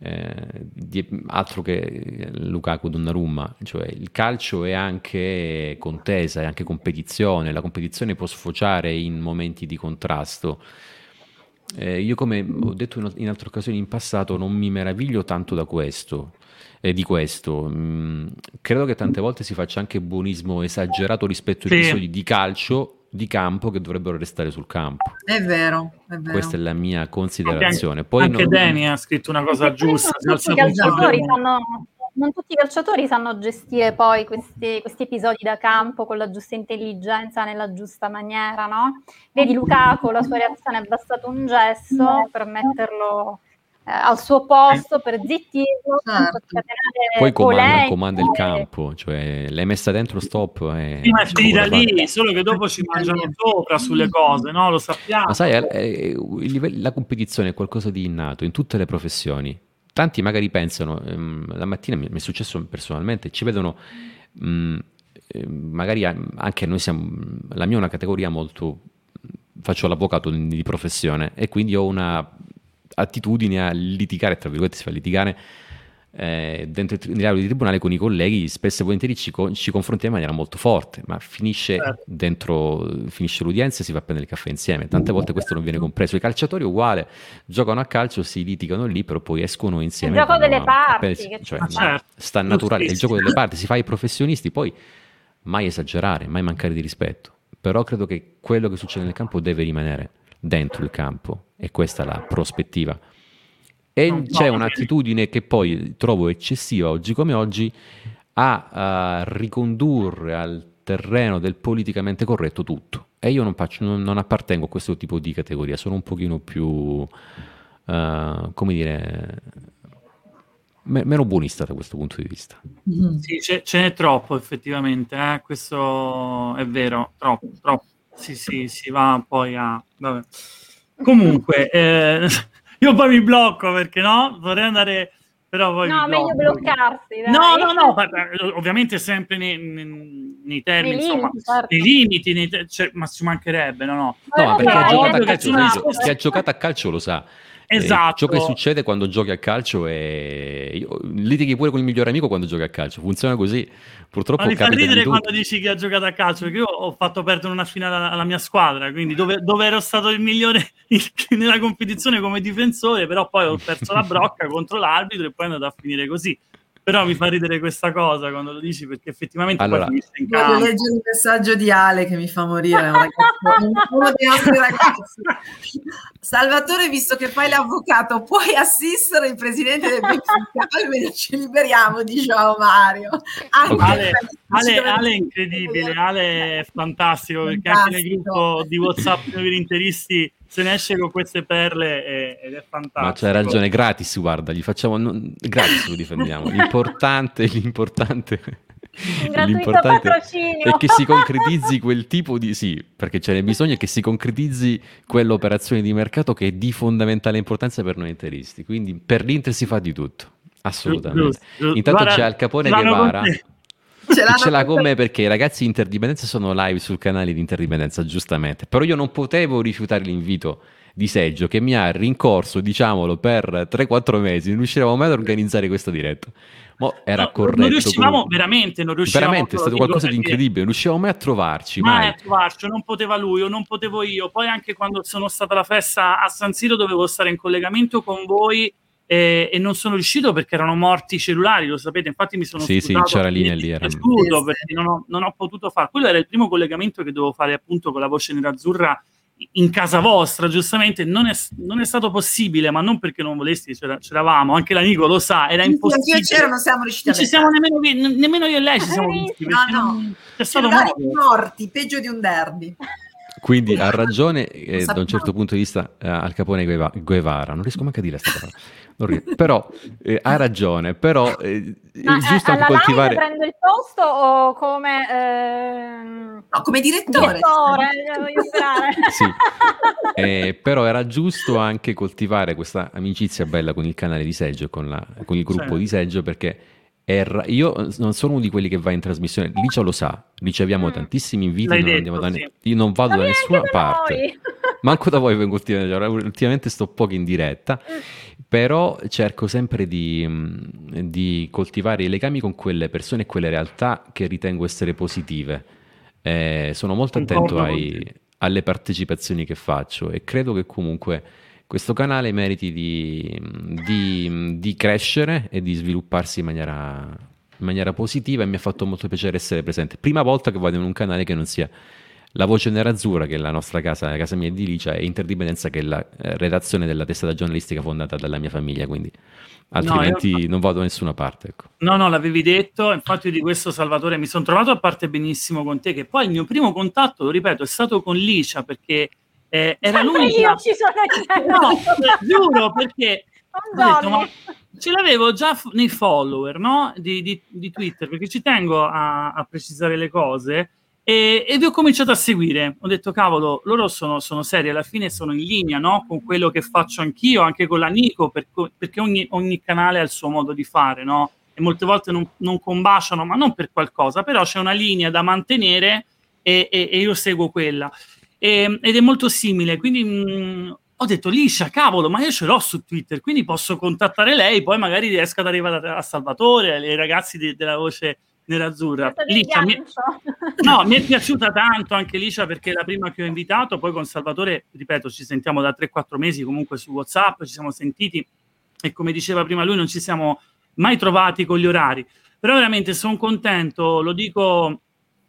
eh, di altro che Lukaku Donnarumma, cioè il calcio è anche contesa, è anche competizione, la competizione può sfociare in momenti di contrasto. Eh, io come ho detto in, in altre occasioni in passato non mi meraviglio tanto da questo, eh, di questo. Mm, credo che tante volte si faccia anche buonismo esagerato rispetto agli sì. episodi di calcio di campo che dovrebbero restare sul campo. È vero, è vero. Questa è la mia considerazione. Poi anche non... Dani ha scritto una cosa giusta. Non tutti, sanno, non tutti, i calciatori sanno gestire poi questi, questi, episodi da campo con la giusta intelligenza, nella giusta maniera, no? Vedi Lukaku, la sua reazione è bastato un gesto per metterlo al suo posto per zittirlo, certo. poi comanda, comanda, il campo, cioè l'hai messa dentro stop e sì, ma è finita lì, solo che dopo ci mangiano sopra sulle cose, no? Lo sappiamo. Ma sai, è, è, la competizione è qualcosa di innato in tutte le professioni. Tanti magari pensano, ehm, la mattina mi, mi, è successo personalmente, ci vedono mh, mm, ehm, magari anche noi siamo, la mia è una categoria molto faccio l'avvocato di professione e quindi ho una attitudine a litigare, tra virgolette si fa litigare, eh, dentro il tribunale con i colleghi, spesso e volentieri ci, ci, confrontiamo in maniera molto forte, ma finisce certo. dentro, finisce l'udienza e si va a prendere il caffè insieme. Tante volte questo non viene compreso. I calciatori uguale, giocano a calcio, si litigano lì, però poi escono insieme. Il gioco delle parti. A, cioè, certo. Sta naturale, è il gioco delle parti, si fa i professionisti, poi mai esagerare, mai mancare di rispetto. Però credo che quello che succede nel campo deve rimanere dentro il campo e questa è la prospettiva. E c'è un'attitudine che poi trovo eccessiva oggi come oggi a, a ricondurre al terreno del politicamente corretto tutto. E io non, faccio, non, non appartengo a questo tipo di categoria, sono un pochino più, uh, come dire, meno buonista da questo punto di vista. Mm-hmm. Sì, ce, ce n'è troppo effettivamente, eh? questo è vero, troppo, troppo. Sì, sì, si va poi a... Vabbè. Comunque, eh, io poi mi blocco perché no, vorrei andare... Però poi no, meglio bloccarsi. Dai. No, no, no, ovviamente sempre nei, nei, nei termini, nei insomma, limiti, certo. nei limiti, nei te- cioè, ma ci mancherebbe, no, no. No, perché ha giocato a calcio, chi ha giocato a calcio lo sa. Eh, esatto. Eh, ciò che succede quando giochi a calcio è... Io, litighi pure con il migliore amico quando giochi a calcio, funziona così. Purtroppo Ma mi fa ridere quando dici che ha giocato a calcio, perché io ho fatto perdere una finale alla, alla mia squadra, quindi dove, dove, ero stato il migliore nella competizione come difensore, però poi ho perso la brocca contro l'arbitro e poi è andato a finire così. Però mi fa ridere questa cosa quando lo dici perché effettivamente allora, poi finisce in campo. Voglio leggere il messaggio di Ale che mi fa morire, uno dei nostri ragazzi. Salvatore, visto che fai l'avvocato, puoi assistere il presidente del Benfica, almeno ci liberiamo di Joao Mario. Anche Ale, Ale, Ale, è incredibile, Ale è fantastico, fantastico, perché anche nel gruppo di WhatsApp per interisti se ne esce con queste perle ed è fantastico. Ma c'hai ragione, gratis, guarda, gli facciamo non, gratis lo difendiamo. L'importante, l'importante, l'importante è che si concretizzi quel tipo di sì, perché ce n'è bisogno che si concretizzi quell'operazione di mercato che è di fondamentale importanza per noi interisti. Quindi per l'Inter si fa di tutto. Assolutamente. Giusto, giusto. Intanto Guarda, c'è Al Capone Guevara ce, ce l'ha con me perché i ragazzi di Interdipendenza sono live sul canale di Interdipendenza, giustamente. Però io non potevo rifiutare l'invito di Seggio che mi ha rincorso, diciamolo, per 3-4 mesi. Non riuscivamo mai ad organizzare questa diretta. Ma era no, corretto. Non riuscivamo comunque. veramente, non riuscivamo. Veramente è stato qualcosa di incredibile. Non riuscivamo mai a trovarci. Mai, mai a trovarci, non poteva lui, o non potevo io. Poi anche quando sono stata alla festa a San Siro dovevo stare in collegamento con voi e, e, non sono riuscito perché erano morti i cellulari, lo sapete, infatti mi sono sì, sì, c'era linea lì, era... perché non ho, non ho, potuto fare, quello era il primo collegamento che dovevo fare appunto con la voce nerazzurra in casa vostra, giustamente, non è, non è stato possibile, ma non perché non volessi, c'eravamo, anche l'amico lo sa, era impossibile. Io c'ero, non siamo riusciti non a ci siamo nemmeno, nemmeno, io e lei ci siamo visti. No, no, c'è stato morti, peggio di un derby. Quindi ha ragione eh, da un certo punto di vista eh, Al Capone Guevara, non riesco manco a dire questa parola, però eh, ha ragione, però eh, Ma, è giusto anche coltivare... prendo il posto o come... Ehm, no, come direttore. Direttore, sperare. sì, eh, però era giusto anche coltivare questa amicizia bella con il canale di Seggio, con, la, con il gruppo sì. di Seggio, perché er, io non sono uno di quelli che va in trasmissione, Licia lo sa, riceviamo mm. tantissimi inviti, non detto, da, sì. io non vado da, da nessuna parte, noi. manco da voi vengo ultimamente, cioè, ultimamente sto poco in diretta, mm. però cerco sempre di, mm, di, coltivare i legami con quelle persone e quelle realtà che ritengo essere positive. Eh, sono molto attento ai, alle partecipazioni che faccio e credo che comunque questo canale meriti di, di, di crescere e di svilupparsi in maniera, in maniera, positiva e mi ha fatto molto piacere essere presente. Prima volta che vado in un canale che non sia la Voce Nerazzurra, che è la nostra casa, la casa mia edilicia, e Interdipendenza, che è la eh, redazione della testata giornalistica fondata dalla mia famiglia, quindi altrimenti no, io... non vado da nessuna parte. Ecco. No, no, l'avevi detto, infatti di questo Salvatore mi sono trovato a parte benissimo con te, che poi il mio primo contatto, lo ripeto, è stato con Licia, perché eh, era l'unica... Io ci sono no, giuro, perché detto, ma ce l'avevo già f- nei follower no? di, di, di, Twitter, perché ci tengo a, a precisare le cose, e, e, vi ho cominciato a seguire. Ho detto, cavolo, loro sono, sono seri, alla fine sono in linea no? con quello che faccio anch'io, anche con la Nico, per, perché ogni, ogni, canale ha il suo modo di fare, no? E molte volte non, non combaciano, ma non per qualcosa, però c'è una linea da mantenere e, e, e io seguo quella e, ehm, ed è molto simile. Quindi mh, mm, ho detto, Liscia, cavolo, ma io ce l'ho su Twitter, quindi posso contattare lei, poi magari riesco ad arrivare a, Salvatore, ai ragazzi di, della voce nerazzurra. Licia, mi... no, mi è piaciuta tanto anche Licia perché è la prima che ho invitato, poi con Salvatore, ripeto, ci sentiamo da 3-4 mesi comunque su WhatsApp, ci siamo sentiti e come diceva prima lui non ci siamo mai trovati con gli orari. Però veramente sono contento, lo dico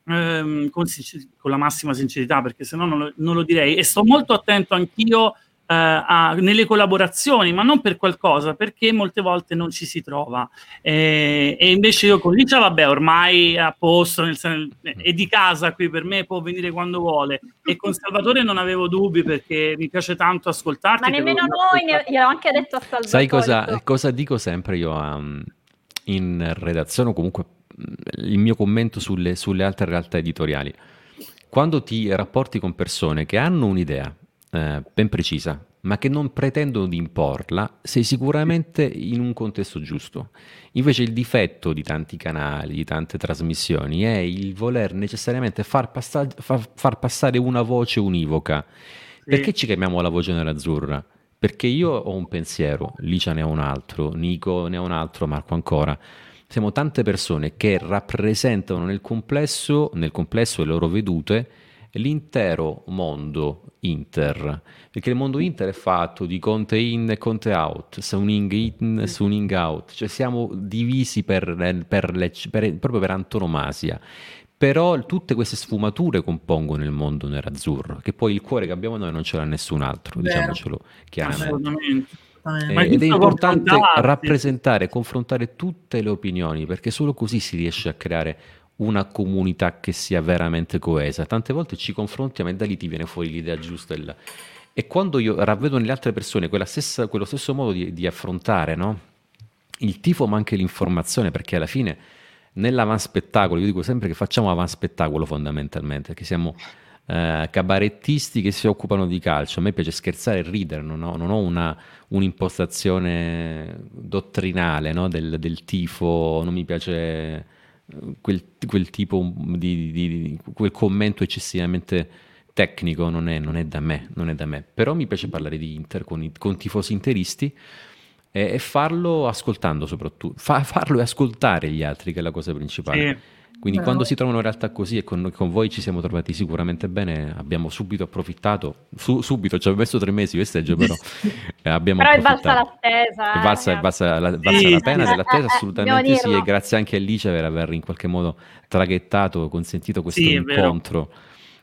ehm, con, con, la massima sincerità, perché se no non, lo, direi. E sto molto attento anch'io eh, a, nelle collaborazioni, ma non per qualcosa, perché molte volte non ci si trova. E, e invece io con Licia, vabbè, ormai a posto, nel senso, è di casa qui per me, può venire quando vuole. E con Salvatore non avevo dubbi perché mi piace tanto ascoltarti. Ma nemmeno noi, gliel'ho anche detto a Salvatore. Sai cosa, cosa dico sempre io um, in redazione o comunque il mio commento sulle, sulle, altre realtà editoriali. Quando ti rapporti con persone che hanno un'idea eh, ben precisa, ma che non pretendono di imporla, sei sicuramente in un contesto giusto. Invece il difetto di tanti canali, di tante trasmissioni, è il voler necessariamente far, passa- far, far passare una voce univoca. Perché ci chiamiamo la voce nerazzurra? Perché io ho un pensiero, Licia ne ha un altro, Nico ne ha un altro, Marco ancora siamo tante persone che rappresentano nel complesso, nel complesso le loro vedute l'intero mondo Inter, perché il mondo Inter è fatto di conte in e conte out, Suning in, Suning out, cioè siamo divisi per, per le, per, proprio per antonomasia. Però tutte queste sfumature compongono il mondo nerazzurro, che poi il cuore che abbiamo noi non ce l'ha nessun altro, Vero. diciamocelo chiaramente. Assolutamente. Eh, ed è importante rappresentare, confrontare tutte le opinioni, perché solo così si riesce a creare una comunità che sia veramente coesa. Tante volte ci confrontiamo e da lì ti viene fuori l'idea giusta. Il... E quando io ravvedo nelle altre persone stessa, quello stesso modo di, di affrontare no? il tifo, ma anche l'informazione, perché alla fine nell'avanspettacolo, io dico sempre che facciamo avanspettacolo fondamentalmente, che siamo eh, cabarettisti che si occupano di calcio. A me piace scherzare e ridere, non ho, non ho una, un'impostazione dottrinale no? del, del, tifo, non mi piace eh, quel, quel tipo di, di, di, quel commento eccessivamente tecnico, non è, non è, da me, non è da me. Però mi piace parlare di Inter con, i, con tifosi interisti e, farlo ascoltando soprattutto, Fa, farlo e ascoltare gli altri che è la cosa principale. Sì Quindi Bravo. quando si trovano realtà così e con, con, voi ci siamo trovati sicuramente bene, abbiamo subito approfittato, su, subito, ci avevo messo tre mesi vesteggio, però eh, abbiamo però è valsa l'attesa. È valsa, è valsa, la, valsa sì, la pena dell'attesa, assolutamente sì, e grazie anche a Alice per aver in qualche modo traghettato, consentito questo sì, incontro,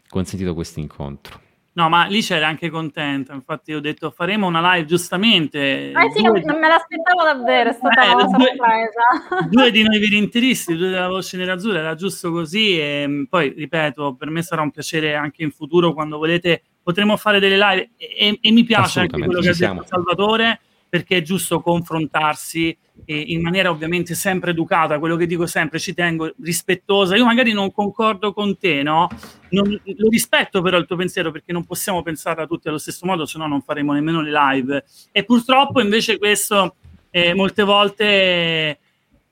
consentito questo incontro. No, ma lì c'era anche contenta, infatti ho detto faremo una live giustamente. Ah sì, due... non me l'aspettavo davvero, è stata eh, una due, sorpresa. Due di noi virinteristi, due della voce nerazzurra, era giusto così e mm, poi, ripeto, per me sarà un piacere anche in futuro quando volete, potremo fare delle live e, e mi piace anche quello che ha detto Salvatore, perché è giusto confrontarsi in maniera ovviamente sempre educata, quello che dico sempre, ci tengo, rispettosa. Io magari non concordo con te, no? Non, lo rispetto però il tuo pensiero perché non possiamo pensare a tutti allo stesso modo, se no non faremo nemmeno le live. E purtroppo invece questo eh, molte volte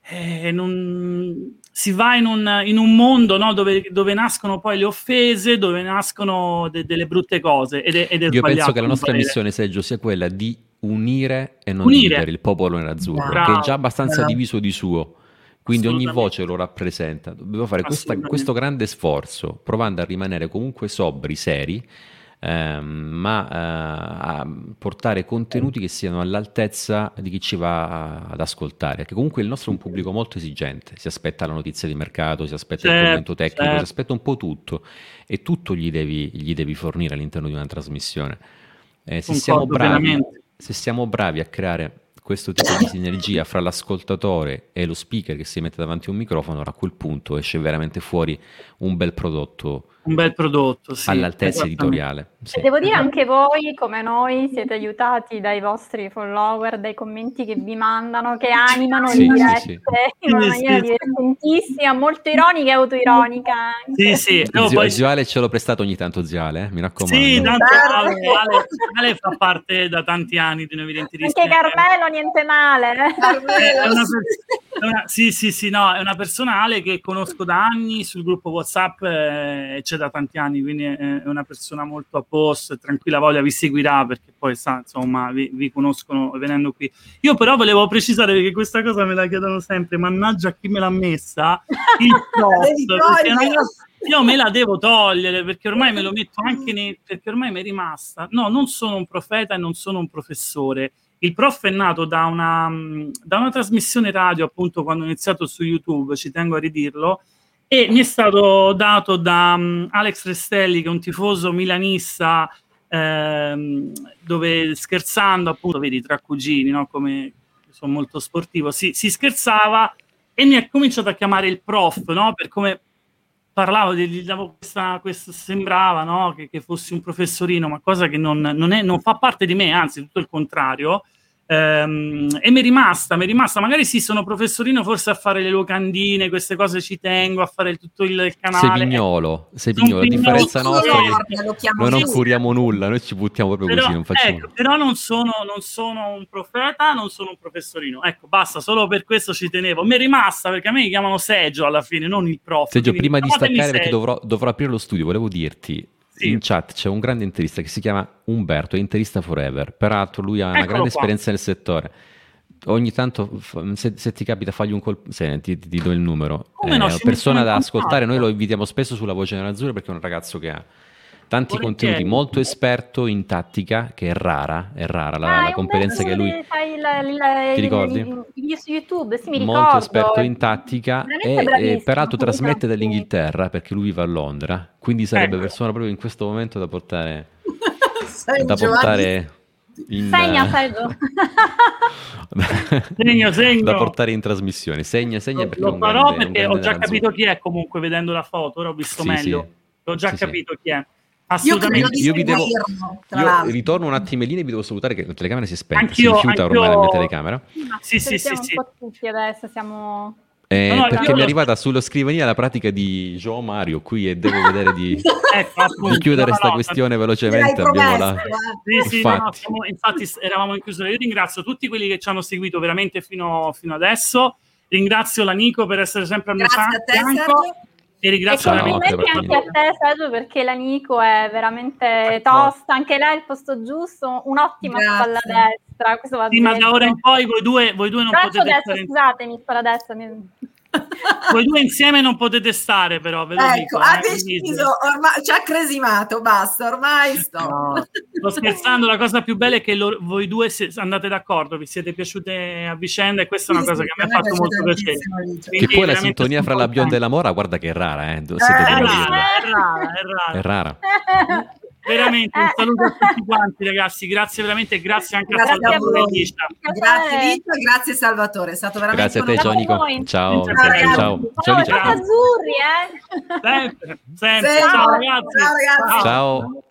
eh, non, si va in un, in un mondo no, dove, dove, nascono poi le offese, dove nascono de, delle brutte cose. Ed è, ed è Io penso che la nostra missione, Sergio, sia quella di unire e non unire. dividere il popolo nerazzurro, Bravo. che è già abbastanza Bravo. diviso di suo. Quindi ogni voce lo rappresenta. Dobbiamo fare questa, questo grande sforzo, provando a rimanere comunque sobri, seri, ehm, ma eh, a portare contenuti che siano all'altezza di chi ci va ad ascoltare. Perché comunque il nostro è un pubblico molto esigente, si aspetta la notizia di mercato, si aspetta certo, il commento tecnico, certo. si aspetta un po' tutto e tutto gli devi, gli devi fornire all'interno di una trasmissione. Eh, se siamo bravi, veramente se siamo bravi a creare questo tipo di sinergia fra l'ascoltatore e lo speaker che si mette davanti a un microfono, a quel punto esce veramente fuori un bel prodotto un bel prodotto sì, all'altezza editoriale. Sì. Devo dire anche voi, come noi, siete aiutati dai vostri follower, dai commenti che vi mandano, che animano sì, le dirette sì, in una maniera divertentissima, molto ironica e autoironica. Sì, sì. No, Zio, poi... Ziale ce l'ho prestato ogni tanto, Ziale, eh? mi raccomando. Sì, tanto Ale, Ale, Ale, fa parte da tanti anni di Noi Evidentiristi. Anche Carmelo, niente male. È una, è una, sì, sì, sì, no, è una personale che conosco da anni sul gruppo WhatsApp, eh, c'è da tanti anni, quindi è una persona molto a posto tranquilla voglia vi seguirà perché poi sa, insomma, vi, vi, conoscono venendo qui. Io però volevo precisare perché questa cosa me la chiedono sempre, mannaggia chi me l'ha messa, il post, io me la devo togliere perché ormai me lo metto anche nei, perché ormai mi è rimasta. No, non sono un profeta e non sono un professore. Il prof è nato da una, da una trasmissione radio, appunto, quando ho iniziato su YouTube, ci tengo a ridirlo, e mi è stato dato da um, Alex Restelli, che è un tifoso milanista, ehm, dove scherzando, appunto, vedi, tra cugini, no? come sono molto sportivo, si, si, scherzava e mi ha cominciato a chiamare il prof, no? per come parlavo, gli davo questa, questa sembrava no? che, che, fossi un professorino, ma cosa che non, non, è, non fa parte di me, anzi tutto il contrario. Ehm, e mi è rimasta, mi è rimasta. Magari sì, sono professorino forse a fare le locandine, queste cose ci tengo, a fare tutto il, canale. Sei pignolo, sei pignolo. La differenza nostra è che noi non curiamo nulla, noi ci buttiamo proprio però, così, non facciamo. Ecco, però non sono, non sono un profeta, non sono un professorino. Ecco, basta, solo per questo ci tenevo. Mi è rimasta perché a me mi chiamano Seggio alla fine, non il prof. Seggio, prima di staccare, perché dovrò, dovrò aprire lo studio, volevo dirti sì. in chat c'è un grande interista che si chiama Umberto, è interista forever. Peraltro lui ha una Eccolo grande qua. esperienza nel settore. Ogni tanto, se, se ti capita, fagli un colpo. Se, ti, ti, do il numero. Come eh, no, persona da ascoltare, noi lo invitiamo spesso sulla voce nell'azzurro perché è un ragazzo che ha tanti Volentieri. contenuti, molto esperto in tattica, che è rara, è rara la, ah, la competenza che lui... Fai il, il, ti ricordi? I video su YouTube, sì, mi ricordo. Molto esperto in tattica e, e, peraltro trasmette dall'Inghilterra perché lui vive a Londra, quindi sarebbe ecco. persona proprio in questo momento da portare... da portare... In, segna, segno, segno. da portare in trasmissione. Segna, segna perché lo farò perché ho già capito chi è comunque vedendo la foto, ora ho visto sì, meglio. Sì. Ho già sì, capito chi è. Assolutamente. Io, io, vi devo, io ritorno un attimino e vi devo salutare che la telecamera si è spenta, anch'io, si rifiuta ormai la mia telecamera. Sì, sì, sì, sì. tutti adesso, siamo... Eh, no, no, perché mi è arrivata sulla scrivania la pratica di Gio Mario qui e devo vedere di, ecco, appunto, di chiudere questa no, questione velocemente. Abbiamo la... sì, sì, infatti. Siamo, infatti eravamo in chiusura. Io ringrazio tutti quelli che ci hanno seguito veramente fino, fino adesso. Ringrazio la Nico per essere sempre a mio fianco. E ringrazio e veramente anche a te Sergio perché l'amico è veramente tosta, anche lei è il posto giusto, un'ottima Grazie. spalla destra. Questo va sì, ma da ora in poi voi due, voi due non Braccio potete destra, scusatemi, spalla destra. Voi due insieme non potete stare, però. Ve lo ecco, dico, ha eh, deciso, ormai, ci ha cresimato, basta, ormai sto. No, sto scherzando, la cosa più bella è che lo, voi due se, andate d'accordo, vi siete piaciute a vicenda e questa è una Sì, cosa sì, che mi ha fatto molto piacere. Che poi la sintonia fra la bionda e la mora, guarda che è rara, eh. Siete Eh, È rara, è rara, è rara. È rara. Veramente, un saluto a tutti quanti ragazzi, grazie veramente e grazie anche a Grazie a Salvatore voi. e Liscia. Grazie Licia, grazie Salvatore, è stato veramente Grazie a te, un ciao. Ciao, Ciao, ciao, ciao. Ciao, azzurri, eh? Sempre, sempre. Sempre. Ciao ragazzi. Ciao, ragazzi. Ciao.